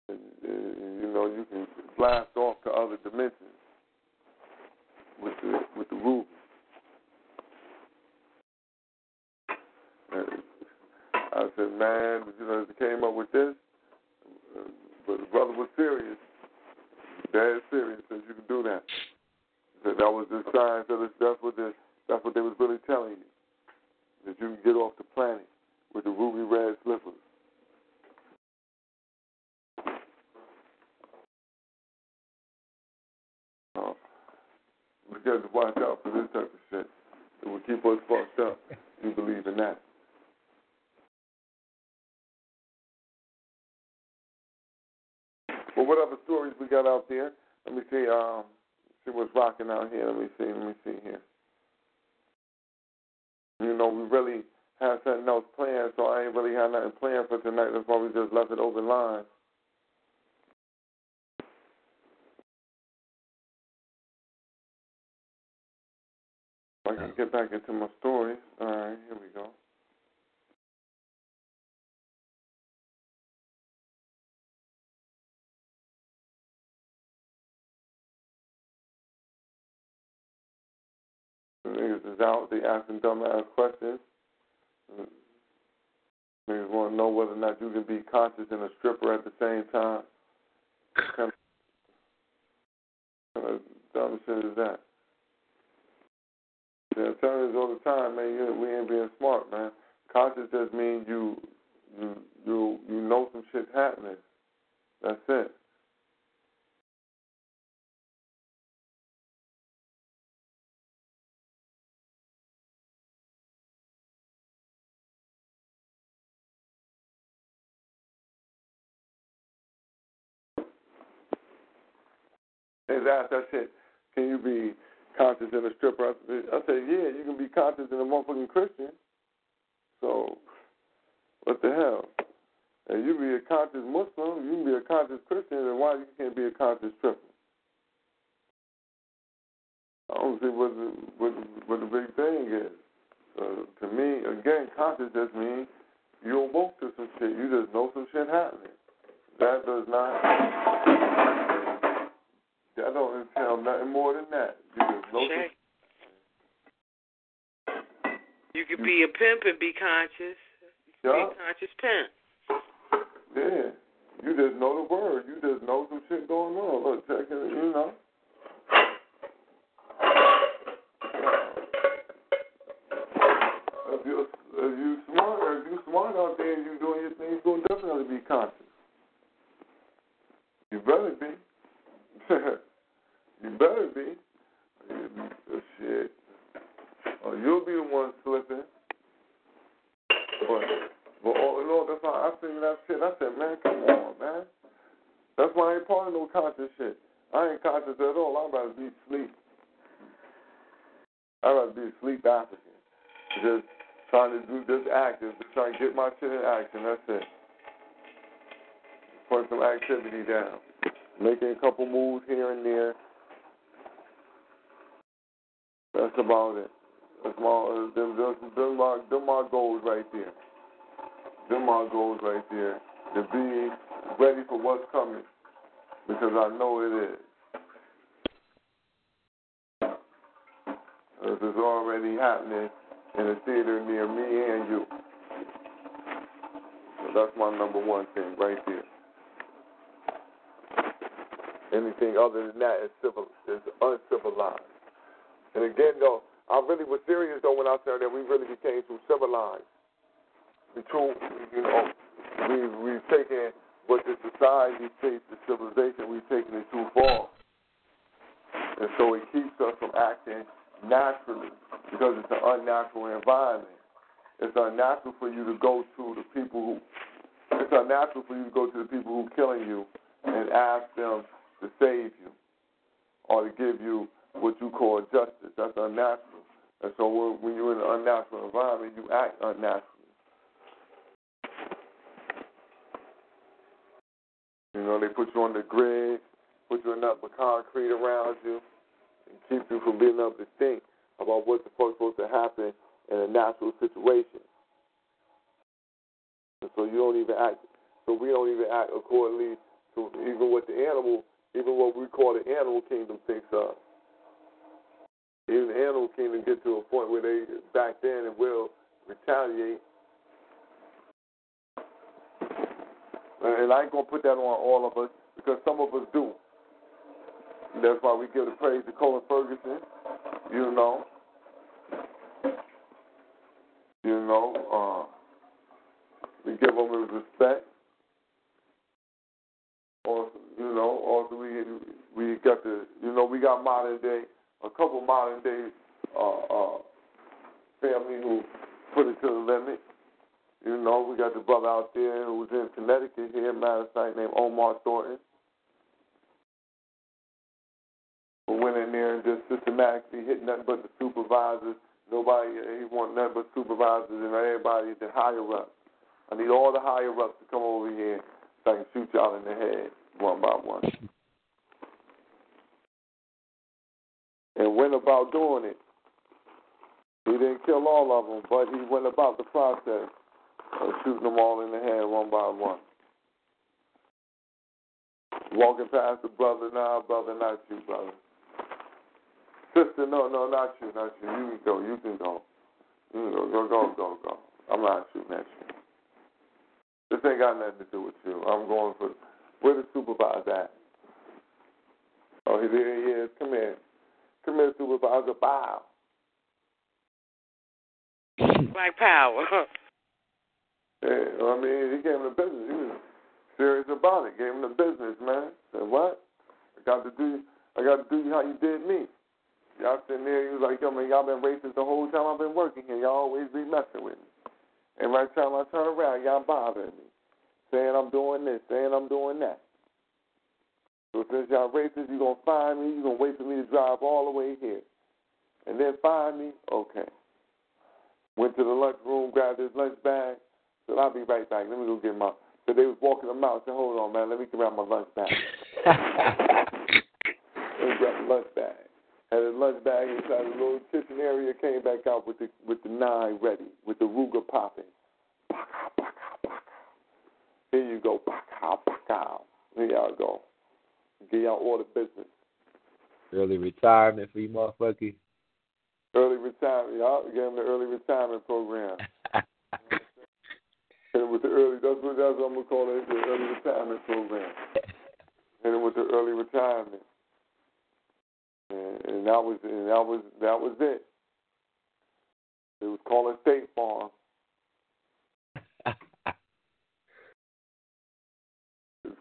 And, you know you can blast off to other dimensions with the with the ruby. Uh, I said, man, you know, they came up with this, but the brother was serious, dead serious, said you can do that. Said that was the sign. So that's what the, that's what they was really telling you, that you can get off the planet with the ruby red slippers. Uh, we got to watch out for this type of shit. It will keep us fucked up. You believe in that. Well, what other stories we got out there? Let me see. Um, see what's rocking out here. Let me see. Let me see here. You know, we really had something else planned, so I ain't really had nothing planned for tonight. That's why we just left it open line. I can get back into my stories. All right, here we go. Is out. They asking dumbass questions. Niggas want to know whether or not you can be conscious and a stripper at the same time. What kind of, dumb shit is that? Yeah, I tell you all the time, man. We ain't being smart, man. Conscious just means you, you, you, you know some shit's happening. That's it. Asked that shit. Can you be conscious in a stripper? I said, I said, yeah, you can be conscious in a motherfucking Christian. So, what the hell? And you be a conscious Muslim, you can be a conscious Christian, and why you can't be a conscious stripper? I don't see what the, what, the- what the big thing is. So, to me, again, conscious just means you awoke to some shit. You just know some shit happening. That does not. I don't entail nothing more than that. You, could be a pimp and be conscious. You yeah. Be conscious pimp. Yeah. You just know the word. You just know some shit going on. Look, check it, you know. If you're, if you smart, if you smart out there and you doing your thing, you're gonna definitely be conscious. You better be. you better be. Oh, shit. Oh, you'll be the one slipping. But, but oh, in all, that's why I seen that shit. I said, man, come on, man. That's why I ain't part of no conscious shit. I ain't conscious at all. I'd rather be asleep. I'd rather be asleep African. Just trying to do this active, just trying to get my shit in action. That's it. Put some activity down. Making a couple moves here and there. That's about it. That's my, them, them, them, my, them my goals right there. Them my goals right there. To be ready for what's coming. Because I know it is. This is already happening in a theater near me and you. So that's my number one thing right there. Anything other than that is civil is uncivilized. And again though, I really was serious though when I said that we really became too civilized. We too you know, we we've taken what the society takes the civilization, we've taken it too far. And so it keeps us from acting naturally because it's an unnatural environment. It's unnatural for you to go to the people who it's unnatural for you to go to the people who are killing you and ask them to save you or to give you what you call justice. That's unnatural. And so when you're in an unnatural environment, you act unnaturally. You know, they put you on the grid, put you in but concrete around you, and keep you from being able to think about what the fuck's supposed to happen in a natural situation. And so you don't even act. So we don't even act accordingly to even what the animal, even what we call the animal kingdom thinks of. Even animal kingdom get to a point where they back then and will retaliate. And I ain't gonna put that on all of us because some of us do. That's why we give the praise to Colin Ferguson. You know. You know, uh, we give him his respect. Or you know, also we we got the you know we got modern day a couple modern day uh, uh, family who put it to the limit. You know, we got the brother out there who's in Connecticut here, matter of named Omar Thornton. Who went in there and just systematically hit nothing but the supervisors. Nobody, he want nothing but supervisors and everybody, the higher ups. I need all the higher ups to come over here so I can shoot y'all in the head one by one. And went about doing it. He didn't kill all of them, but he went about the process of shooting them all in the head one by one. Walking past the brother, nah, brother, not you, brother. Sister, no, no, not you, not you. You can go, you can go. You can go, go, go, go, go. I'm not shooting at you. This ain't got nothing to do with you. I'm going for where the supervisor at? Oh, he is. Come here. Here, supervisor. Bow. Black power. Yeah, I mean, he gave him the business. He was serious about it. Gave him the business, man. Said what? I got to do. I got to do you how you did me. Y'all sitting there. He was like, yo, man, y'all been racist the whole time I've been working here. Y'all always be messing with me. And right time I turn around, y'all bothering me, saying I'm doing this, saying I'm doing that. So since y'all racist, you're gonna find me. You're gonna wait for me to drive all the way here, and then find me. Okay. Went to the lunch room, grabbed his lunch bag. Said, I'll be right back. Let me go get my. So they was walking them out. Said, hold on, man. Let me grab my lunch bag. and grab the lunch bag. Had his lunch bag inside the little kitchen area. Came back out with the with the nine ready, with the Ruger popping. Here you go. Here y'all go. Get y'all all the business. Early retirement for you motherfuckers. Early retirement. Y'all gave him the early retirement program. And with the early, that's what, that's what I'm gonna call it, the early retirement program. And with the early retirement, and, and that was and that was that was it. It was calling State Farm.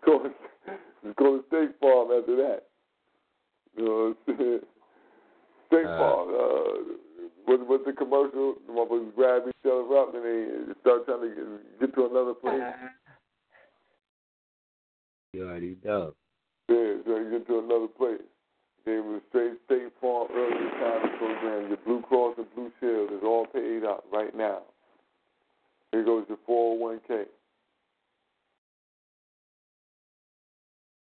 going, going to State Farm after that. You know what I'm saying? State Uh. Farm. Uh, with, with the commercial, the motherfuckers grab each other up and they start trying to get, get to another place. You already know. Yeah, so you get to another place. They was straight State Farm early retirement program. Your Blue Cross and Blue Shield is all paid out right now. Here goes your 401k.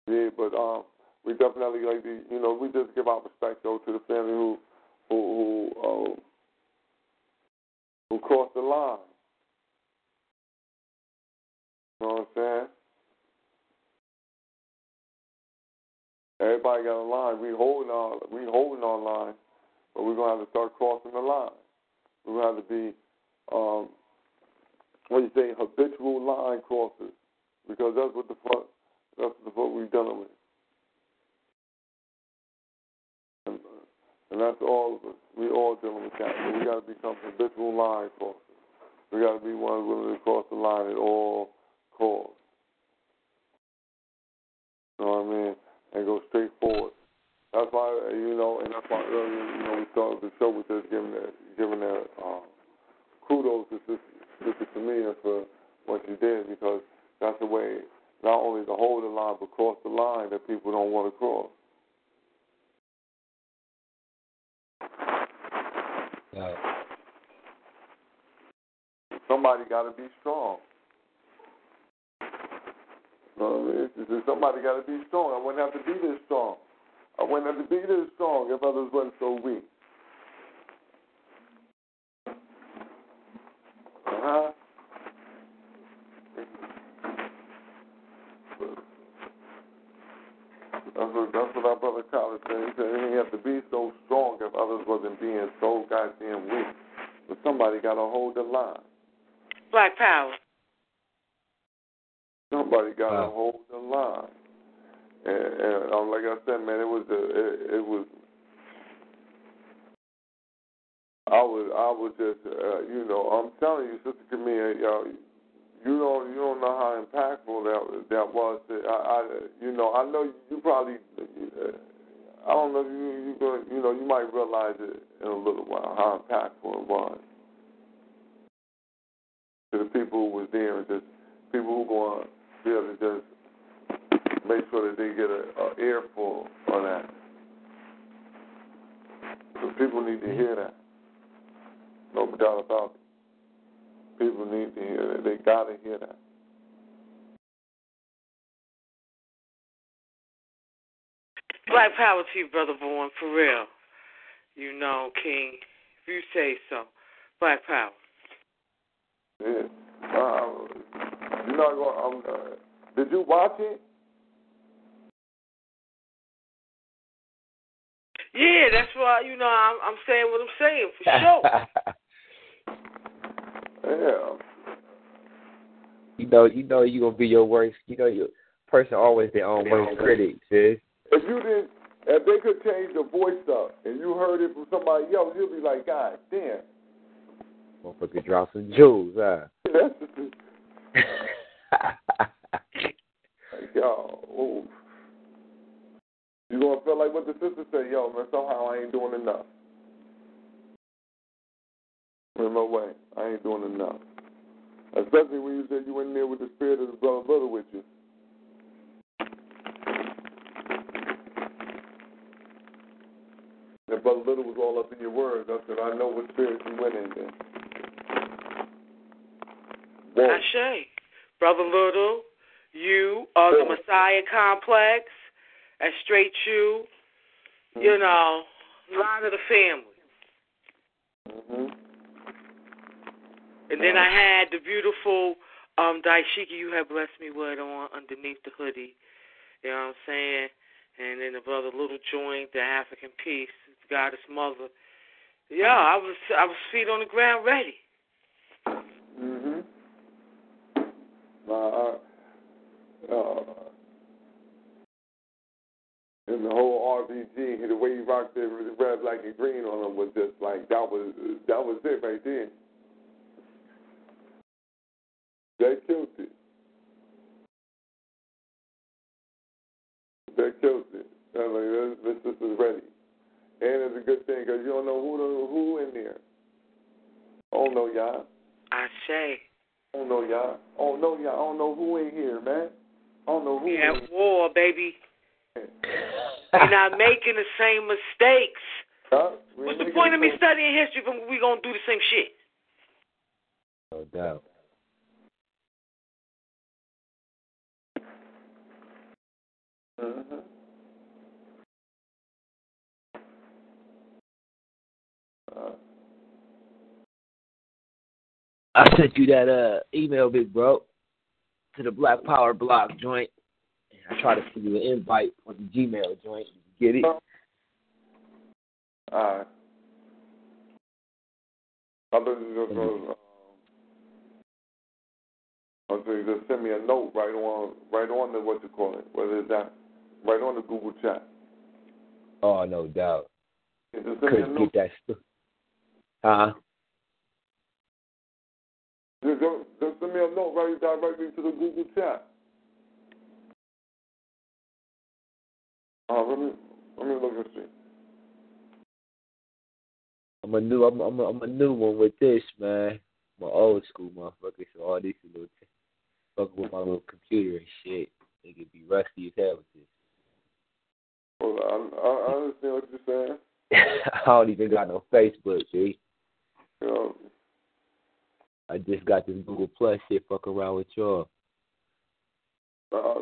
Yeah, but um, we definitely like to, you know, we just give our respect though to the family who, who, who, uh, who crossed the line. You know what I'm saying? Everybody got a line. We holding on. We holding on line, but we're gonna have to start crossing the line. We're gonna have to be, um, what do you say, habitual line crossers, because that's what the fuck. That's the fuck we're dealing with. And, and that's all of us. We all dealing with that. We got to become habitual line crossers. We got to be ones willing to cross the line at all costs. You know what I mean? And go straight forward. That's why you know, and that's why earlier you know we started the show with just giving that giving that um, kudos to Sister, Sister Tamia for what she did because that's the way not only to hold the line but cross the line that people don't want to cross. Right. Somebody got to be strong. You know what I mean? It's just somebody got to be strong. I wouldn't have to be this strong. I wouldn't have to be this strong if others weren't so weak. Uh-huh. That's what, that's what our brother Collins said. He said he didn't have to be so strong if others wasn't being so goddamn weak. But somebody got to hold the line. Black Power. Somebody got to Wow. hold the line. And, and um, like I said, man, it was a, it, it was. I was, I was just, uh, you know, I'm telling you, Sister Camille, y'all, you don't, you don't know how impactful that that was. I, I you know, I know you probably, uh, I don't know, if you, you, gonna, you know, you might realize it in a little while how impactful it was to the people who was there and just people who going to be able to just make sure that they get a, a earful of that. So people need to hear that. No doubt about it. People need to hear that. They got to hear that. Black Power to you, Brother Bourne, for real. You know, King, if you say so. Black Power. Yeah. Uh, you're not going. Um, uh, did you watch it? Yeah, that's why, you know, I'm, I'm saying what I'm saying, for sure. Yeah. you know, you know, you gonna be your worst. You know, your person always their own worst critic, sis. If you didn't, if they could change the voice up and you heard it from somebody else, you'll be like, God damn. Motherfucker drop some jewels, huh? That's just, like, yo, ooh. You gonna feel like what the sister said, yo, man, somehow I ain't doing enough. In no way, I ain't doing enough. Especially when you said you went in there with the spirit of the brother brother with you. Brother Little was all up in your words. I said, I know what spirit you went in. Whoa. Ashe. Brother Little, you are the Messiah Complex, a straight you, you know, line of the family. Mm-hmm. And then I had the beautiful um dashiki you had blessed me with on underneath the hoodie. You know what I'm saying? And then the brother little joint, the African the goddess mother. Yeah, I was I was feet on the ground ready. Mhm. Uh, uh, and the whole RBG, the way he rocked it, red, black, and green on him was just like that was that was it right then. They killed it. They killed it. I'm like, this, this, this is ready good thing because you don't know who the, who in there. I don't know y'all. I say. I don't know y'all. I don't know y'all. I don't know who in here, man. I don't know who. We in at war, baby. We're not making the same mistakes. Huh? What's the making point of me some- studying history if we gonna do the same shit? No doubt. Mhm. I sent you that uh email, big bro, to the Black Power Block joint. I tried to send you an invite on the Gmail joint. You get it? all right. I thought you just gonna, I thought you just send me a note right on, right on the what you call it, what is that? Right on the Google chat. Oh, no doubt. Just send me a Couldn't note. get that stuff. Huh? Just, just, just send me a note right directly to the Google chat. Uh, let me let me look and see. I'm a new. I'm. I'm a, I'm a new one with this, man. I'm an old school motherfucker, so all these little t- fucking with my little computer and shit. They could be rusty as hell with this. Well, I, I, I understand what you're saying. I don't even got no Facebook, G. I just got this Google Plus shit. Fuck around with y'all. uh,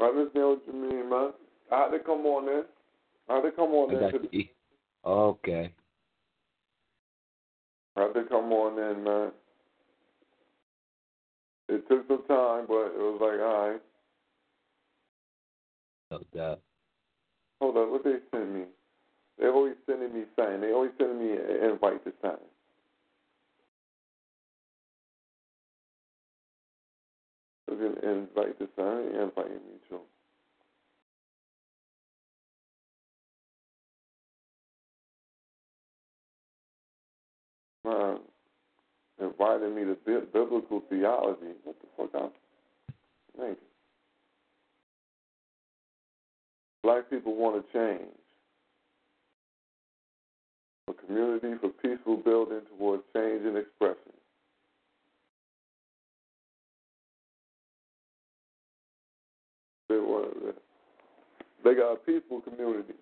I understand what you mean, man. I had to come on there. I had to come on I there. the. Okay. I had to come on in, man. It took some time, but it was like, all right. No doubt. Hold on, what they send me? They always sending me sign. They always sending me an invite to sign. An invite to sign. They inviting me too. Inviting me to bi- biblical theology. What the fuck? I'm thinking. Black people want to change. A community for peaceful building towards change and expression. They want they got a peaceful community.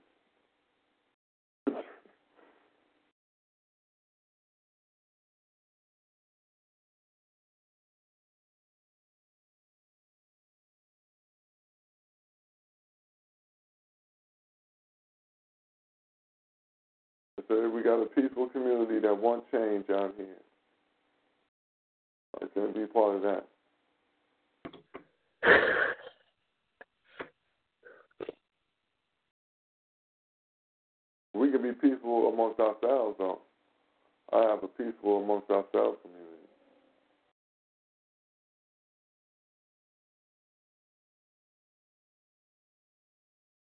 Say we got a peaceful community that want change out here. I can be part of that. We can be peaceful amongst ourselves, though. I have a peaceful amongst ourselves community.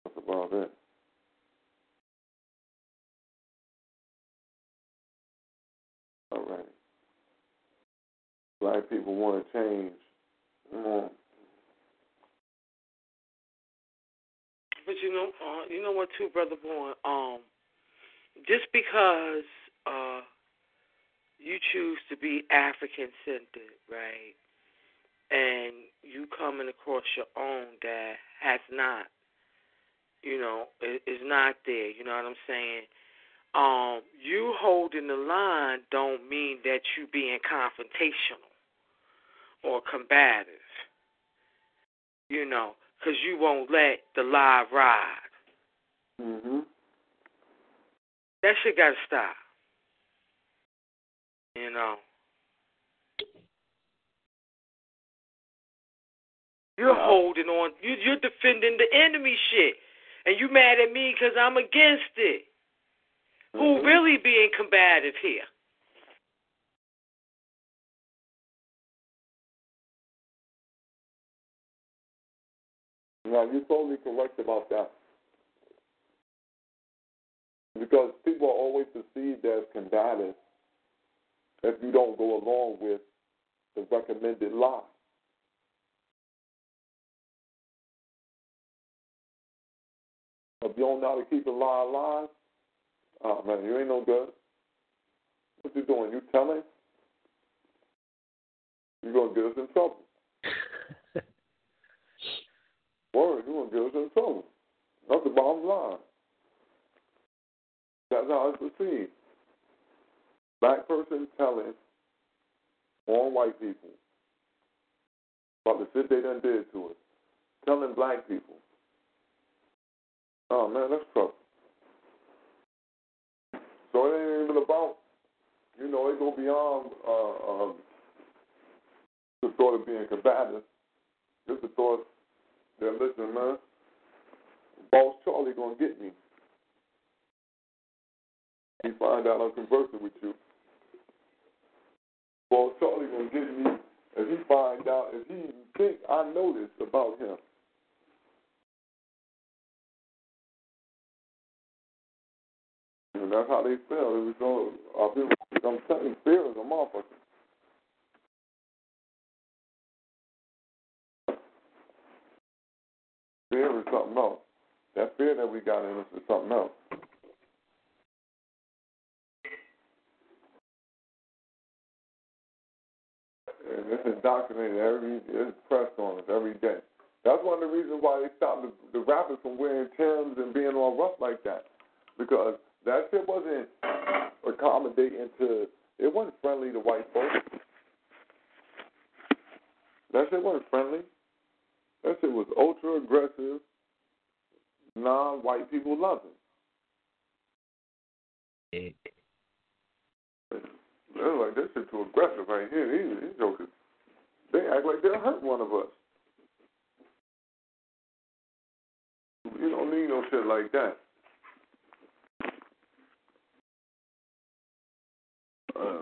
That's about it. All right. Black people want to change. Mm. But you know, uh, you know what, too, brother born. Um, just because uh, you choose to be African centered, right, and you coming across your own that has not, you know, is not there. You know what I'm saying? Um, you holding the line don't mean that you being confrontational or combative. You know, because you won't let the lie ride. Mm-hmm. That shit got to stop. You know. You're holding on. You, you're defending the enemy shit. And you mad at me because I'm against it. Who really being combative here? Now, you're totally correct about that. Because people are always perceived as combative if you don't go along with the recommended lie. If you don't know how to keep a lie alive, Oh man, you ain't no good. What you doing? You telling? You gonna get us in trouble. Word, you gonna get us in trouble. That's the bottom line. That's how it's perceived. Black person telling all white people about the shit they done did to us. Telling black people. Oh man, that's trouble. So it ain't even about, you know, it go beyond uh, um, the thought of being combative. Just the thought that, listen, man, Boss Charlie gonna get me. He find out I'm conversing with you. Boss Charlie gonna get me if he find out, if he think I know this about him. And that's how they feel. It was all, I've been, I'm telling fear is a motherfucker. Fear is something else. That fear that we got in us is something else. And it's indoctrinated every, it's pressed on us every day. That's one of the reasons why they stopped the, the rappers from wearing Timbs and being all rough like that. Because that shit wasn't accommodating to, it wasn't friendly to white folks. That shit wasn't friendly. That shit was ultra aggressive, non white people loving. Yeah. They're like, this shit too aggressive right here. These, these jokers, they act like they'll hurt one of us. You don't need no shit like that. Uh,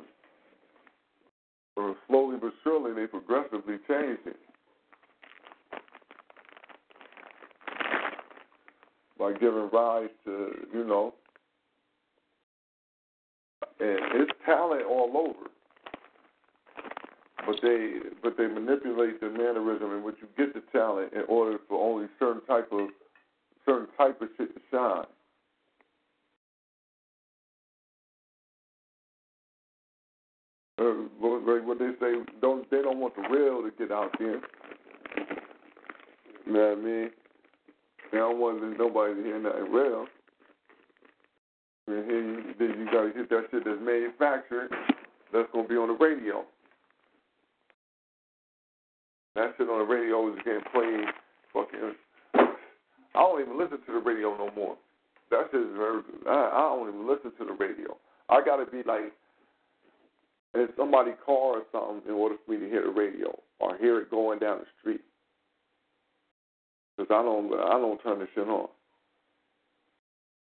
slowly but surely, they progressively changed it. By giving rise to, you know, and it's talent all over. But they but they manipulate the mannerism in which you get the talent in order for only certain type of certain type of shit to shine. Uh, what they say, don't they don't want the real to get out there. You know what I mean? They don't nobody to hear nothing real. And here you, then you gotta get that shit that's manufactured that's gonna be on the radio. That shit on the radio is getting played fucking I don't even listen to the radio no more. That shit is very I, I don't even listen to the radio. I gotta be like in somebody's car or something in order for me to hear the radio or hear it going down the street. Because I don't I don't turn the shit on.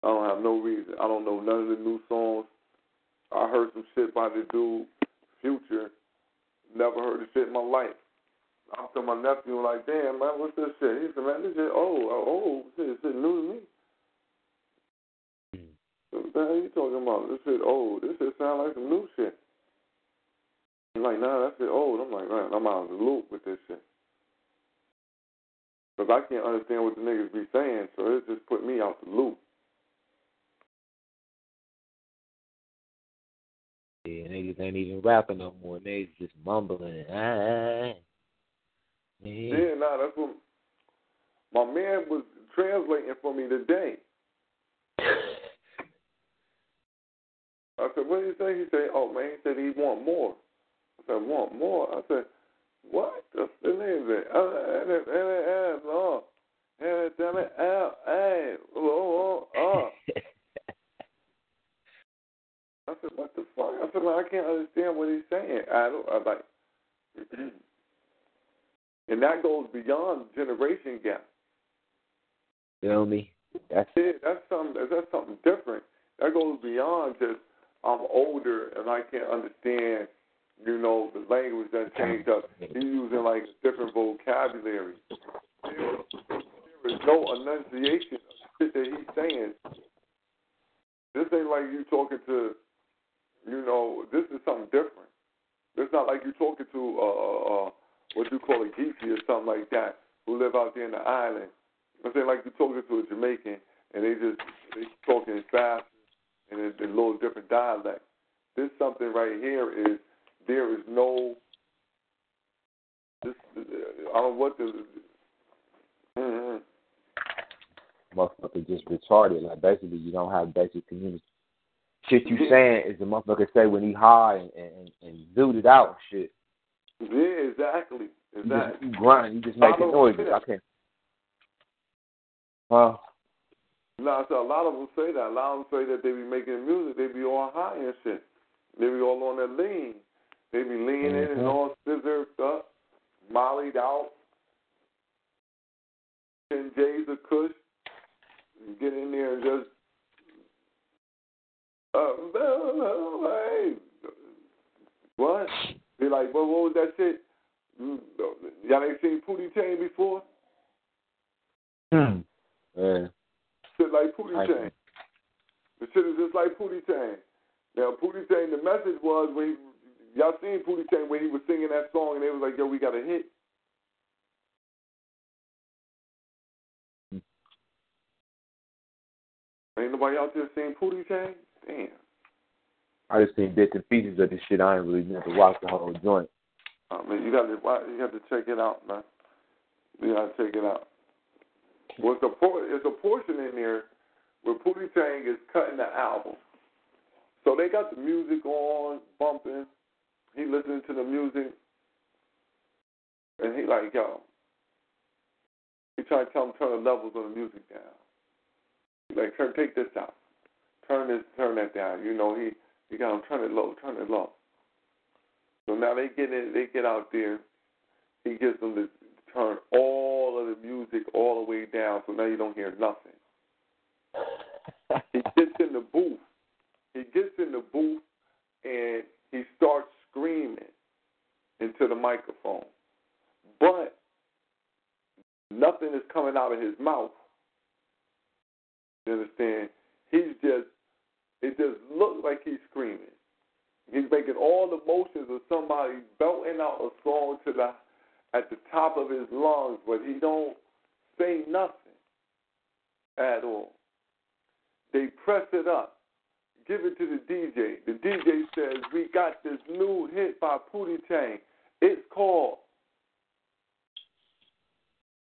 I don't have no reason. I don't know none of the new songs. I heard some shit by the dude Future. Never heard the shit in my life. I told my nephew like, damn man, what's this shit? He said, man, this shit old, oh shit, this shit new to me. Hmm. What the hell you talking about? This shit old. This shit sound like some new shit. I'm like, nah, that shit old. I'm like, man, I'm out of the loop with this shit. Because I can't understand what the niggas be saying, so it just put me out the loop. Yeah, niggas ain't even rapping no more. Niggas just mumbling. Ah, yeah. Yeah, nah, that's what my man was translating for me today. I said, what did he say? He said, oh man, he said he want more. I said, want more? I said, what? The name uh, of it. I said, what the fuck? I said, man, I can't understand what he's saying. I don't, I like, and that goes beyond generation gap. Feel me? That's Yeah, that's something. That's something different. That goes beyond just I'm older and I can't understand. You know the language that changed up. He's using like different vocabulary. There, there is no enunciation of shit that he's saying. This ain't like you talking to. You know, this is something different. It's not like you talking to uh, uh, uh what you call a geeky or something like that who live out there in the island. I'm saying like you talking to a Jamaican and they just they talking fast and it's a little different dialect. This something right here is there is no. This I don't know what the. Motherfucker just retarded. Like basically, you don't have basic community. Shit you saying is the motherfucker say when he high and and, and zooted out shit. Yeah, exactly. You Exactly. just you grunting, you just making noises. I can't. Huh? No, so a lot of them say that. A lot of them say that they be making music, they be all high and shit. They be all on their lean. They be leaning in and all scissored up, mollied out. Ten J's of Kush. You get in there and just. Uh, hey. What? Be like, well, what was that shit? Mm, Y'all ain't seen Pootie Tang before? Hmm. Yeah. Shit like Pootie I Tang. The shit is just like Pootie Tang. Now, Pootie Tang, the message was when he, y'all seen Pootie Tang when he was singing that song and they was like, yo, we got a hit. Hmm. Ain't nobody out there saying Pootie Tang? Damn. I just seen bits and pieces of this shit. I ain't really need to watch the whole joint. Oh, I mean, you got to you got to check it out, man. You got to check it out. Well, it's a por- it's a portion in there where Pootie Tang is cutting the album. So they got the music on, bumping. He listening to the music, and he like, yo. He trying to tell him turn the levels on the music down. He like, turn, take this out, turn this, turn that down. You know, he he got him turn it low, turn it low. So now they get in, they get out there. He gets them to turn all of the music all the way down, so now you don't hear nothing. he gets in the booth. He gets in the booth and he starts screaming into the microphone, but nothing is coming out of his mouth. You understand? He's just. It just looks like he's screaming. He's making all the motions of somebody belting out a song to the at the top of his lungs, but he don't say nothing at all. They press it up, give it to the DJ. The DJ says, "We got this new hit by Pootie Tang. It's called."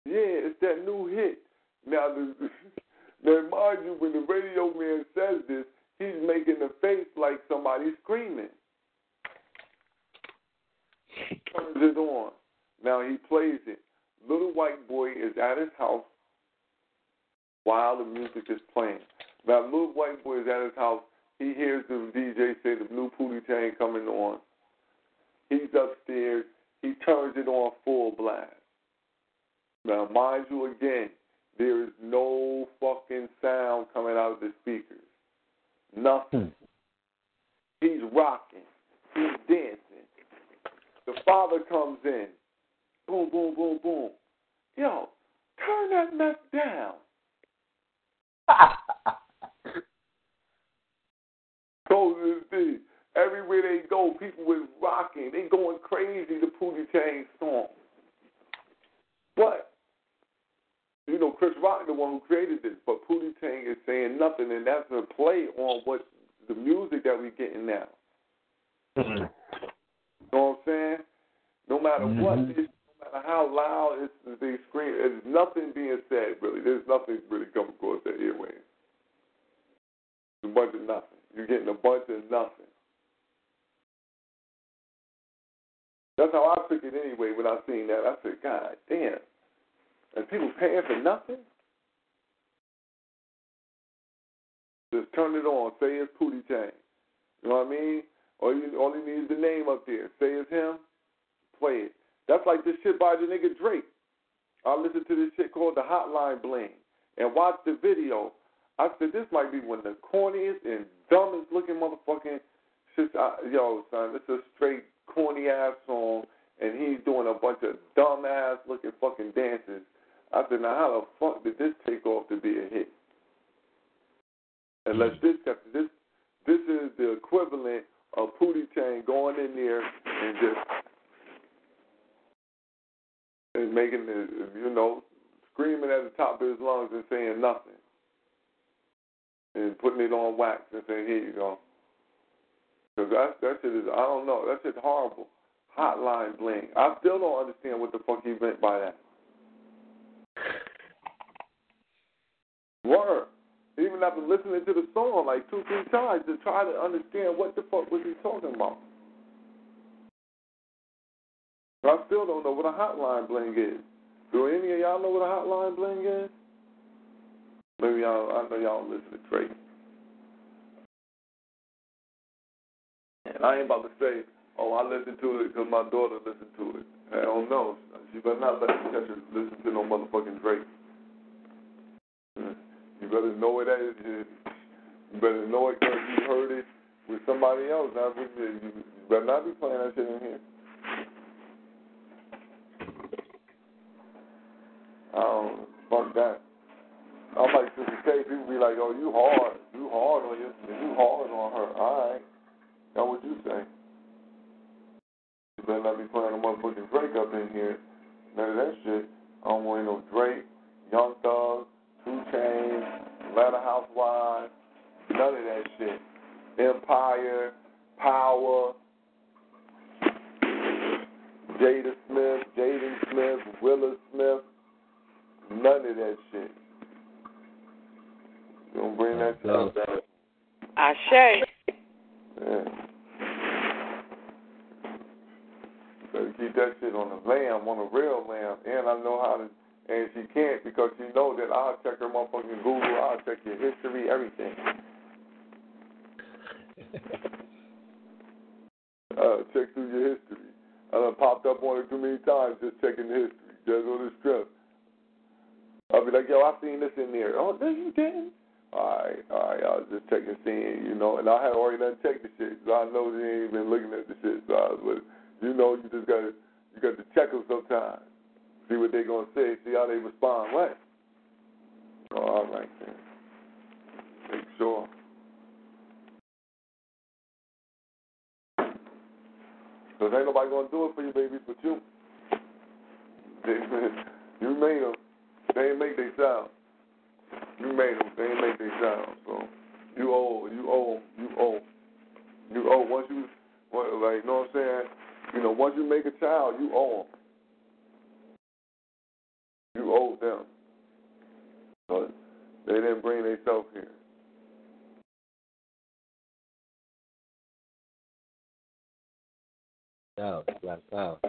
Yeah, it's that new hit. Now, the, now mind you, when the radio man says this, he's making a face like somebody screaming. Turns it on. Now he plays it. Little white boy is at his house while the music is playing. Now little white boy is at his house. He hears the DJ say the new Pootie Tang coming on. He's upstairs. He turns it on full blast. Now mind you again, there is no fucking sound coming out of the speakers. Nothing. Hmm. He's rocking. He's dancing. The father comes in. Boom, boom, boom, boom. Yo, turn that mess down. so this thing. Everywhere they go, people was rocking. They going crazy to Pootie Tang's song. But you know, Chris Rock, the one who created this, but Pootie Tang is saying nothing, and that's a play on what the music that we're getting now. Mm-hmm. You know what I'm saying? No matter what, Mhm. it's, no matter how loud it's, they scream, there's nothing being said, really. There's nothing really coming across airway. It's a bunch of nothing. You're getting a bunch of nothing. That's how I took it anyway when I seen that. I said, God damn. And people paying for nothing? Just turn it on. Say it's Pootie Tang. You know what I mean? All you all he needs is the name up there. Say it's him. Play it. That's like this shit by the nigga Drake. I listened to this shit called the Hotline Bling and watched the video. I said this might be one of the corniest and dumbest looking motherfucking shit. I, yo, son, is a straight corny ass song, and he's doing a bunch of dumb ass looking fucking dances. I said, now how the fuck did this take off to be a hit? Unless hmm. this this this is the equivalent of Pootie Tang going in there and just and making the you know screaming at the top of his lungs and saying nothing. And putting it on wax and saying, "Here you go." Because that that shit is I don't know that shit's horrible. Hotline bling. I still don't understand what the fuck he meant by that. Word. Even after listening to the song like two, three times to try to understand what the fuck was he talking about. I still don't know what a hotline bling is. Do any of y'all know what a hotline bling is? Maybe y'all, I know y'all listen to Drake. And I ain't about to say, oh, I listened to it because my daughter listened to it. Hell no. She better not let me catch her listen to no motherfucking Drake. Hmm. You better know it as you better know it because you heard it with somebody else. Not with you. You better not be playing that shit in here. I don't fuck that. I'm like Sister K. People be like, "Oh, you hard, you hard on you, you hard on her." All right, that's what you say. You better not be playing a motherfucking Drake up in here. None of that shit. I don't want no Drake, Young Thug, 2 Chainz, Atlanta Housewives, none of that shit. Empire, Power, Jada Smith, Jaden Smith, Willow Smith, none of that shit. You don't bring that shit up. Ashe. Yeah. Better keep that shit on the lamb, on the real lamb. And I know how to, and she can't because she know that I'll check her motherfucking Google, I'll check your history, everything. uh, check through your history. I done popped up on it too many times just checking the history, just on the strip. I'll be like, yo, I seen this in there. Oh, no, you didn't. All right, all right, I was just checking, seeing, you know, and I had already done checked the shit, so I know they ain't even looking at the shit. So I was, but you know, you just gotta, you got to check them sometimes, see what they gonna say, see how they respond. What? Oh, all right then. Make sure. Cause ain't nobody gonna do it for you, babies, but you. you made them. They ain't make they sound. You made them. They make they sound. So you owe. You owe. You owe. You owe. Once you, like, you know what I'm saying? You know, once you make a child, you owe them. You owe them. But they didn't bring themselves here. Out, black out.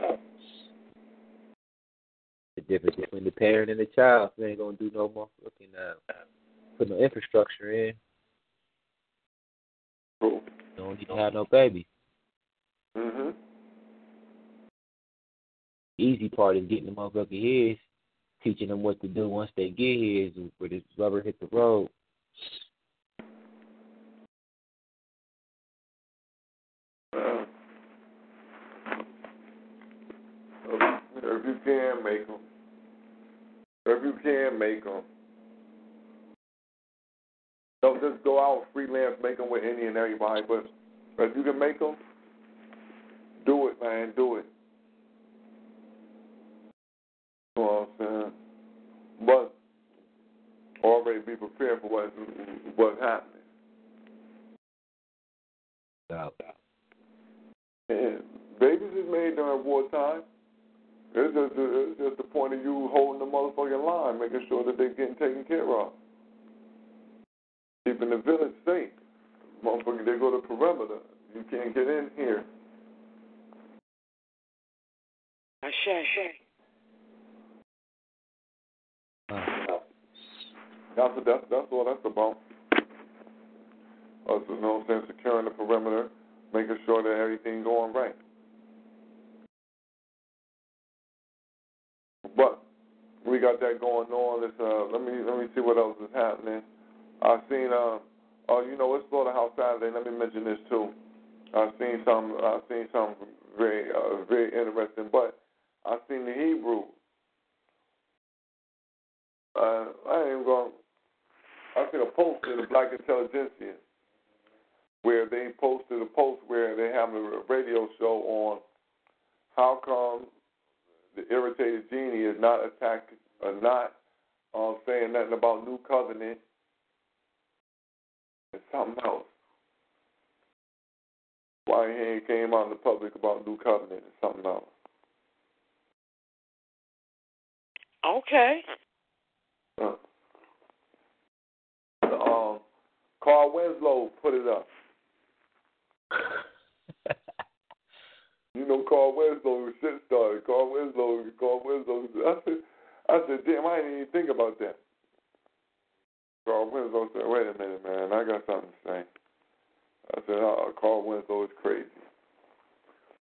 Difference between the parent and the child. They ain't gonna do no more looking uh put no infrastructure in. Cool. Don't need to have no baby. Mhm. Easy part is getting the motherfucker here, teaching them what to do once they get here is where this rubber hit the road. Uh, if you can make them, if you can make them, don't just go out freelance, make them with any and everybody. But if you can make them, do it, man, do it. You know what I'm saying? But already be prepared for what's what's happening. Out. And babies is made during wartime. It's just, it's just the point of you holding the motherfucking line, making sure that they're getting taken care of. Keeping the village safe. Motherfucker, they go to perimeter. You can't get in here. Ashe. That's what that's, that's what that's about. Uh, so, you know what I'm saying? Securing the perimeter, making sure that everything going right. We got that going on. Let's uh, let me let me see what else is happening. I've seen uh oh you know it's Slaughterhouse Saturday. Let me mention this too. I've seen some I've seen some very uh, very interesting. But I've seen the Hebrew. Uh, I ain't going. I seen a post in the Black Intelligentsia where they posted a post where they have a radio show on how come the irritated genie is not attacking or not um, saying nothing about new covenant It's something else. Why he ain't came out in the public about New Covenant is something else. Okay. Uh, um, Carl Winslow put it up. You know Carl Winslow shit started. Carl Winslow, Carl Winslow. I said, I said, damn, I didn't even think about that. Carl Winslow said, wait a minute, man, I got something to say. I said, oh, Carl Winslow is crazy.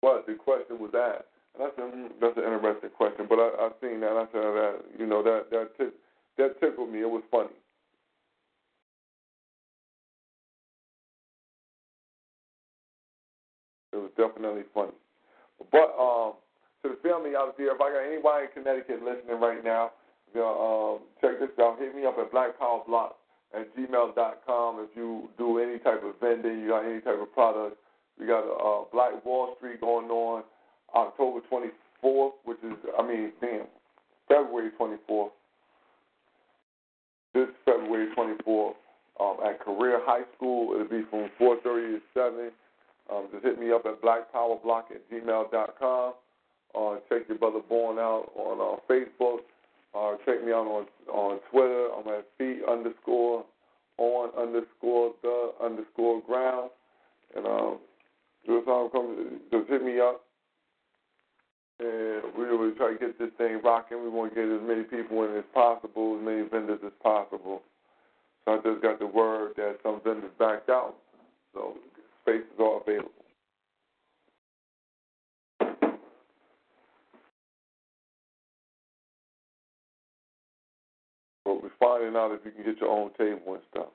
But the question was asked. And I said, mm, that's an interesting question. But I, I seen that. I said that you know that that tick, that tickled me. It was funny. It was definitely funny. But um, to the family out there, if I got anybody in Connecticut listening right now, you know, um, check this out. Hit me up at blackpowerblock at gmail.com if you do any type of vending, you got any type of product. We got a uh, Black Wall Street going on October 24th, which is, I mean, damn, February 24th. This February 24th um, at Career High School. It'll be from 4.30 to 7. Um, just hit me up at blackpowerblock at gmail gmail.com. Uh, check your brother Born out on uh, Facebook. Uh, check me out on on Twitter. I'm at feet underscore on underscore the underscore ground. And um, just, come, just hit me up and we will try to get this thing rocking. We want to get as many people in as possible, as many vendors as possible. So I just got the word that some vendors backed out, so spaces are available. But we're finding out if you can get your own table and stuff.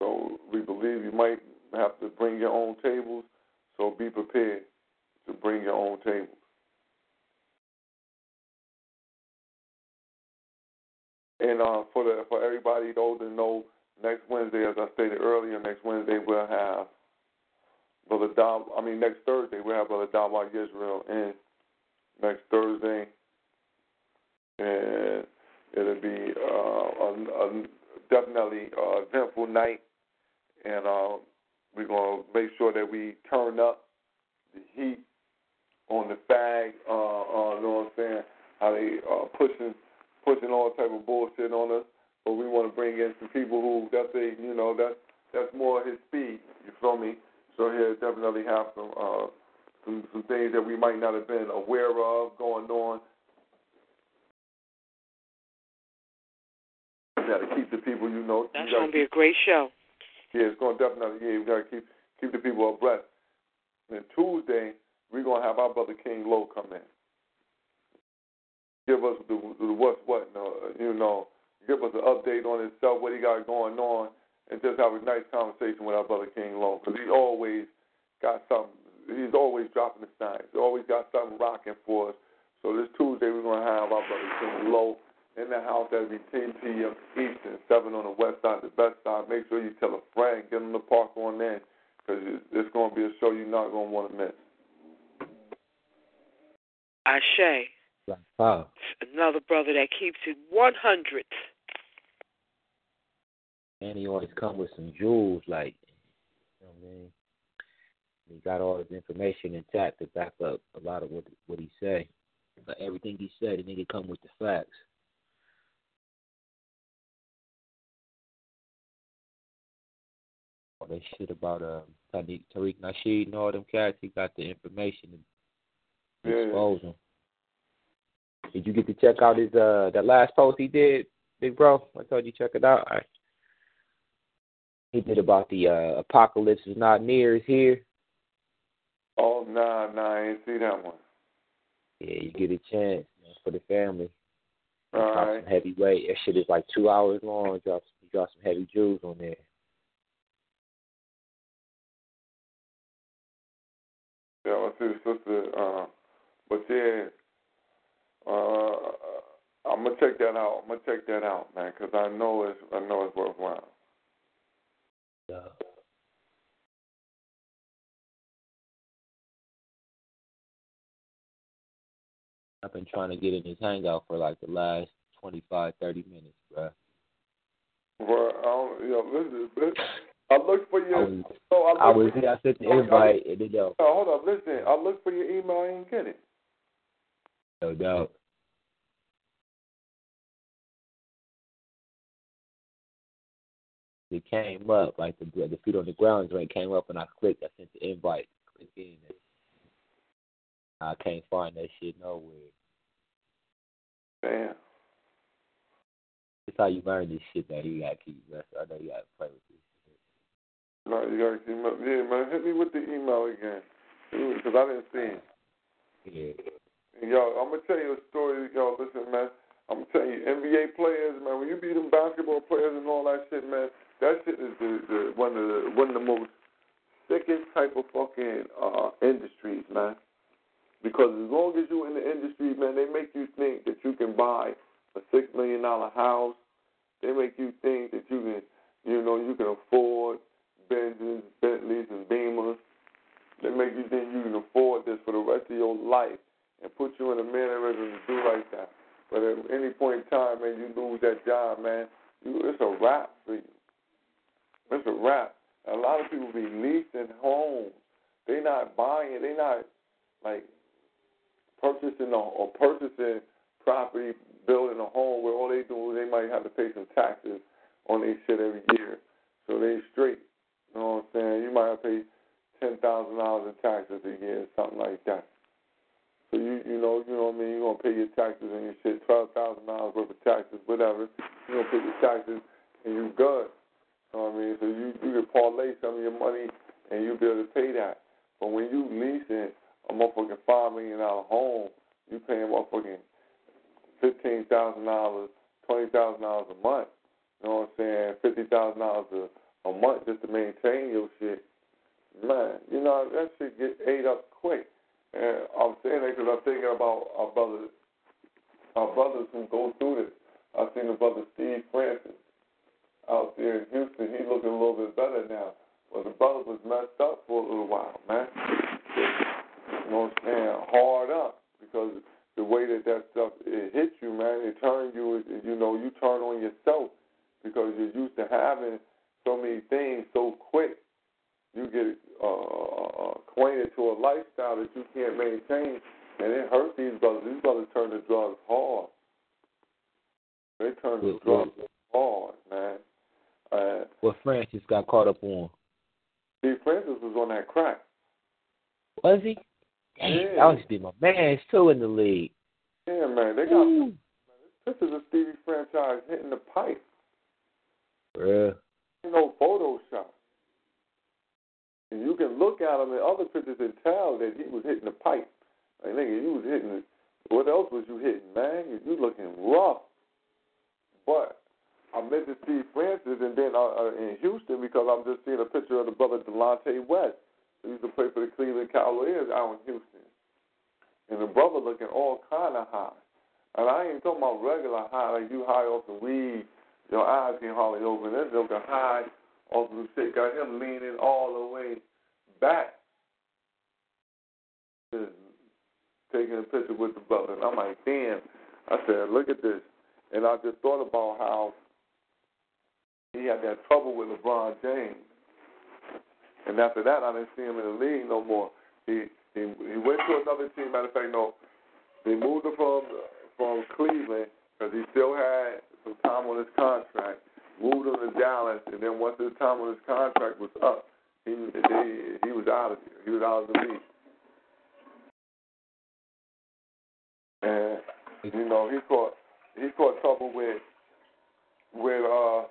So we believe you might have to bring your own tables, so be prepared to bring your own tables. And uh, for the for everybody those that know, next Wednesday, as I stated earlier, next Wednesday we'll have Brother Dab. I mean, next Thursday we'll have Brother Dawa Israel in next Thursday, and it'll be uh, a, a definitely uh, eventful night and uh, we're gonna make sure that we turn up the heat on the fag. Uh, uh, you know what I'm saying? How they uh, pushing pushing all type of bullshit on us, but we want to bring in some people who that's a you know that's that's more his speed. You feel me? So he'll definitely have some uh, some some things that we might not have been aware of going on. Got to keep the people you know. That's you gonna be a great show. Yeah, it's going to definitely. Yeah, we got to keep keep the people abreast. And then Tuesday, we're going to have our brother King Low come in, give us the, the what's what, uh, you know, give us an update on himself, what he got going on, and just have a nice conversation with our brother King Low because he's always got something. He's always dropping the signs. Always got something rocking for us. So this Tuesday, we're to have our brother King Low in the house at be 10 p.m. Eastern, 7 on the west side, the best side. Make sure you tell a friend, get them to park on in, because it's to be a show you're not to want to miss. Ashe. Wow. Another brother that keeps it 100. And he always come with some jewels, like, you know what I mean? He got all his information intact to back up a lot of what what he say. But everything he said, the nigga come with the facts. all that shit about uh Tariq, Tariq Nasheed and all them cats. He got the information to yeah. expose them. Did you get to check out his uh that last post he did, big bro? I told you check it out. I, he did about the uh apocalypse is not near, is here. Oh nah nah, I ain't see that one. Yeah, you get a chance man, for the family. All drop right. some heavyweight. That shit is like two hours long. Drop drop some heavy jewels on there. Yeah, I see the sister. Uh, but yeah, uh, I'm gonna check that out. I'm gonna check that out, man, because I know it's I know it's worthwhile. Yeah. I've been trying to get in this hangout for like the last twenty five, thirty minutes, bro. Well, I don't, you know, listen, listen. I looked for I your. was, no, I, I was here. I sent the I invite, and then yo, No, hold up, listen. I looked for your email. I didn't get it. No doubt. It came up like the the feet on the ground joint came up, and I clicked. I sent the invite. Click in. And I can't find that shit nowhere. Damn. It's how you learn this shit that you gotta keep. So I know you gotta play with this. No, you gotta keep up. Yeah, man. Hit me with the email again, because I didn't see it. Yeah. And yo, I'm gonna tell you a story. Yo, listen, man. I'm gonna tell you, NBA players, man. When you beat them basketball players and all that shit, man, that shit is the, the one of the one of the most sickest type of fucking uh industries, man. Because as long as you're in the industry, man, they make you think that you can buy a six million dollar house. They make you think that you can, you know, you can afford Benzes, Bentleys, and Beamers. They make you think you can afford this for the rest of your life and put you in a mannerism to do like that. But at any point in time, man, you lose that job, man. You, it's a wrap for you. It's a wrap. A lot of people be leasing homes. They not buying. They not like purchasing or, or purchasing property, building a home where all they do is they might have to pay some taxes on their shit every year. So they straight. You know what I'm saying? You might have to pay ten thousand dollars in taxes a year, something like that. So you you know you know what I mean you're gonna pay your taxes and your shit twelve thousand dollars worth of taxes whatever you're gonna pay your taxes and you're good. You know what I mean? So you you can parlay some of your money and you'll be able to pay that. But when you leasing a motherfucking five million dollar home, you paying motherfucking fifteen thousand dollars, twenty thousand dollars a month. You know what I'm saying? Fifty thousand dollars a a month just to maintain your shit. Man, you know that shit get ate up quick. And I'm saying that because I'm thinking about our brothers, our brothers who go through this. I've seen the brother Steve Francis out there in Houston. He's looking a little bit better now. But the brother was messed up for a little while, man. You know what I'm saying? Hard up because the way that that stuff it hits you, man, it turns you. You know, you turn on yourself because you're used to having so many things so quick. You get uh, acquainted to a lifestyle that you can't maintain, and it hurts these brothers. These brothers turn to drugs hard. They turn to drugs hard, man. Uh, What Francis got caught up on? Steve Francis was on that crack. Was he? Damn, Yeah. that was be my man's too in the league. Yeah, man. They got this is a Stevie Franchise hitting the pipe. Yeah. No Photoshop. And you can look at him in other pictures and tell that he was hitting the pipe. Like, nigga, you was hitting it. What else was you hitting, man? You, looking rough. But I mentioned Steve Francis and then uh, uh, in Houston because I'm just seeing a picture of the brother Delonte West. He used to play for the Cleveland Cavaliers out in Houston. And the brother looking all kind of high. And I ain't talking about regular high, like you high off the weed, your eyes can hardly open. This looking high the shit, got him leaning all the way back. Just taking a picture with the brother. And I'm like, damn. I said, look at this. And I just thought about how he had that trouble with LeBron James. And after that, I didn't see him in the league no more. He he he went to another team. Matter of fact, no, they moved him from from Cleveland because he still had some time on his contract. Moved him to Dallas, and then once his time on his contract was up, he they, he was out of here. He was out of the league. And you know he caught he caught trouble with with uh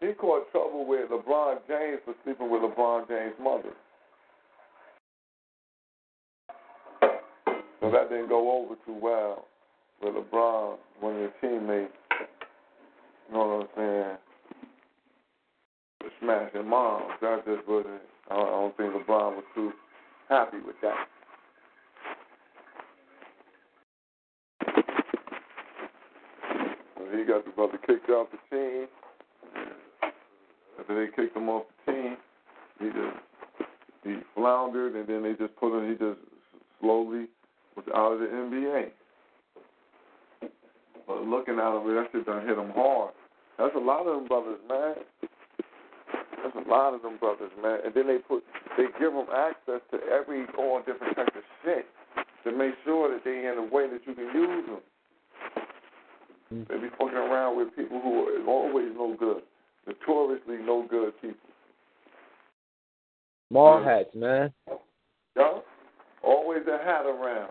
he caught trouble with LeBron James for sleeping with LeBron James' mother. So that didn't go over too well with LeBron, one of your teammates. You know what I'm saying? Smashing moms. That just wasn't. I don't, think LeBron was too happy with that. He got the brother kicked off the team. After they kicked him off the team, he just he floundered, and then they just put him. He just slowly was out of the NBA. But looking at them, that shit done hit them hard. That's a lot of them brothers, man. Lot of them brothers, man. And then they put, they give them access to every all different types of shit to make sure that they in a way that you can use them. Mm-hmm. They be fucking around with people who are always no good, notoriously no good people. Small hats, man. Yeah, always a hat around.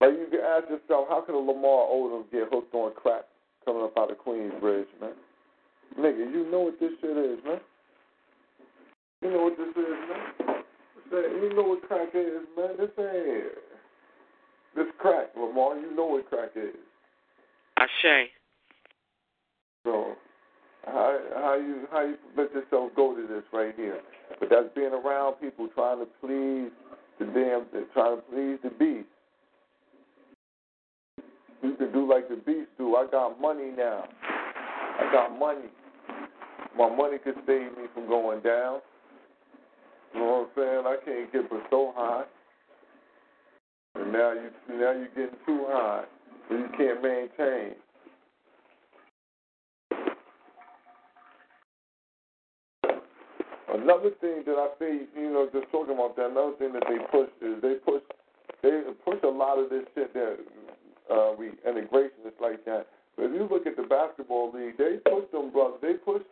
Like you can ask yourself, how can a Lamar Odom get hooked on crack coming up out of Queensbridge, man? Nigga, you know what this shit is, man. You know what this is, man. Say, You know what crack is, man. This ain't this crack, Lamar. You know what crack is. Ashe. So how how you how you let yourself go to this right here? But that's being around people trying to please the damn trying to please the beast. You can do like the beast do. I got money now. I got money. My money could save me from going down. You know what I'm saying? I can't get but so high. And now you now you're getting too high. So you can't maintain. Another thing that I think, you know, just talking about that, another thing that they push is they push they push a lot of this shit that uh we integration is like that. But if you look at the basketball league, they push them brothers, they push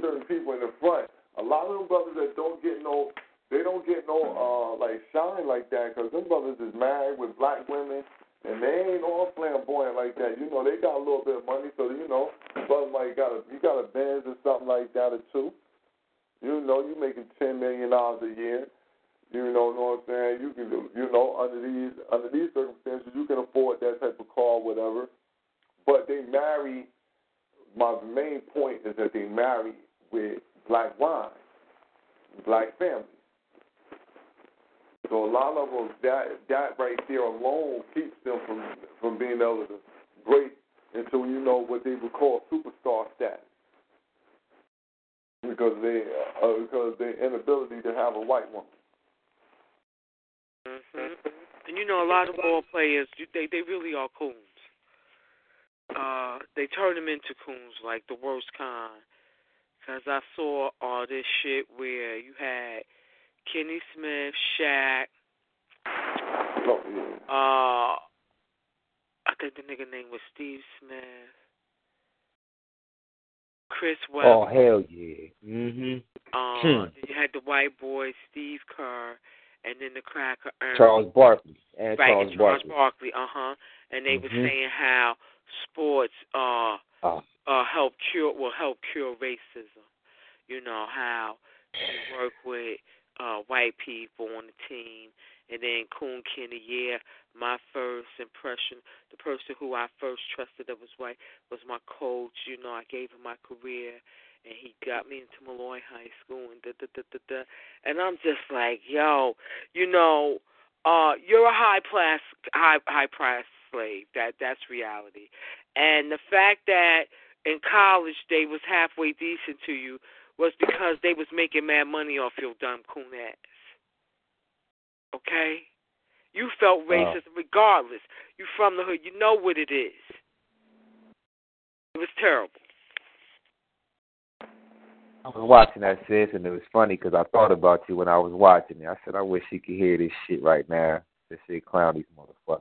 certain people in the front. A lot of them brothers that don't get no they don't get no uh like shine like that because them brothers is married with black women and they ain't all flamboyant like that. You know, they got a little bit of money, so you know, brother like got a you got a Benz or something like that or two. You know, you making ten million dollars a year. You know, know what I'm saying? You can you know, under these under these circumstances, you can afford that type of car, whatever. But they marry. My main point is that they marry with black wives, black families. So a lot of them, that that right there alone keeps them from from being able to break into you know what they would call superstar status because they uh, because their inability to have a white woman. hmm And you know, a lot of ball players, they they really are coons. Uh, they turn them into coons, like the worst kind. Cause I saw all this shit where you had Kenny Smith, Shaq, Oh, yeah. uh, I think the nigga name was Steve Smith, Chris Webber. Oh hell yeah. Mhm. Uh, Hmm. you had the white boy Steve Kerr, and then the cracker Ernie. Charles Barkley and right, Charles and Charles Barkley. Barkley. Uh huh. And they were Mhm. saying how sports uh Ah. Uh help cure will help cure racism. You know how you work with uh white people on the team, and then Coon Kenny. Yeah, my first impression, the person who I first trusted that was white was my coach. You know, I gave him my career. And he got me into Molloy High School, and da da da da da. And I'm just like, yo, you know, uh, you're a high class, high high price slave. That that's reality. And the fact that in college they was halfway decent to you was because they was making mad money off your dumb coon ass. Okay, you felt Wow. racist regardless. You from the hood. You know what it is. It was terrible. I was watching that sis, and it was funny because I thought about you when I was watching it. I said, I wish she could hear this shit right now. This shit clown these motherfuckers.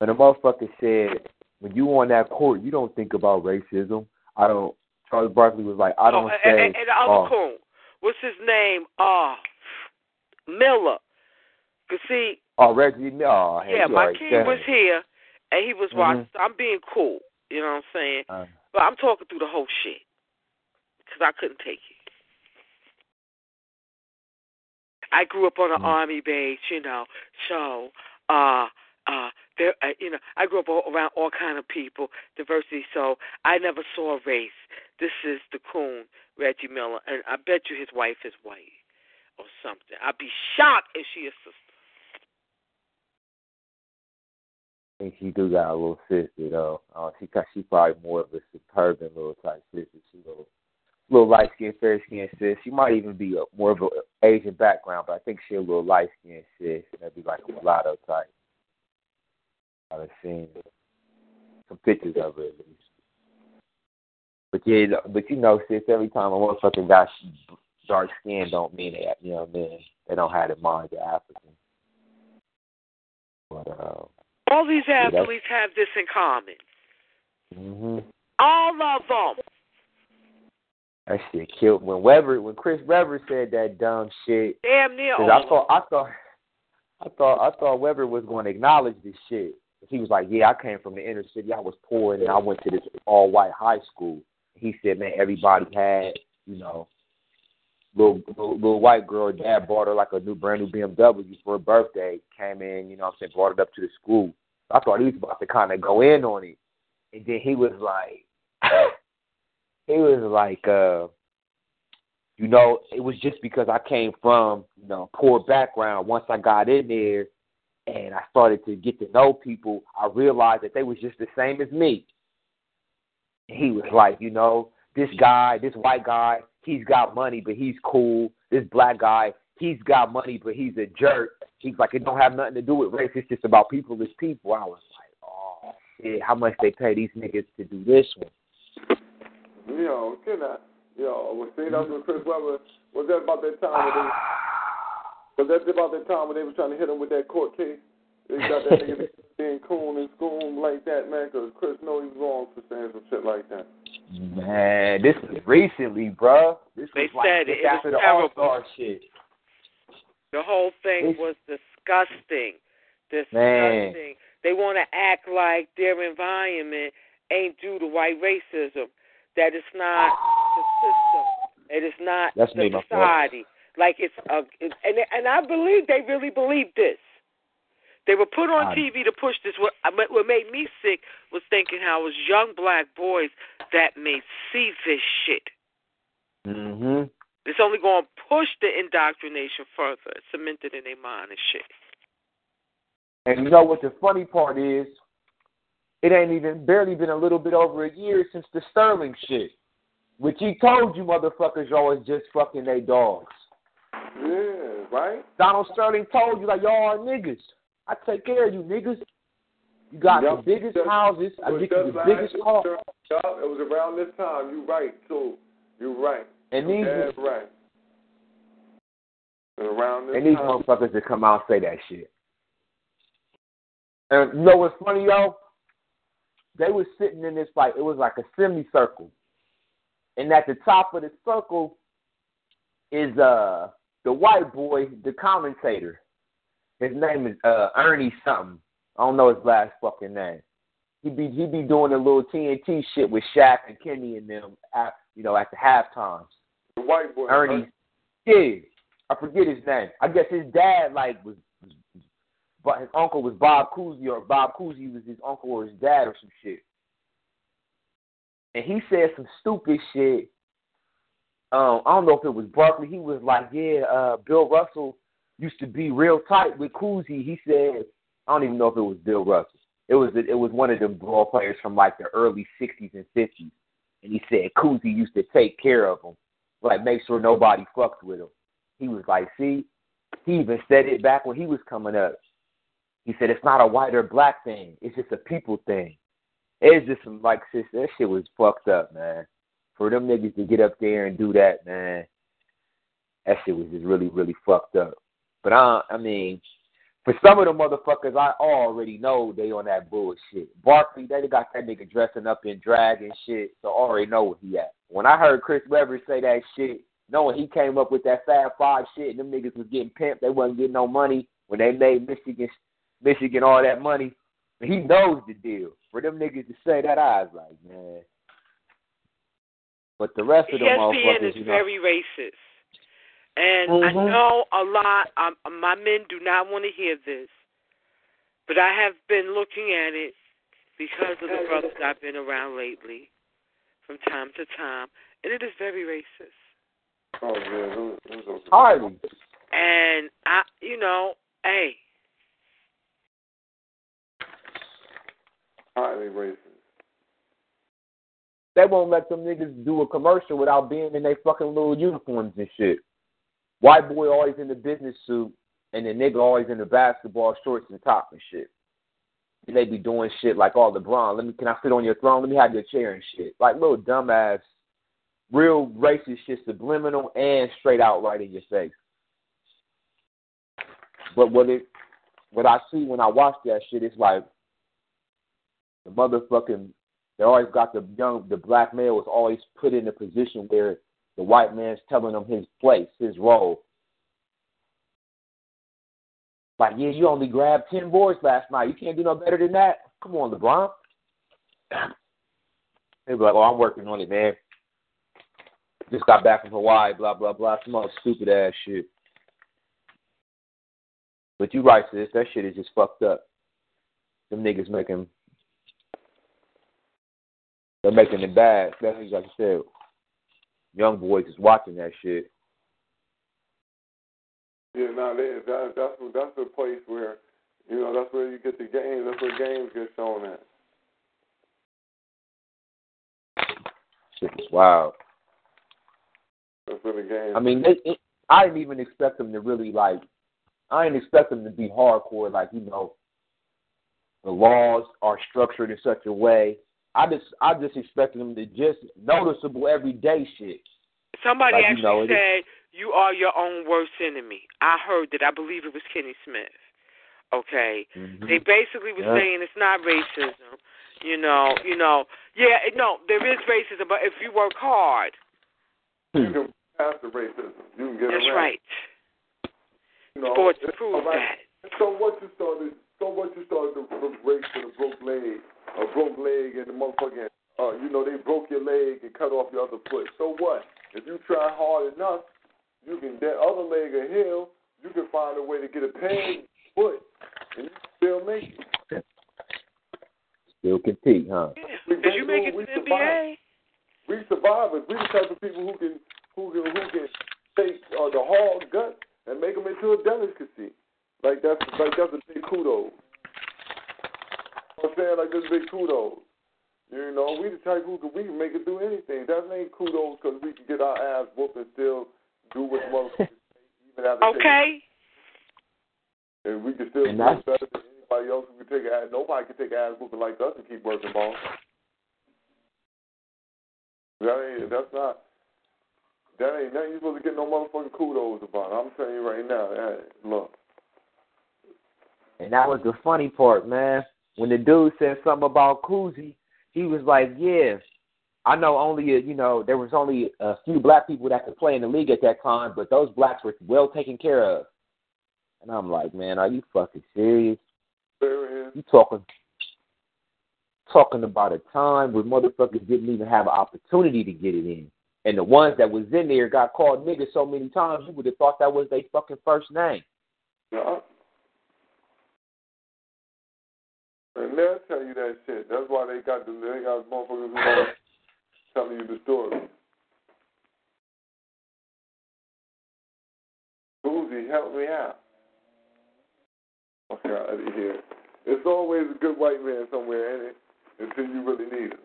And the motherfucker said, when you on that court, you don't think about racism. I don't. Charles Barkley was like, I don't oh, say. and, and, and the other oh, coon, what's his name? Uh Miller. Cause see, oh, Reggie. No, hey, yeah, my king said was here, and he was watching. I'm being cool, you know what I'm saying? Uh, But I'm talking through the whole shit because I couldn't take it. I grew up on an Mm. army base, you know, so uh uh there uh, you know I grew up all, around all kind of people, diversity. So I never saw race. This is the coon Reggie Miller, and I bet you his wife is white or something. I'd be shocked if she is sister. I think she do got a little sister though. Uh, she probably more of a suburban little type sister. She little little light skinned, fair skinned sis. She might even be a, more of an Asian background, but I think she a little light skinned sis. That'd be like a mulatto type. I've seen. Some pictures of her at least. But yeah, but you know, sis, every time a motherfucker got dark skin, don't mean they, you know what I mean? They don't have the mind of African. But uh, All these Yeah, athletes have this in common. hmm All of them. that shit killed when Webber when Chris Webber said that dumb shit. Damn near 'cause I thought I thought I thought I thought Webber was going to acknowledge this shit. He was like, "Yeah, I came from the inner city. I was poor, and I went to this all white high school." He said, "Man, everybody had, you know, little, little little white girl. Dad bought her like a new brand new BMW for her birthday. Came in, you know, what I'm saying, brought it up to the school. I thought he was about to kind of go in on it, and then he was like, he was like, uh, you know, it was just because I came from, you know, poor background. Once I got in there and I started to get to know people, I realized that they was just the same as me. And he was like, you know, this guy, this white guy, he's got money, but he's cool. This black guy, he's got money, but he's a jerk. He's like, it don't have nothing to do with race. It's just about people as people. I was like, oh, shit, how much they pay these niggas to do this one? You know, can I? You know, was see that was Chris Webber. Was that about that time they? Was that about the time when they was trying to hit him with that court case? They got that nigga being coon and school like that, man. Because Chris know he's wrong for saying some shit like that. Man, this was recently, bruh. This They was like said just it was after the terrible. All Star shit. The whole thing It's- was disgusting. Man. Disgusting. They want to act like their environment ain't due to white racism. That it's not the system. It is not That's the me, my fault. society. Like it's a, it, and and I believe they really believe this. They were put on TV to push this. What what made me sick was thinking how it was young black boys that may see this shit. hmm It's only going to push the indoctrination further, cement it in their mind and shit. And you know what the funny part is? It ain't even barely been a little bit over a year since the Sterling shit. Which he told you motherfuckers y'all was just fucking they dogs. Yeah, right. Donald Sterling told you like y'all are niggas. I take care of you niggas. You got Yep. the biggest Just- houses. I get you the biggest car. Yup, it was around this time. You right too. You right. And these right. And around this and these time. motherfuckers that come out and say that shit. And you know what's funny, yo? They was sitting in this like it was like a semicircle, and at the top of the circle is uh the white boy, the commentator. His name is uh Ernie something. I don't know his last fucking name. He be he be doing a little TNT shit with Shaq and Kenny and them at you know at the half times. The white boy. Ernie. Yeah, I forget his name. I guess his dad like was, was but his uncle was Bob Cousy or Bob Cousy was his uncle or his dad or some shit. And he said some stupid shit. Um, I don't know if it was Barkley. He was like, "Yeah, uh, Bill Russell used to be real tight with Cousy." He said, "I don't even know if it was Bill Russell. It was it was one of the ball players from like the early '60s and '50s." And he said Cousy used to take care of him, like make sure nobody fucked with him. He was like, "See," he even said it back when he was coming up. He said it's not a white or black thing; it's just a people thing. It's just some like sis, that shit was fucked up, man. For them niggas to get up there and do that, man, that shit was just really, really fucked up. But I, I mean, for some of the motherfuckers, I already know they on that bullshit. Barkley, they got that nigga dressing up in drag and shit, so I already know where he at. When I heard Chris Webber say that shit, knowing he came up with that Fab Five shit, and them niggas was getting pimped, they wasn't getting no money when they made Michigan, Michigan all that money. He knows the deal. For them niggas to say that, I was like, man. But the rest of the ESPN is you know, very racist. And I Mhm. know a lot, um, my men do not want to hear this, but I have been looking at it because of the brothers I've been around lately from time to time, and it is very racist. Oh yeah, those, those are- highly. And I, you know, hey, highly racist. They won't let them niggas do a commercial without being in their fucking little uniforms and shit. White boy always in the business suit, and the nigga always in the basketball shorts and top and shit. And they be doing shit like, "Oh, LeBron, let me can I sit on your throne? Let me have your chair and shit." Like little dumbass, real racist shit, subliminal and straight out right in your face. But what it, what I see when I watch that shit, it's like the motherfucking. They always got the young, the black male was always put in a position where the white man's telling him his place, his role. Like, yeah, you only grabbed ten boards last night. You can't do no better than that. Come on, LeBron. They be like, oh, I'm working on it, man. Just got back from Hawaii, blah blah blah. Some other stupid ass shit. But you right, sis. That shit is just fucked up. Them niggas making they're making it bad. That's like I said. Young boys is watching that shit. Yeah, no, that, that, that's that's the place where you know that's where you get the games. That's where games get shown at. Shit is wild. That's where the games. I mean, they, it, I didn't even expect them to really like. I didn't expect them to be hardcore. Like you know, the laws are structured in such a way. I just, I just expected them to just noticeable everyday shit. Somebody Like, you actually know, it is- said you are your own worst enemy. I heard that. I believe it was Kenny Smith. Okay. Mhm. They basically were Yeah. saying it's not racism. You know, you know. Yeah, no, there is racism, but if you work hard, You can pass the racism. You can get that's around. right. You know, Sports it's prove all that. So what you started? So what you started to race to the broke leg, a broke leg, and the motherfucking, uh, you know, they broke your leg and cut off your other foot. So what? If you try hard enough, you can that other leg will heal. You can find a way to get a pain foot, and you can still make it. Still compete, huh? Did you make it to we the survive. NBA? We survivors. We the type of people who can who can who can take uh, the hard gut and make them into a delicacy. Like that's like that's a big kudos. You know what I'm saying like that's big kudos. You know, we the type who can we can make it do anything. That ain't kudos because we can get our ass whooped and still do what motherfuckers even after Okay. taking- and we can still And do that's- better than anybody else who can take ass. Nobody can take ass whooping like us and keep working, boss. That ain't that's not that ain't nothing you're supposed to get no motherfucking kudos about. I'm telling you right now. That, look, And that was the funny part, man. When the dude said something about Cousy, he was like, "Yeah, I know only a, you know there was only a few black people that could play in the league at that time, but those blacks were well taken care of." And I'm like, "Man, are you fucking serious? You talking talking about a time where motherfuckers didn't even have an opportunity to get it in, and the ones that was in there got called niggas so many times you would have thought that was their fucking first name." Yeah. And they'll tell you that shit. That's why they got the they got motherfuckers who are telling you the story. Boozy, help me out. Okay, out of here. It's always a good white man somewhere, ain't it? Until you really need him.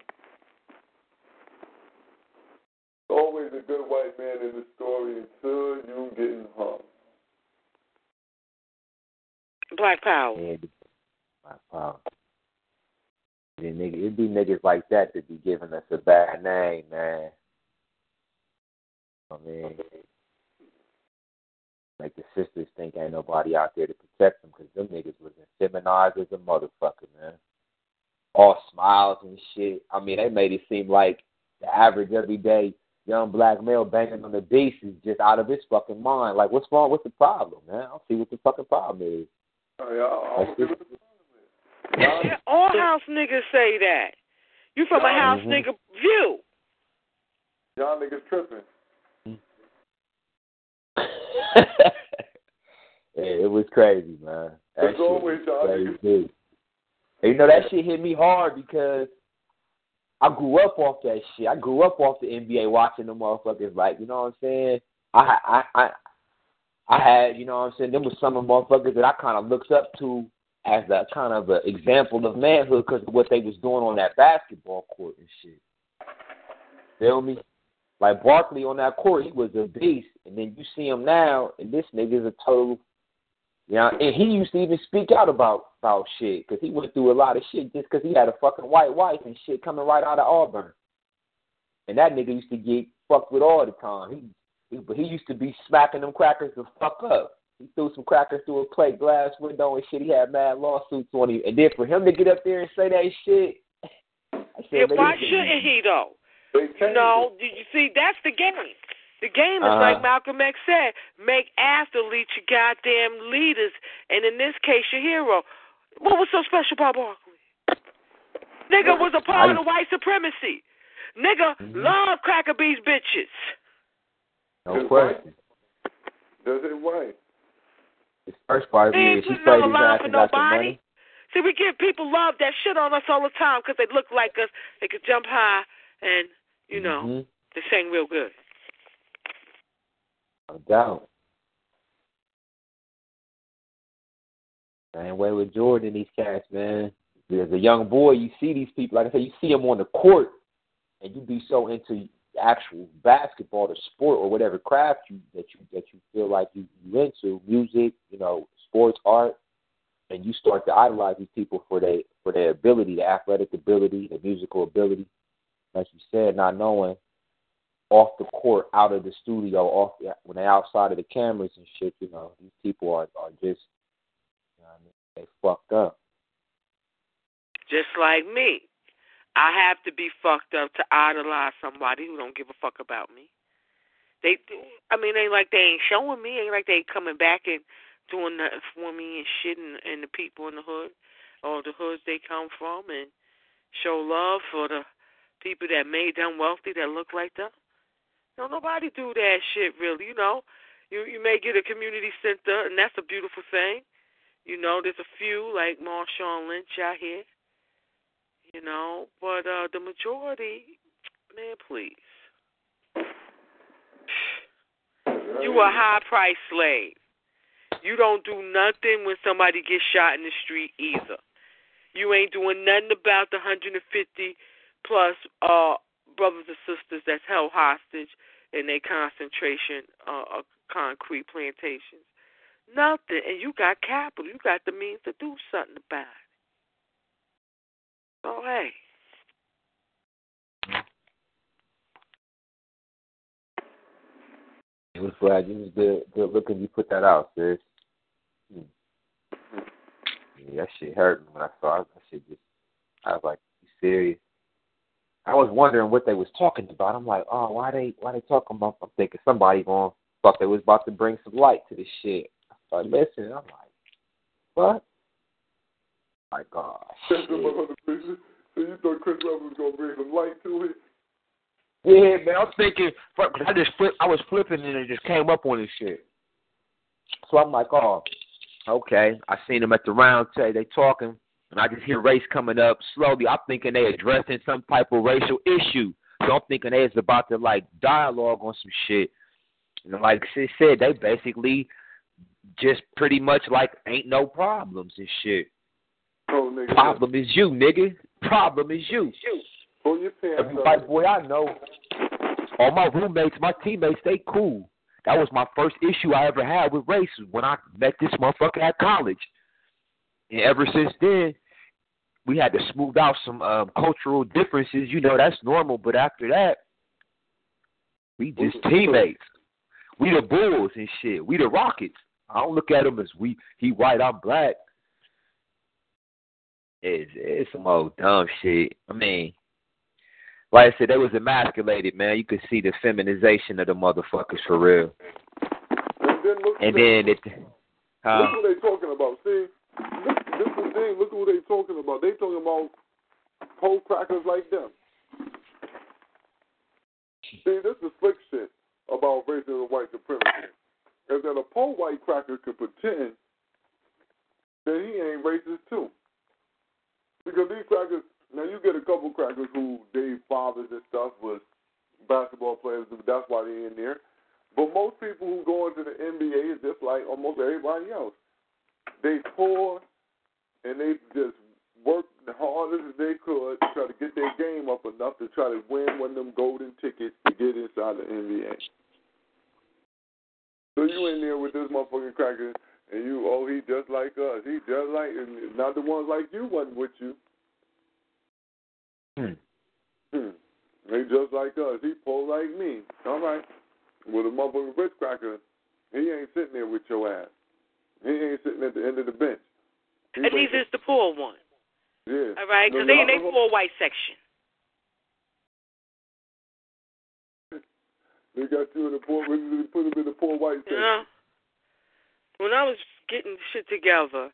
It's Always a good white man in the story until you getting hung. Black Power. Black Power. Yeah, nigga, it'd be niggas like that that be giving us a bad name, man. I mean, make the sisters think ain't nobody out there to protect them because them niggas was feminized as a motherfucker, man. All smiles and shit. I mean, they made it seem like the average everyday young black male banging on the beast is just out of his fucking mind. Like, what's wrong? What's the problem, man? I don't see what the fucking problem is. Oh, yeah, Yeah, all house niggas say that. You from a house Mhm. nigga view. Y'all niggas tripping. yeah, it was crazy, man. That It's always was y'all crazy. niggas. And you know that shit hit me hard because I grew up off that shit. I grew up off the NBA watching the motherfuckers like, you know what I'm saying? I I I I had, you know what I'm saying, them was some of the motherfuckers that I kind of looked up to as a kind of an example of manhood because of what they was doing on that basketball court and shit. Feel me? Like Barkley on that court, he was a beast, and then you see him now, and this nigga's a total Yeah, and he used to even speak out about about shit because he went through a lot of shit just because he had a fucking white wife and shit coming right out of Auburn. And that nigga used to get fucked with all the time. He, he but he used to be smacking them crackers the fuck up. He threw some crackers through a plate glass window and shit. He had mad lawsuits on him. And then for him to get up there and say that shit, I said, Yeah, "Man, why shouldn't he though? They You know, you see? That's the game. The game is Uh-huh. like Malcolm X said: make athletes your goddamn leaders, and in this case, your hero. What was so special about Barkley? Nigga was a part of the white supremacy. Nigga Mm-hmm. love cracker bees bitches. No question. That's his wife. His first part They is ain't she played on his a line ass for got the nobody. money. See, we give people love that shit on us all the time because they look like us. They could jump high and, you know, Mhm. they sing real good. No doubt. Same way with Jordan and these cats, man. As a young boy, you see these people. Like I said, you see them on the court, and you be so into actual basketball, the sport, or whatever craft you that you that you feel like you you into, music, you know, sports, art, and you start to idolize these people for their for their ability, the athletic ability, the musical ability. Like you said, not knowing off the court, out of the studio, off the, when they're outside of the cameras and shit, you know, these people are are just, you know I mean, they fucked up. Just like me. I have to be fucked up to idolize somebody who don't give a fuck about me. They, I mean, ain't like they ain't showing me. Ain't like they ain't coming back and doing nothing for me and shit, and, and the people in the hood or the hoods they come from, and show love for the people that made them wealthy that look like them. No, nobody do that shit really. You know, you you may get a community center, and that's a beautiful thing. You know, there's a few like Marshawn Lynch out here. You know, but uh the majority, man, please. You a high price slave. You don't do nothing when somebody gets shot in the street either. You ain't doing nothing about the 150 plus uh brothers and sisters that's held hostage in their concentration uh, concrete plantations. Nothing. And you got capital. You got the means to do something about it. So hey. It was glad you was good good looking you put that out, sis. Hmm. Yeah, that shit hurt me when I saw it. That shit just I was like, You serious? I was wondering what they was talking about. I'm like, oh, why they why they talking about? I'm thinking somebody going thought they was about to bring some light to this shit. I started listening. I'm like, what? My gosh. So you thought Chris Webber was gonna bring some light to it? Yeah, man. I'm thinking. fuck, 'cause I just flip. I was flipping and it just came up on this shit. So I'm like, oh, okay. I seen them at the round table. They talking, and I just hear race coming up slowly. I'm thinking they addressing some type of racial issue. So I'm thinking they is about to like dialogue on some shit. And like she said, they basically just pretty much like ain't no problems and shit. Oh, nigga. Problem is you, nigga. Problem is you. Pull your pants Every white boy I know, all my roommates, my teammates, they cool. That was my first issue I ever had with race when I met this motherfucker at college. And ever since then, we had to smooth out some um, cultural differences. You know, that's normal. But after that, we just teammates. We the Bulls and shit. We the Rockets. I don't look at them as we he white, I'm black. It's it's some old dumb shit. I mean, like I said, they was emasculated, man. You could see the feminization of the motherfuckers for real. And then look And at then it, huh? Look what they talking about. See, this, this is the thing. Look at what they talking about. They talking about pole crackers like them. See, this is slick shit about racism and white supremacy. Is that a pole white cracker could pretend that he ain't racist too. Because these crackers, now you get a couple crackers who their fathers and stuff was basketball players, that's why they in there. But most people who go into the NBA is just like almost everybody else. They poor and they just work the hardest as they could to try to get their game up enough to try to win one of them golden tickets to get inside the NBA. So you in there with this motherfucking cracker and you, oh, he just like us. He just like, and not the ones like you wasn't with you. Hmm. Hmm. He just like us. He poor like me. All right. With a motherfucking rich cracker, he ain't sitting there with your ass. He ain't sitting at the end of the bench. He And neither is the poor one. Yeah. All right, because No, they in no, their poor white section. They got you in the poor. They put him in the poor white section. know, when I was getting shit together,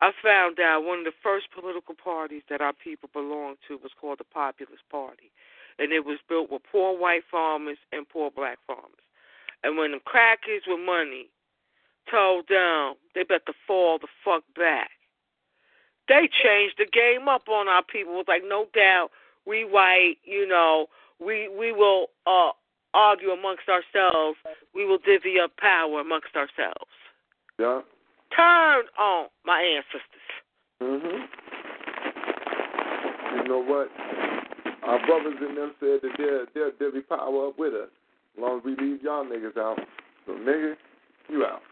I found out one of the first political parties that our people belonged to was called the Populist Party, and it was built with poor white farmers and poor black farmers. And when the crackers with money told them they better fall the fuck back, they changed the game up on our people. It was like, no doubt, we white, you know, we we will uh argue amongst ourselves. We will divvy up power amongst ourselves. Yeah. Turn on my ancestors. Mhm. You know what? Our brothers and them said that they'll they'll divvy power up with us, as long as we leave y'all niggas out. So nigga, you out.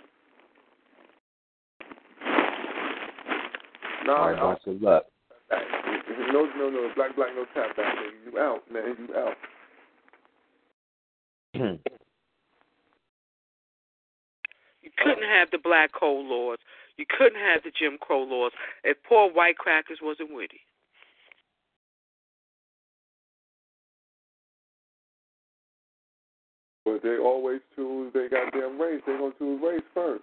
No, All right, boss. Good luck. no, no, no, black, black, no tap back, nigga. You out, man. You out. Couldn't have the black coal laws. You couldn't have the Jim Crow laws if poor white crackers wasn't with it. But they always choose they goddamn race. They gonna choose race first.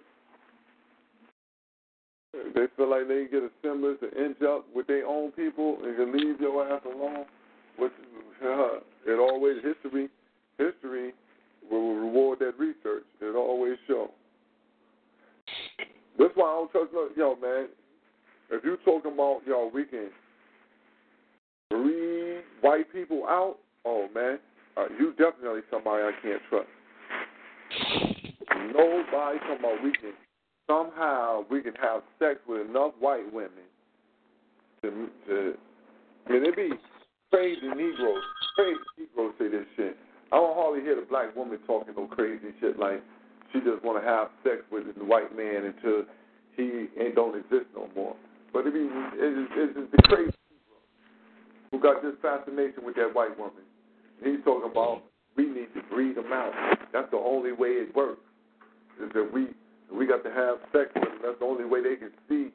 They feel like they get a semblance to inch up with their own people and can leave your ass alone. Which uh, it always history history will reward that research. It always show. That's why I don't trust no yo man. If you talking about yo, we can breed white people out. Oh man, uh, you definitely somebody I can't trust. Nobody talking about we can somehow we can have sex with enough white women to to. I mean, it be crazy Negroes, crazy Negroes say this shit. I don't hardly hear the black woman talking no crazy shit like she just want to have sex with the white man until he ain't don't exist no more. But it be it's, it's the crazy Negroes who got this fascination with that white woman. He's talking about we need to breed them out. That's the only way it works. Is that we we got to have sex with them. That's the only way they can see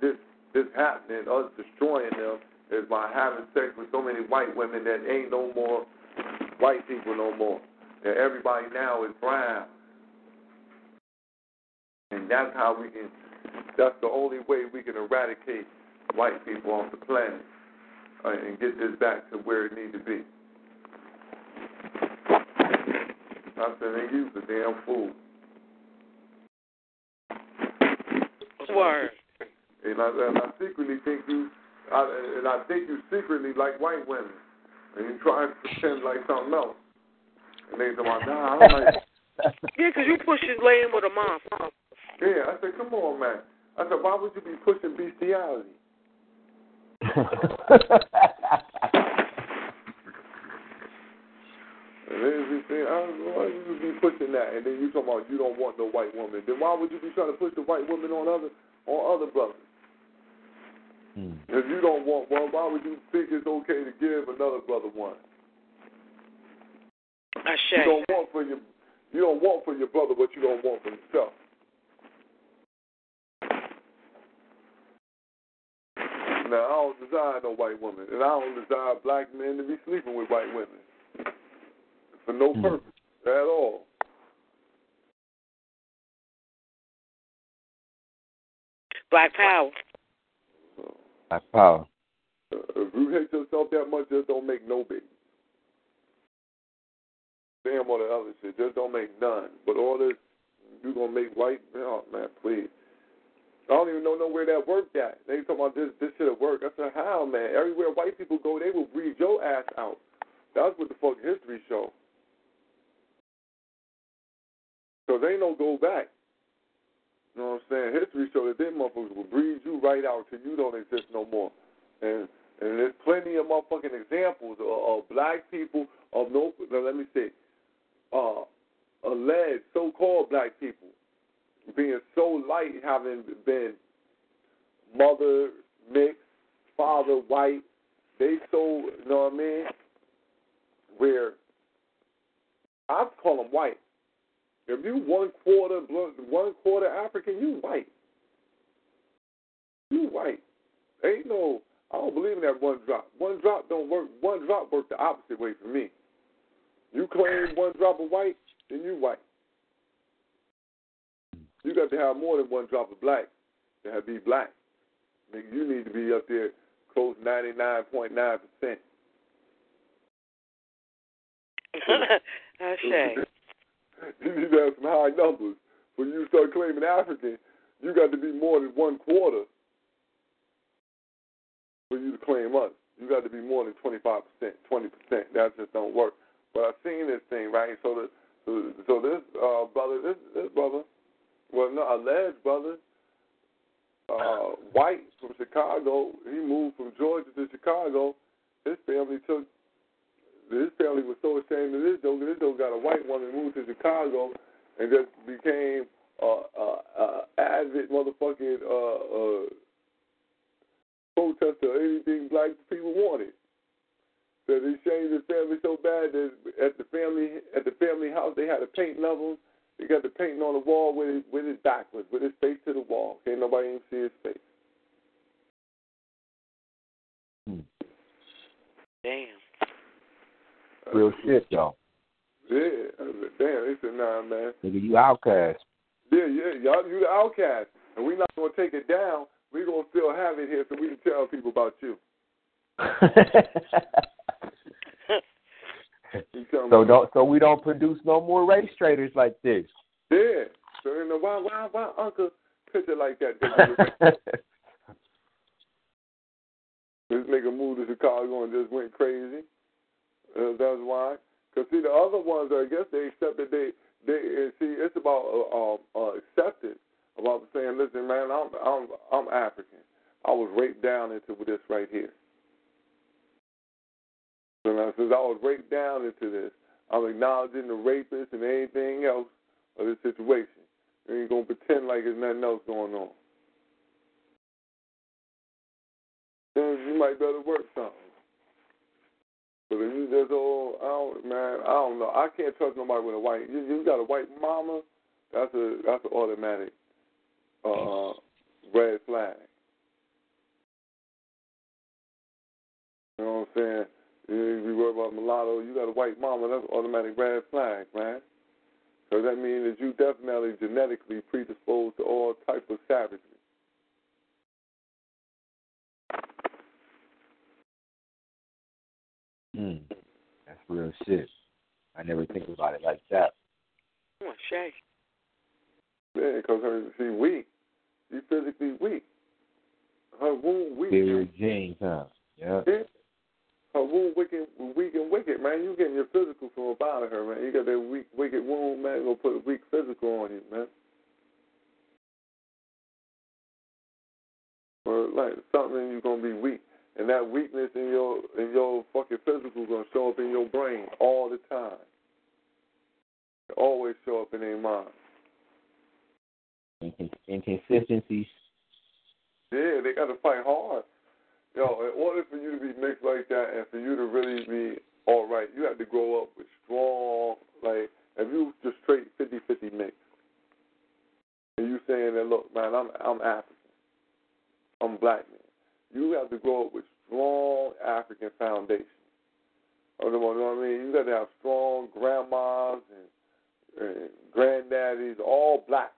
this this happening, us destroying them, is by having sex with so many white women that ain't no more white people no more. And everybody now is brown. And that's how we can that's the only way we can eradicate white people off the planet uh, and get this back to where it needs to be. I said they use the damn fool. Word. And I, and I secretly think you, I, and I think you secretly like white women, and you try to pretend like something else. And they say, nah, I don't like. Yeah, 'cause you pushing laying with a mom. Yeah, I said, come on, man. I said, why would you be pushing bestiality? And then you say, I don't know, why would you be pushing that? And then you talking about you don't want no white woman. Then why would you be trying to push the white woman on other on other brothers? Hmm. If you don't want one, why would you think it's okay to give another brother one? I You don't want for your you don't want for your brother what you don't want for yourself. Now I don't desire no white woman, and I don't desire black men to be sleeping with white women for no purpose at all. Black power. Black power. Uh, If you hate yourself that much, just don't make no baby. Damn all the other shit, just don't make none. But all this, you're gonna make white? Oh man, please. I don't even know know where that worked at. They talking about this this shit at work. I said, how man? Everywhere white people go, they will breed your ass out. That's what the fuck history show. So they don't go back. You know what I'm saying? History show that them motherfuckers will breed you right out till you don't exist no more. And and there's plenty of motherfucking examples of, of black people of no. Now let me say, uh, alleged so-called black people being so light, having been mother mixed, father white, they so you know what I mean. Where I call them white. If you one quarter one quarter African, you white. You white. Ain't no. I don't believe in that one drop. One drop don't work. One drop works the opposite way for me. You claim one drop of white, then you white. You got to have more than one drop of black to have be black. Nigga, you need to be up there close ninety nine point nine percent. Ashe. You need to have some high numbers. When you start claiming African, you got to be more than one quarter for you to claim us. You got to be more than twenty five percent, twenty percent. That just don't work. But I've seen this thing, right? So the so, so this uh, brother, this this brother, well, no, alleged brother, uh, white from Chicago. He moved from Georgia to Chicago. His family took. His family was so ashamed of this dog. This dog got a white woman moved to Chicago and just became uh, uh, uh, avid motherfucking uh, uh, protester of anything black people wanted. So they shamed his family so bad that at the family at the family house they had a paint level. They got the painting on the wall with his, with his backwards, with his face to the wall. Can't nobody even see his face. Hmm. Damn. Real shit, though. Yeah, I said, damn. They said, nah, man. Nigga, you outcast. Yeah, yeah, y'all, you the outcast, and we're not gonna take it down. We're gonna still have it here so we can tell people about you. So don't so we don't produce no more race traders like this. Yeah. So you know why why why Uncle picture like that? this nigga moved to Chicago and just went crazy. Uh, that's why. Cause see the other ones, I guess they accepted they they and see it's about uh, um, uh, acceptance about saying, listen, man, I'm I'm I'm African. I was raped down into this right here. So now, since I was raped down into this, I'm acknowledging the rapist and anything else of the situation. You ain't gonna pretend like there's nothing else going on. Then you might better work something. But if you just all, I don't, man, I don't know. I can't trust nobody with a white. You, you got a white mama, that's a that's an automatic uh, red flag. You know what I'm saying? You be worried about mulatto. You got a white mama, that's automatic red flag, man. Because that means that you definitely genetically predisposed to all types of savagery. Mm, that's real shit. I never think about it like that. Oh, Shay. Yeah, because her she weak. She physically weak. Her womb weak. Superior genes, huh? Yeah. Yeah. Her womb wicked, weak and wicked, man. You getting your physical from about her, man. You got that weak, wicked womb, man. Gonna put a weak physical on you, man. Or like something you're gonna be weak, and that weakness in your in your fucking physical gonna show up in your brain all the time. It always show up in their mind. Incon- Inconsistencies. Yeah, they got to fight hard. Yo, in order for you to be mixed like that and for you to really be all right, you have to grow up with strong, like, if you just straight 50 50 mix, and you saying that, look, man, I'm, I'm African, I'm black man, you have to grow up with strong African foundation. You know what I mean? You got to have strong grandmas and, and granddaddies, all black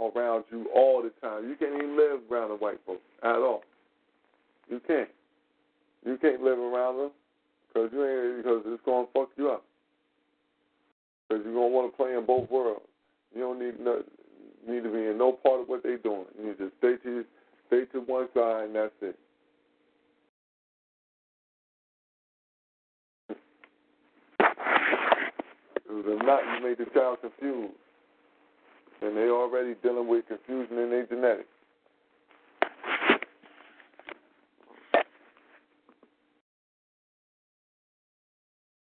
around you all the time. You can't even live around the white folks at all. You can't. You can't live around them because you ain't because it's gonna fuck you up. Because you're gonna want to play in both worlds. You don't need no, need to be in no part of what they're doing. You need to stay to stay to one side and that's it. If not, you make the child confused and they already dealing with confusion in their genetics.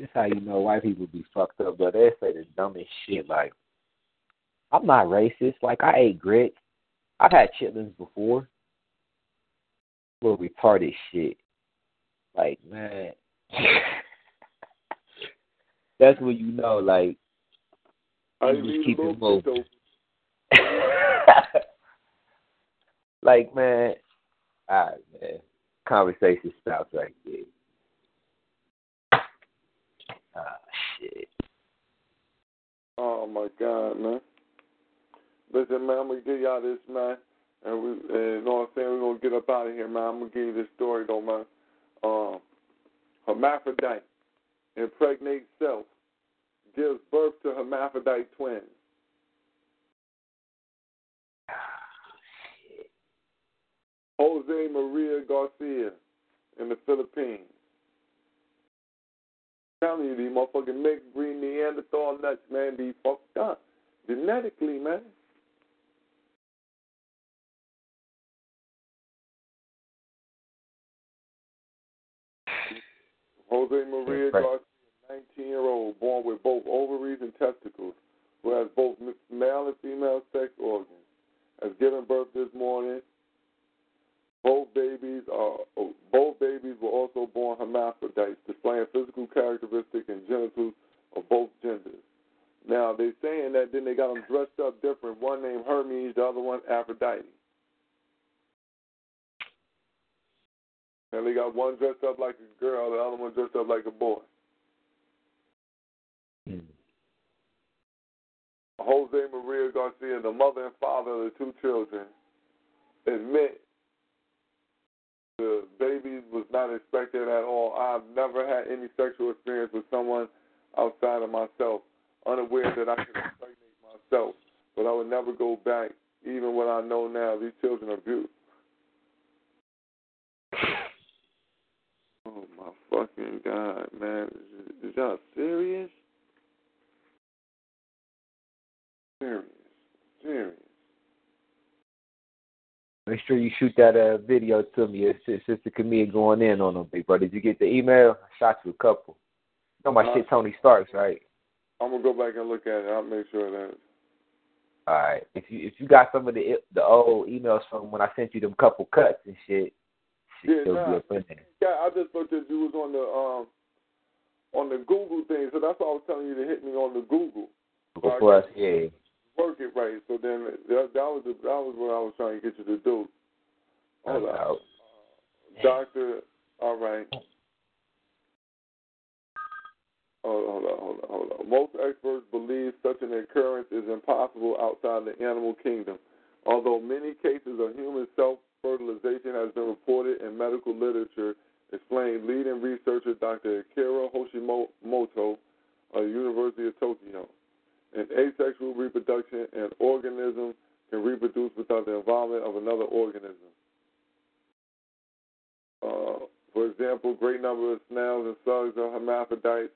This how you know white people be fucked up, but they say the dumbest shit like I'm not racist. Like I ate grits. I've had chitlins before. Little retarded shit. Like man, that's when you know. Like I you just keep it moving. moving. like man, all right, man. Conversation stops right there. Ah, shit. Oh my God, man. Listen, man, I'm gonna give y'all this, man. And we, and you know what I'm saying? We're gonna get up out of here, man. I'm gonna give you this story, though, man. Um, hermaphrodite impregnate self gives birth to hermaphrodite twins. Jose Maria Garcia in the Philippines. Telling you, these motherfucking mixed breed Neanderthal nuts, man, be fucked up genetically, man. Jose Maria Garcia, 19 year old, born with both ovaries and testicles, who has both male and female sex organs, has given birth this morning. Both babies are both babies were also born hermaphrodites, displaying physical characteristics and genitals of both genders. Now they're saying that then they got them dressed up different. One named Hermes, the other one Aphrodite. And they got one dressed up like a girl, the other one dressed up like a boy. Hmm. Jose Maria Garcia, the mother and father of the two children, admit the baby was not expected at all. I've never had any sexual experience with someone outside of myself, unaware that I could impregnate myself. But I would never go back, even what I know now. These children are beautiful. Oh my fucking god, man! Is, is y'all serious? Serious, serious. Make sure you shoot that uh, video to me. It's, it's Sister Camille going in on them, big brother. Did you get the email? I shot you a couple. You know my Uh, shit Tony Starks, right? I'm gonna go back and look at it. I'll make sure that. All right. If you if you got some of the the old emails from when I sent you them couple cuts and shit, shit Yeah, still nah. be up in there. Yeah, I just looked at you was on the um on the Google thing, so that's why I was telling you to hit me on the Google. So I Before yeah. Work it right. So then that, that was the, that was what I was trying to get you to do. Hold on. out. Uh, doctor, all right. Oh, hold on, hold on, hold on. Most experts believe such an occurrence is impossible outside the animal kingdom. Although many cases of human self-fertilization has been reported in medical literature, explained leading researcher Dr. Akira Hoshimoto of the University of Tokyo. In asexual reproduction, an organism can reproduce without the involvement of another organism. Uh, for example, great number of snails and slugs are hermaphrodites.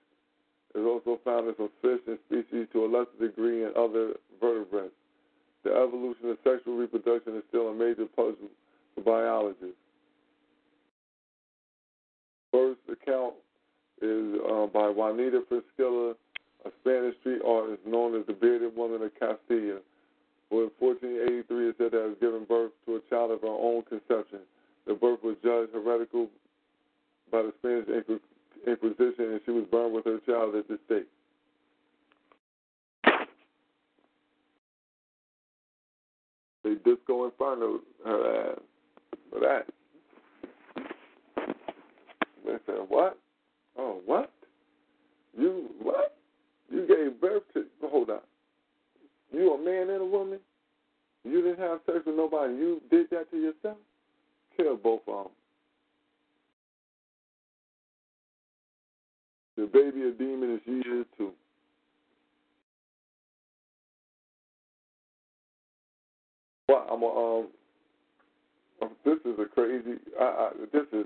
Is also found in some fish and species to a lesser degree in other vertebrates. The evolution of sexual reproduction is still a major puzzle for biologists. First account is uh, by Juanita Priscilla, a Spanish street artist known as the Bearded Woman of Castilla, who in 1483 is said to have given birth to a child of her own conception. The birth was judged heretical by the Spanish Inquisition, and she was burned with her child at the stake. They disco inferno her ass for that. They said, what? Oh, what? You, what? You gave birth to, hold on. You a man and a woman? You didn't have sex with nobody. You did that to yourself? Kill both of them. The baby a demon and she is too. Well, I'm a, um. This is a crazy. I, I, this is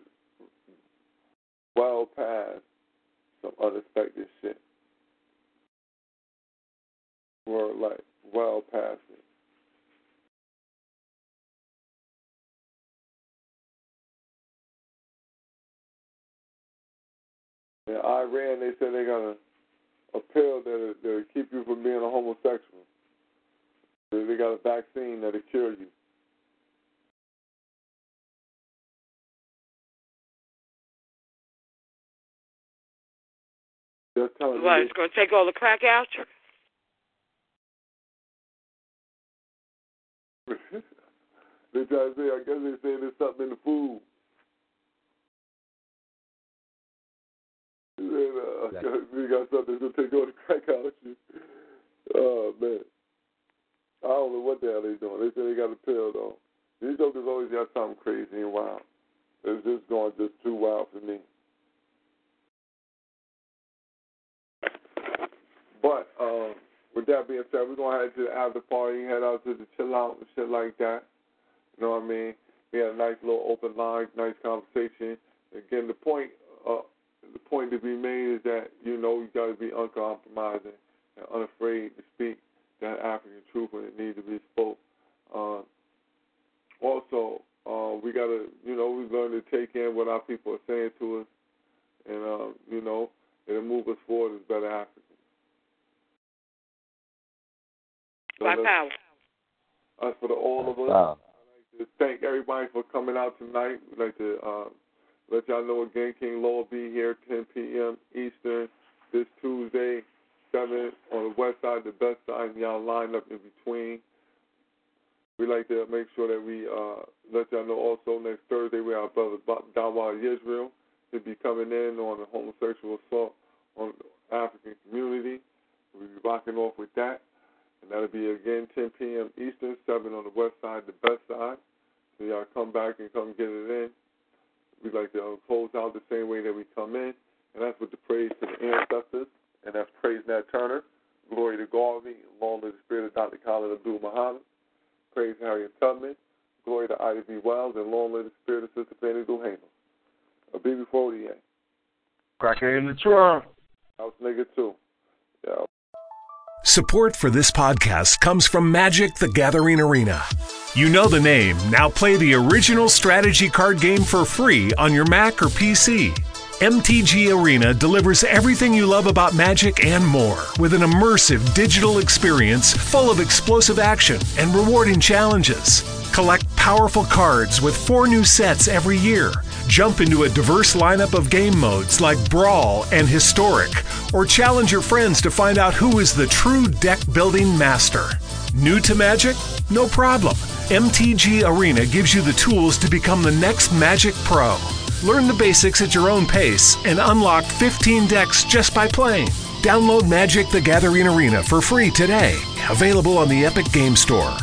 well past some unexpected shit. We're like well past it. In Iran, they said they got a, pill that that'll keep you from being a homosexual. They got a vaccine that'll cure you. Just telling What, you. it's going to take all the crack out? they try to say, I guess they say there's something in the food. And, uh, we got something gonna take all the crack out of you. Oh man. I don't know what the hell they doing. They say they got a pill though. These jokers always got something crazy and wild. It's just going just too wild for me. But um, with that being said, we're gonna head to have the after party, head out to the chill out and shit like that. You know what I mean? We had a nice little open line, nice conversation. Again, the point, uh, the point to be made is that you know you got to be uncompromising and unafraid to speak that African truth when it needs to be spoke. Uh, also, uh, we got to, you know, we learn to take in what our people are saying to us, and uh, you know, it'll move us forward as better Africans. Black let's- power. As for the all of us, Wow. I'd like to thank everybody for coming out tonight. We'd like to uh, let y'all know again, King Law will be here 10 p.m. Eastern this Tuesday, 7 on the west side, the best side, and y'all line up in between. We like to make sure that we uh, let y'all know also next Thursday we have our brother Ba- Dawa Israel to be coming in on the homosexual assault on the African community. We'll be rocking off with that. And that'll be again 10 p.m. Eastern, 7 on the west side, the best side. So y'all come back and come get it in. We'd like to uh, close out the same way that we come in, and that's with the praise to the ancestors, and that's praise Nat Turner, glory to Garvey, long live the spirit of Dr. Khalid Abdul Muhammad, praise Harriet Tubman, glory to Ida B. Wells, and long live the spirit of Sister Fanny Duhana. A baby Fodier. Cracker in the trunk. House nigga too. Yeah. Support for this podcast comes from Magic the Gathering Arena. You know the name. Now play the original strategy card game for free on your Mac or PC. MTG Arena delivers everything you love about Magic and more with an immersive digital experience full of explosive action and rewarding challenges. Collect powerful cards with four new sets every year. Jump into a diverse lineup of game modes like Brawl and Historic, or challenge your friends to find out who is the true deck building master. New to Magic? No problem. MTG Arena gives you the tools to become the next Magic Pro. Learn the basics at your own pace and unlock 15 decks just by playing. Download Magic the Gathering Arena for free today. Available on the Epic Game Store.